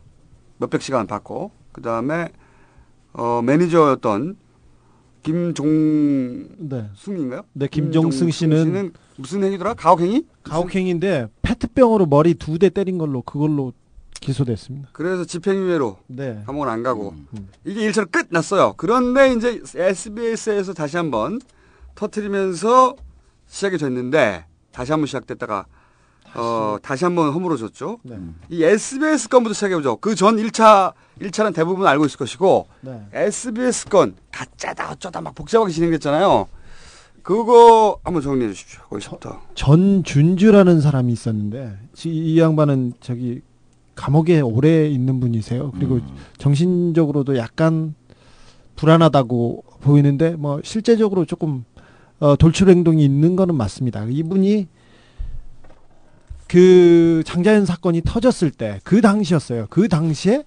몇백 시간 받고, 그 다음에, 어, 매니저였던 김종승인가요? 네, 김종승 씨는 무슨 행위더라? 가혹행위? 가혹행위인데 페트병으로 머리 두 대 때린 걸로 그걸로 기소됐습니다. 그래서 집행유예로 네. 감옥은 안 가고 이게 1차로 끝났어요. 그런데 이제 SBS에서 다시 한번 터트리면서 시작이 됐는데 다시 한번 시작됐다가 어, 다시 한번 허물어졌죠. 네. 이 SBS 건부터 시작해보죠. 그 전 1차, 1차는 대부분 알고 있을 것이고, 네. SBS 건, 가짜다, 어쩌다 막 복잡하게 진행됐잖아요. 그거 한번 정리해 주십시오. 거기서부터. 전준주라는 사람이 있었는데 지- 이 양반은 저기 감옥에 오래 있는 분이세요. 그리고 정신적으로도 약간 불안하다고 보이는데 뭐 실제적으로 조금 어, 돌출 행동이 있는 거는 맞습니다. 이분이 그 장자연 사건이 터졌을 때 그 당시였어요. 그 당시에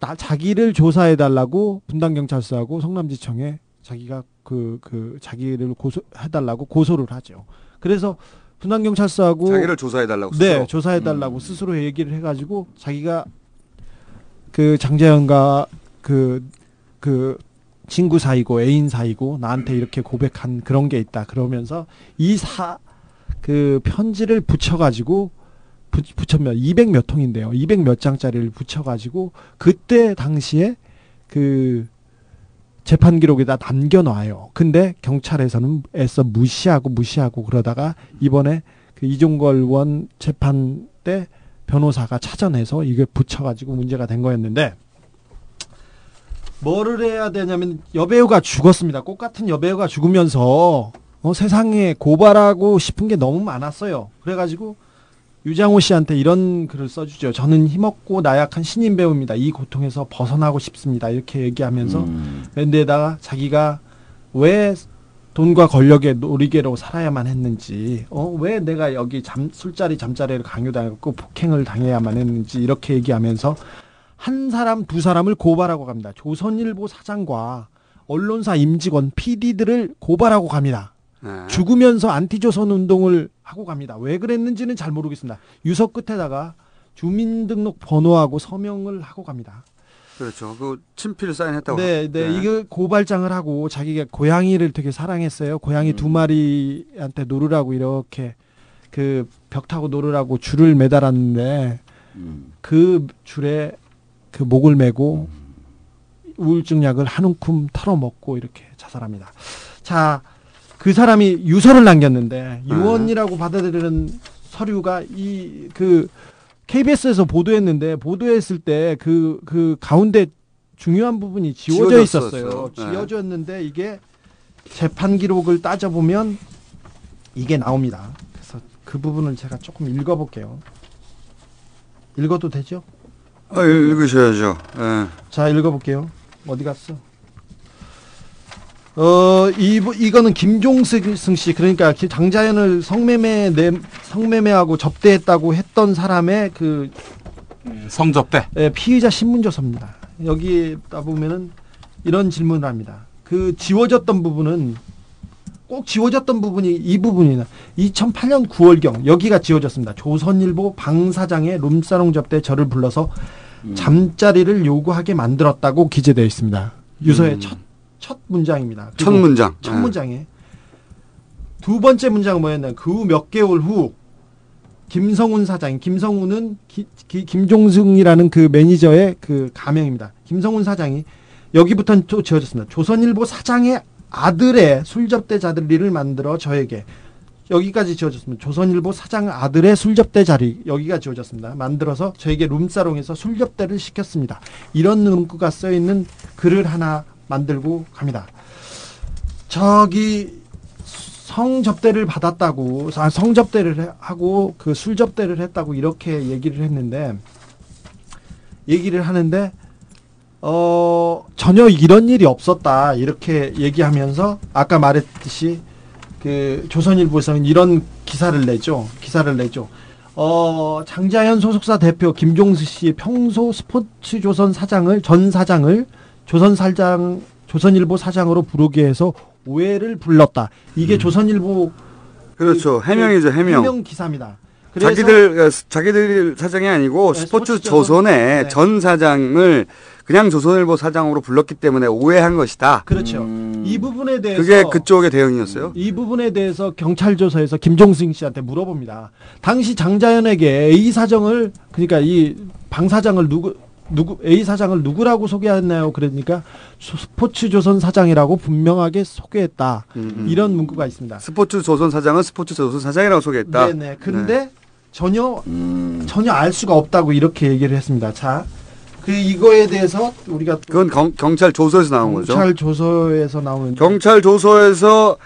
나 자기를 조사해 달라고 분당 경찰서하고 성남지청에 자기가 그그 자기를 고소해 달라고 고소를 하죠. 그래서 분당 경찰서하고 자기를 조사해 달라고 네, 스스로? 음. 조사해 달라고 스스로 얘기를 해 가지고 자기가 그 장자연과 그그 친구 사이고 애인 사이고 나한테 이렇게 고백한 그런 게 있다 그러면서 이 사 그 편지를 붙여 가지고 붙였면 200 몇 통인데요. 200 몇 장짜리를 붙여 가지고 그때 당시에 그 재판 기록에다 남겨 놔요. 근데 경찰에서는 애써 무시하고 무시하고 그러다가 이번에 그 이종걸 원 재판 때 변호사가 찾아내서 이걸 붙여 가지고 문제가 된 거였는데 뭐를 해야 되냐면 여배우가 죽었습니다. 꽃 같은 여배우가 죽으면서 어, 세상에 고발하고 싶은 게 너무 많았어요. 그래가지고 유장호 씨한테 이런 글을 써주죠. 저는 힘없고 나약한 신인 배우입니다. 이 고통에서 벗어나고 싶습니다. 이렇게 얘기하면서 밴드에다가 자기가 왜 돈과 권력의 놀이개로 살아야만 했는지, 어, 왜 내가 여기 잠, 술자리 잠자리를 강요당했고 폭행을 당해야만 했는지 이렇게 얘기하면서 한 사람 두 사람을 고발하고 갑니다. 조선일보 사장과 언론사 임직원 PD들을 고발하고 갑니다. 네. 죽으면서 안티조선 운동을 하고 갑니다. 왜 그랬는지는 잘 모르겠습니다. 유서 끝에다가 주민등록 번호하고 서명을 하고 갑니다. 그렇죠. 그 친필 사인했다고. 네, 네, 이거 고발장을 하고 자기가 고양이를 되게 사랑했어요. 고양이 음. 두 마리한테 놀으라고 이렇게 그 벽 타고 놀으라고 줄을 매달았는데 그 줄에 그 목을 메고 우울증 약을 한 움큼 털어먹고 이렇게 자살합니다. 자, 그 사람이 유서를 남겼는데 유언이라고 받아들이는 서류가 이 그 KBS에서 보도했는데 보도했을 때그그 가운데 중요한 부분이 지워져 지워졌었어요. 있었어요. 네. 지워졌는데 이게 재판 기록을 따져 보면 이게 나옵니다. 그래서 그 부분을 제가 조금 읽어볼게요. 읽어도 되죠? 아, 읽- 읽으셔야죠. 예. 자, 읽어볼게요. 어디 갔어? 어, 이, 이거는 김종승 씨, 그러니까 기- 장자연을 성매매, 내, 성매매하고 접대했다고 했던 사람의 그, 성접대. 예, 피의자 신문조서입니다. 여기다 보면은 이런 질문을 합니다. 그 지워졌던 부분은 꼭 지워졌던 부분이 이 부분이나 2008년 9월경 여기가 지워졌습니다. 조선일보 방 사장의 룸사롱 접대 저를 불러서 잠자리를 요구하게 만들었다고 기재되어 있습니다. 유서의 음. 첫 첫 문장입니다. 첫 문장. 첫 네. 문장에 두 번째 문장은 뭐였나요? 그후 몇 개월 후 김성훈 사장, 김성훈은 기- 기- 김종승이라는 그 매니저의 그 가명입니다. 김성훈 사장이 여기부터는 또 지어졌습니다. 조선일보 사장의 아들의 술접대 자리를 만들어 저에게 여기까지 지어졌습니다. 조선일보 사장 아들의 술접대 자리 여기가 지어졌습니다. 만들어서 저에게 룸사롱에서 술접대를 시켰습니다. 이런 문구가 써 있는 글을 하나 만들고 갑니다. 저기 성접대를 받았다고 아, 성접대를 해- 하고 그 술접대를 했다고 이렇게 얘기를 했는데 얘기를 하는데 어 전혀 이런 일이 없었다 이렇게 얘기하면서 아까 말했듯이 그 조선일보에서는 이런 기사를 내죠 기사를 내죠 어 장자연 소속사 대표 김종수 씨 평소 스포츠조선 사장을 전 사장을 조선 사장 조선일보 사장으로 부르게 해서 오해를 불렀다 이게 조선일보 그렇죠. 그- 해명이죠, 그 해명. 해명 기사입니다. 자기들 어, 자기들 사장이 아니고 네, 스포츠 스포츠 조선의 네. 전 사장을 그냥 조선일보 사장으로 불렀기 때문에 오해한 것이다. 그렇죠. 이 부분에 대해서 그게 그쪽의 대응이었어요. 이 부분에 대해서 경찰 조사에서 김종승 씨한테 물어봅니다. 당시 장자연에게 A 사정을 그러니까 이 방 사장을 누구 누구 A 사장을 누구라고 소개했나요? 그러니까 소- 스포츠 조선 사장이라고 분명하게 소개했다. 이런 문구가 있습니다. 스포츠 조선 사장은 스포츠 조선 사장이라고 소개했다. 네네. 근데 전혀 전혀 알 수가 없다고 이렇게 얘기를 했습니다. 자, 그 이거에 대해서 우리가 그건 경, 경찰 조서에서 나온 거죠. 경찰 조서에서 나오는 경찰 조서에서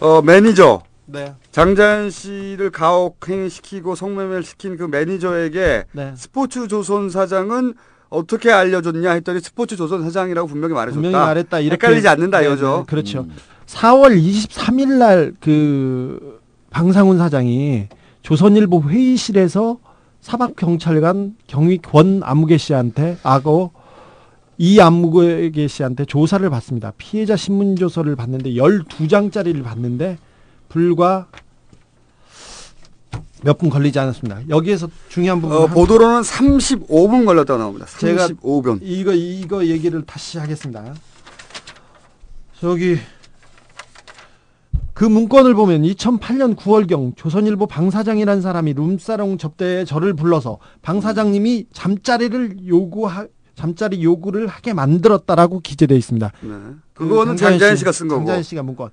어, 매니저 네. 장자연 씨를 가혹행위시키고 성매매를 시킨 그 매니저에게 네. 스포츠 조선 사장은 어떻게 알려줬냐 했더니 스포츠 조선 사장이라고 분명히 말해줬다. 분명히 말했다. 이렇게 헷갈리지 않는다 네, 이거죠. 네, 그렇죠. 4월 23일 날 그 방상훈 사장이 조선일보 회의실에서 사박 경찰관 경위 권 안무개 씨한테 악어 이 안무개 씨한테 조사를 받습니다. 피해자 신문 조서를 받는데 12장짜리를 받는데 불과 몇 분 걸리지 않았습니다. 여기에서 중요한 부분 어, 보도로는 35분 걸렸다고 나옵니다. 제가 35분. 이거 이거 얘기를 다시 하겠습니다. 저기 그 문건을 보면 2008년 9월경 조선일보 방 사장이라는 사람이 룸사롱 접대에 저를 불러서 방 사장님이 잠자리를 요구하 잠자리 요구를 하게 만들었다라고 기재되어 있습니다. 네. 그거는 장자연 씨가 쓴 거고. 장자연 씨가 문건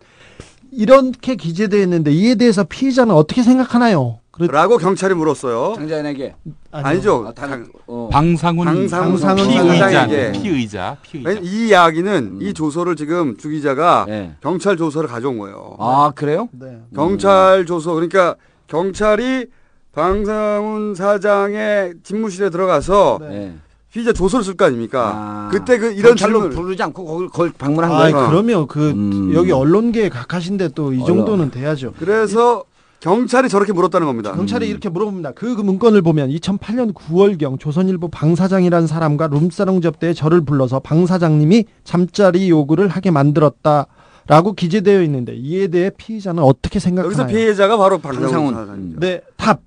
이렇게 기재되어 있는데 이에 대해서 피해자는 어떻게 생각하나요? 라고 경찰이 물었어요. 장자연에게 아니죠. 아, 장- 어. 방상훈 방상훈 피의자. 피의자 피의자 왜냐면 이 이야기는 이 조서를 지금 주 기자가 네. 경찰 조서를 가져온 거예요. 아 그래요? 네. 경찰 조서 그러니까 경찰이 방상훈 사장의 집무실에 들어가서 네. 피의자 조서를 쓸 거 아닙니까? 아, 그때 그 이런 경찰로 질문 부르지 않고 거기 걸 방문한 아, 거예요. 그러면 그 음. 여기 언론계에 각하신데 또 이 정도는 돼야죠. 그래서 경찰이 저렇게 물었다는 겁니다. 경찰이 이렇게 물어봅니다. 그, 그 문건을 보면 2008년 9월경 조선일보 방 사장이라는 사람과 룸사롱 접대에 저를 불러서 방 사장님이 잠자리 요구를 하게 만들었다 라고 기재되어 있는데 이에 대해 피의자는 어떻게 생각하나요? 여기서 피해자가 바로 방상훈. 네, 답.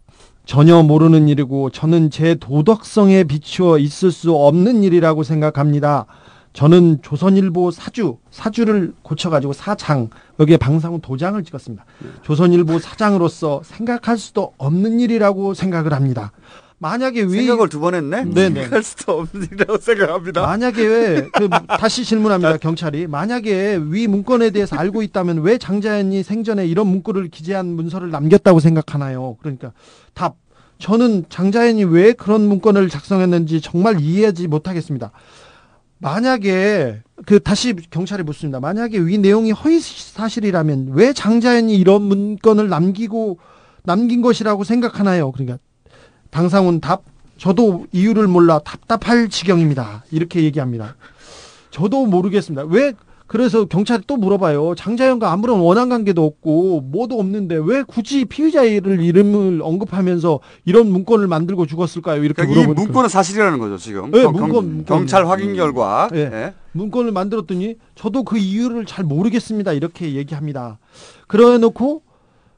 전혀 모르는 일이고 저는 제 도덕성에 비추어 있을 수 없는 일이라고 생각합니다. 저는 조선일보 사주, 사주를 고쳐가지고 사장, 여기에 방상훈 도장을 찍었습니다. 조선일보 사장으로서 생각할 수도 없는 일이라고 생각을 합니다. 만약에 위 생각을 두 번 했네? 네네. 할 수도 없는 일이라고 생각합니다. 만약에 왜, 그, 다시 질문합니다, 경찰이. 만약에 위 문건에 대해서 알고 있다면 왜 장자연이 생전에 이런 문구를 기재한 문서를 남겼다고 생각하나요? 그러니까, 답. 저는 장자연이 왜 그런 문건을 작성했는지 정말 이해하지 못하겠습니다. 만약에, 그, 다시 경찰이 묻습니다. 만약에 위 내용이 허위 사실이라면 왜 장자연이 이런 문건을 남기고, 남긴 것이라고 생각하나요? 그러니까, 방상훈 답. 저도 이유를 몰라 답답할 지경입니다. 이렇게 얘기합니다. 저도 모르겠습니다. 왜 그래서 경찰이 또 물어봐요. 장자연과 아무런 원한 관계도 없고 뭐도 없는데 왜 굳이 피의자의 이름을 언급하면서 이런 문건을 만들고 죽었을까요? 이렇게 그러니까 이 물어보니까 문건은 사실이라는 거죠 지금. 네, 경, 문건, 문건. 경찰 확인 결과. 네. 예. 문건을 만들었더니 저도 그 이유를 잘 모르겠습니다. 이렇게 얘기합니다. 그래 놓고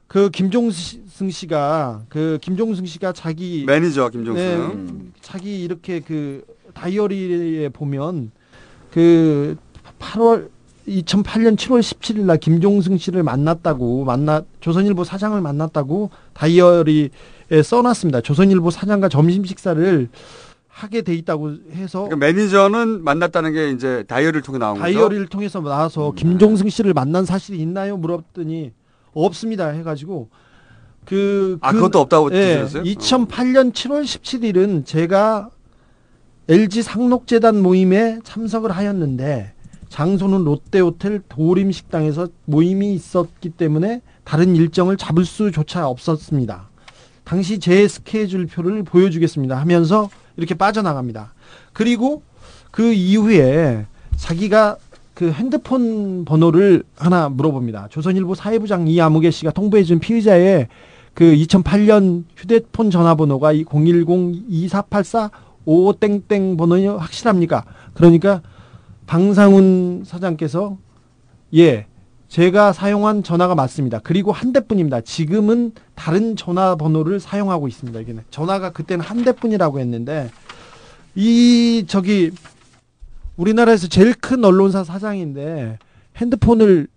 그 김종승 씨가 그 김종승 씨가 자기 매니저 김종승. 네, 자기 이렇게 그 다이어리에 보면 그 8월 2008년 7월 17일 날 김종승 씨를 만났다고 만나 조선일보 사장을 만났다고 다이어리에 써놨습니다. 조선일보 사장과 점심 식사를 하게 돼 있다고 해서 그러니까 매니저는 만났다는 게 이제 다이어리를 통해 나온 거죠. 다이어리를 통해서 나와서 김종승 씨를 만난 사실이 있나요? 물었더니 없습니다 해가지고 그, 아, 그 것도 없다고 예, 드셨어요? 2008년 7월 17일은 제가 LG 상록재단 모임에 참석을 하였는데 장소는 롯데호텔 도림식당에서 모임이 있었기 때문에 다른 일정을 잡을 수조차 없었습니다. 당시 제 스케줄표를 보여주겠습니다 하면서 이렇게 빠져나갑니다. 그리고 그 이후에 자기가 그 핸드폰 번호를 하나 물어봅니다. 조선일보 사회부장 이아무개 씨가 통보해준 피의자의 그 2008년 휴대폰 전화번호가 이 010-2484-55땡땡 번호이 확실합니까? 그러니까 방상훈 사장께서 예, 제가 사용한 전화가 맞습니다. 그리고 한 대뿐입니다. 지금은 다른 전화번호를 사용하고 있습니다. 이게 전화가 그때는 한 대뿐이라고 했는데 이 저기 우리나라에서 제일 큰 언론사 사장인데 핸드폰을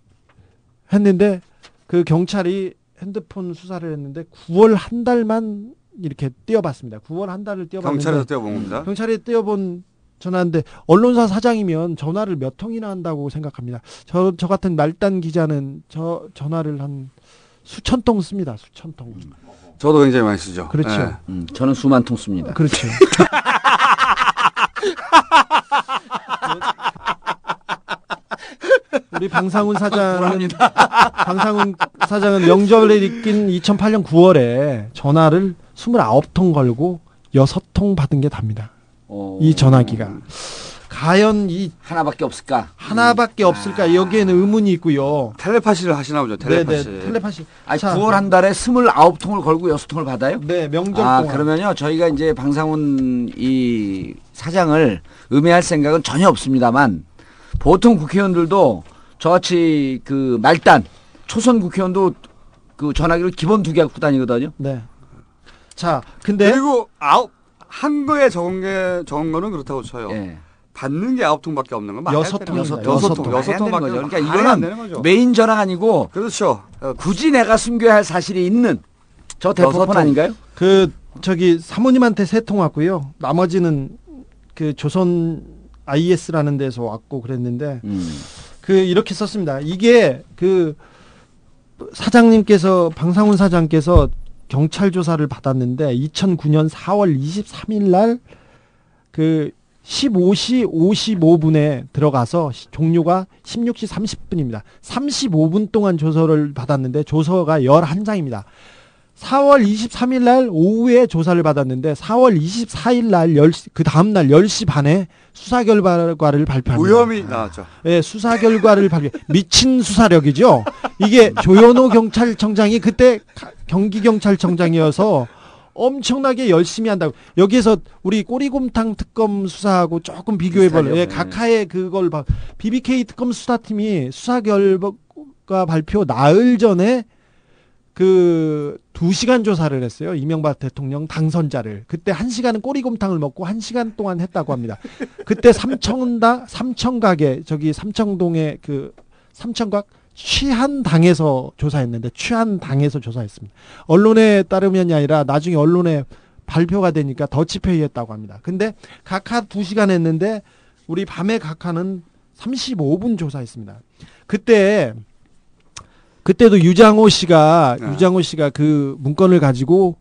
했는데 그 경찰이 핸드폰 수사를 했는데 9월 한 달만 이렇게 띄어봤습니다. 9월 한 달을 띄어봤는데 경찰에서 떼어본 겁니다. 경찰에 띄어본 전화인데 언론사 사장이면 전화를 몇 통이나 한다고 생각합니다. 저, 저 같은 말단 기자는 저 전화를 한 수천 통 씁니다. 수천 통. 저도 굉장히 많이 쓰죠. 그렇죠. 예. 음, 저는 수만 통 씁니다. 그렇죠. 우리 방상훈 사장은 방상훈 사장은 명절에 있긴 2008년 9월에 전화를 29통 걸고 6통 받은 게 답니다. 이 전화기가 과연 이 하나밖에 없을까? 하나밖에 없을까? 여기에는 의문이 있고요. 텔레파시를 하시나 보죠. 텔레파시. 네네, 텔레파시. 아니, 자, 9월 한 달에 29통을 걸고 6통을 받아요? 네, 명절 아, 동안. 그러면요. 저희가 이제 방상훈 이 사장을 음해할 생각은 전혀 없습니다만 보통 국회의원들도 저같이 그 말단 초선 국회의원도 그 전화기를 기본 두 개 갖고 다니거든요. 네. 자, 근데 그리고 아홉 한 거에 적은 게 적은 거는 그렇다고 쳐요. 받는 게 아홉 통밖에 없는 건 여섯. 거죠. 여섯 여섯 통. 통, 여섯 안 되는 통밖에 거죠. 그러니까 안 되는 이거는 거죠. 메인 전화가 아니고 그렇죠. 굳이 내가 숨겨야 할 사실이 있는 저 여섯 대포폰 통. 아닌가요? 그 저기 사모님한테 세 통 왔고요. 나머지는 그 조선 IS라는 데서 왔고 그랬는데 그 이렇게 썼습니다. 이게 그 사장님께서 방상훈 사장께서 경찰 조사를 받았는데 2009년 4월 23일 날 그 15시 55분에 들어가서 시- 종료가 16시 30분입니다. 35분 동안 조서를 받았는데 조서가 11장입니다. 4월 23일 날 오후에 조사를 받았는데 4월 24일 날 10시, 그 다음 날 10시 반에 수사 결과를 발표합니다. 무혐의 나왔죠. 예, 수사 결과를 발표. 미친 수사력이죠. 이게 조현호 경찰청장이 그때 가- 경기 경찰청장이어서 엄청나게 열심히 한다고. 여기에서 우리 꼬리곰탕 특검 수사하고 조금 비교해볼래요. 예, 비슷하죠. 각하의 그걸 봐. BBK 특검 수사팀이 수사 결과 발표 나흘 전에 그 두 시간 조사를 했어요. 이명박 대통령 당선자를. 그때 한 시간은 꼬리곰탕을 먹고 한 시간 동안 했다고 합니다. 그때 삼청다 삼청각에 저기 삼청동에 그 삼청각 취한당에서 조사했는데 취한당에서 조사했습니다. 언론에 따르면이 아니라 나중에 언론에 발표가 되니까 더치페이 했다고 합니다. 근데 각하 두 시간 했는데 우리 밤에 각하는 35분 조사했습니다. 그때 그때도 유장호 씨가 유장호 씨가 그 문건을 가지고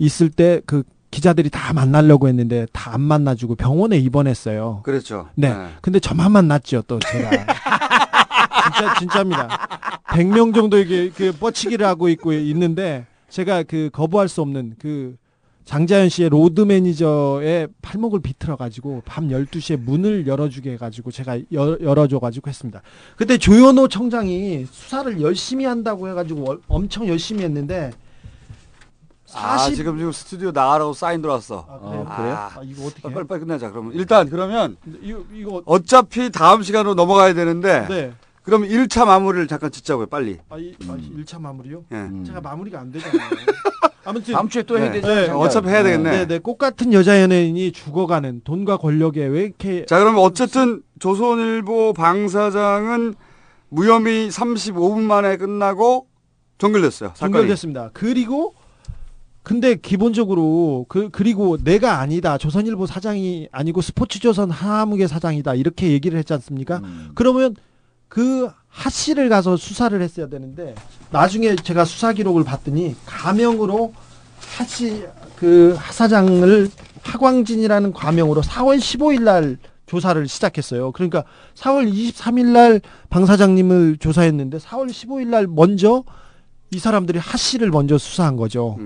있을 때 그 기자들이 다 만나려고 했는데 다 안 만나주고 병원에 입원했어요. 그랬죠. 네. 근데 저만 만났죠, 또 제가. 진짜 진짜입니다. 100명 정도 이게 그 뻗치기를 하고 있고 있는데 제가 그 거부할 수 없는 그 장자연 씨의 로드 매니저의 팔목을 비틀어 가지고 밤 12시에 문을 열어주게 해 가지고 제가 열, 열어줘 가지고 했습니다. 그때 조현오 청장이 수사를 열심히 한다고 해 가지고 월- 엄청 열심히 했는데 아, 40 지금 지금 스튜디오 나가라고 사인 들어왔어. 그래요? 아, 이거 어떻게 빨리 빨리 끝내자. 그러면 일단 그러면 이거 이거 어차피 다음 시간으로 넘어가야 되는데. 네. 그럼 1차 마무리를 잠깐 짓자고요, 빨리. 아, 이, 아, 1차 마무리요? 예. 제가 마무리가 안 되잖아요. 아무튼 다음 주에 또 해야 네. 되잖아요. 네, 어차피 해야 되겠네. 네, 네. 꽃 같은 여자 연예인이 죽어가는 돈과 권력에 왜 이렇게 자, 그러면 어쨌든 조선일보 방사장은 무혐의 35분 만에 끝나고 종결됐어요. 사건이. 종결됐습니다. 그리고 근데 기본적으로 그 그리고 내가 아니다 조선일보 사장이 아니고 스포츠조선 하무의 사장이다 이렇게 얘기를 했지 않습니까? 그러면 그 하씨를 가서 수사를 했어야 되는데 나중에 제가 수사 기록을 봤더니 가명으로 하씨 그 하사장을 하광진이라는 과명으로 4월 15일 날 조사를 시작했어요. 그러니까 4월 23일 날 방 사장님을 조사했는데 4월 15일 날 먼저 이 사람들이 하씨를 먼저 수사한 거죠.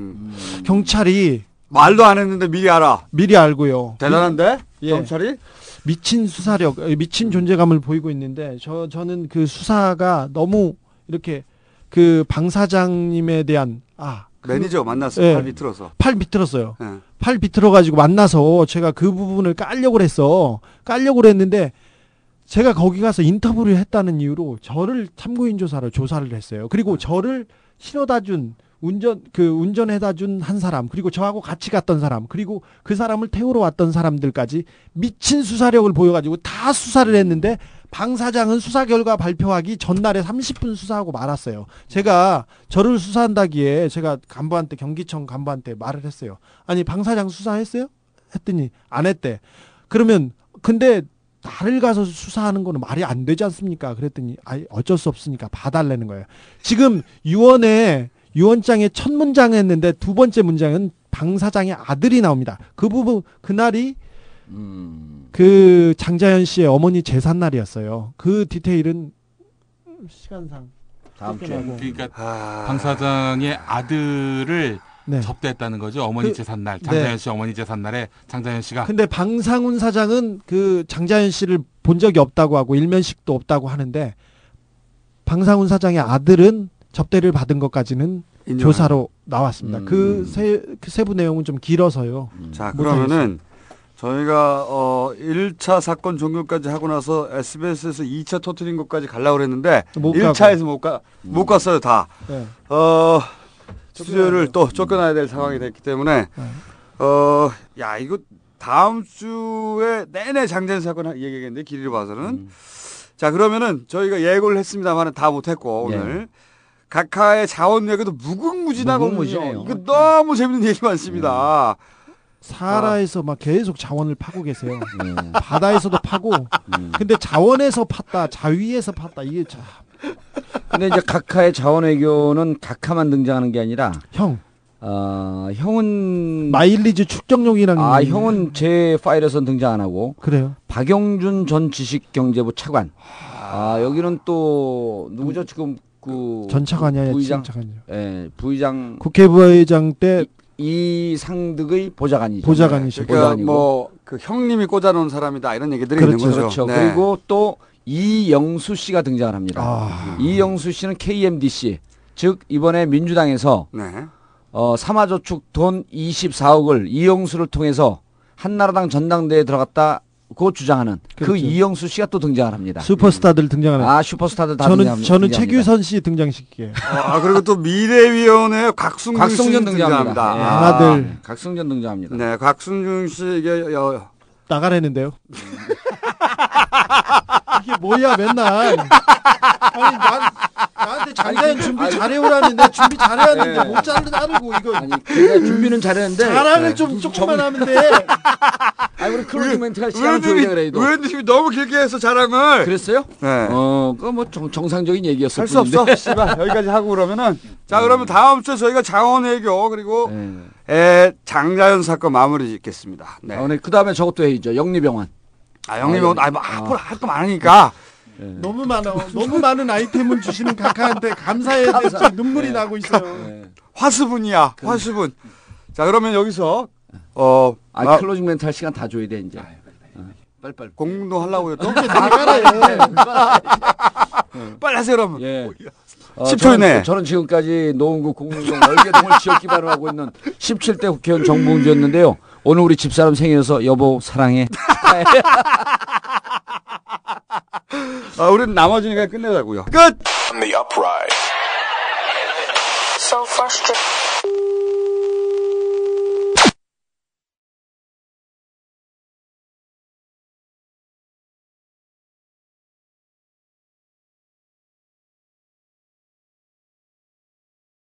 경찰이 말도 안 했는데 미리 알아. 미리 알고요. 대단한데? 예. 경찰이? 미친 수사력, 어, 미친 존재감을 보이고 있는데 저 저는 그 수사가 너무 이렇게 그 방 사장님에 대한 아 그- 매니저 만났어요. 예. 팔 비틀어서. 팔 비틀었어요. 예. 팔 비틀어 가지고 만나서 제가 그 부분을 깔려고 했어. 깔려고 했는데 제가 거기 가서 인터뷰를 했다는 이유로 저를 참고인 조사를 조사를 했어요. 그리고 저를 실어다 준 운전 그 운전해다 준 한 사람 그리고 저하고 같이 갔던 사람 그리고 그 사람을 태우러 왔던 사람들까지 미친 수사력을 보여가지고 다 수사를 했는데 방 사장은 수사 결과 발표하기 전날에 30분 수사하고 말았어요. 제가 저를 수사한다기에 제가 간부한테 경기청 간부한테 말을 했어요. 아니 방 사장 수사했어요? 했더니 안 했대. 그러면 근데 나를 가서 수사하는 거는 말이 안 되지 않습니까? 그랬더니 아 어쩔 수 없으니까 봐달라는 거예요. 지금 유언에 유언장에 첫 문장 했는데 두 번째 문장은 방 사장의 아들이 나옵니다. 그 부분 그날이 그 장자연 씨의 어머니 재산 날이었어요. 그 디테일은 시간상 다음 주에. 그러니까 방 사장의 아들을 네. 접대했다는 거죠. 어머니 그- 재산날, 네. 장자연 씨 어머니 재산 날에 장자연 씨가 근데 방상훈 사장은 그 장자연 씨를 본 적이 없다고 하고 일면식도 없다고 하는데 방상훈 사장의 아들은 접대를 받은 것까지는 인정하는. 조사로 나왔습니다. 음. 그 세, 그 세부 내용은 좀 길어서요. 자, 못하겠어요. 그러면은 저희가 어 1차 사건 종결까지 하고 나서 SBS에서 2차 터트린 것까지 가려고 그랬는데 못 1차에서 못 가, 못 갔어요, 다. 네. 어, 스튜디오를 또 쫓겨나야 될 상황이 됐기 때문에 어, 야, 이거 다음 주에 내내 장전 사건 하- 얘기했는데 길이를 봐서는 자, 그러면은 저희가 예고를 했습니다만은 다 못했고 예. 오늘 각하의 자원 얘기도 무궁무진하거든요. 무궁무진해요. 이거 너무 재밌는 얘기 많습니다. 사라에서 막 계속 자원을 파고 계세요. 네. 바다에서도 파고. 음. 근데 자원에서 팠다, 자위에서 팠다. 이게 참 근데 이제 각하의 자원 외교는 각하만 등장하는 게 아니라 형. 어, 형은 마일리지 축적용이라는 아 형은 제 파일에선 등장 안 하고 그래요. 박영준 전 지식경제부 차관. 아 여기는 또 누구죠 지금 그 전 차관이 아니라 부의장 차관이요. 예 부의장 국회 부의장 때 이 상득의 보좌관이죠. 보좌관이시죠. 그러니까 보좌관이고. 뭐그 형님이 꽂아놓은 사람이다 이런 얘기들이 그렇죠. 있는 거죠. 그렇죠. 네. 그리고 또 이영수 씨가 등장을 합니다. 아. 이영수 씨는 KMDC 즉 이번에 민주당에서 네. 어, 삼화저축 돈 24억을 이영수를 통해서 한나라당 전당대회에 들어갔다 고 주장하는 그 그렇죠. 이영수 씨가 또 등장을 합니다. 슈퍼스타들 등장하는. 아 슈퍼스타들 다 저는 등장- 저는 등장합니다. 최규선 씨 등장시키게요. 아 그리고 또 미래위원회 곽성전 씨 등장합니다. 예. 아, 아들. 곽성전 등장합니다. 네, 곽승준 씨 이게 여, 나가라는데요. 이게 뭐야 맨날. 아니 난 나한테 장자연 준비 잘해오라는데 준비 잘해왔는데 네. 못 자르고 이거 아니 내가 준비는 잘했는데 자랑을 네. 좀 조금만 하면 돼. 아니 우리 클로징 멘트가 시간 의원님이 줘야 그래도. 의원님이 너무 길게 해서 자랑을 그랬어요? 네. 어, 그거 뭐 정, 정상적인 얘기였을 할수 없어. 씨발 여기까지 하고 그러면은 자 그러면 다음 주에 저희가 장원외교 그리고 네. 에, 장자연 사건 마무리 짓겠습니다. 네. 아, 네. 그 다음에 저것도 해야죠. 영리병원. 아 형님은 아, 아뭐 앞으로 할 거 많으니까 너무 많아. 너무 많은 아이템을 주시는 각하한테 감사해야 될지 눈물이 나고 있어요. 화수분이야 화수분. 자 그러면 여기서 어 아, 마- 클로징 멘트 할 시간 다 줘야 돼 이제. 어, 빨리빨리. 공동 하려고요 또 이제 나가라. 빨리 하세요 그러면. 예. 어, 10초 저는, 이내. 저는 지금까지 노원구 공릉동 월계동을 지역 기반으로 하고 있는 17대 국회의원 정봉주였는데요. 오늘 우리 집사람 생일에서 여보 사랑해. 아 우리는 나머지니까 끝내자고요. 끝.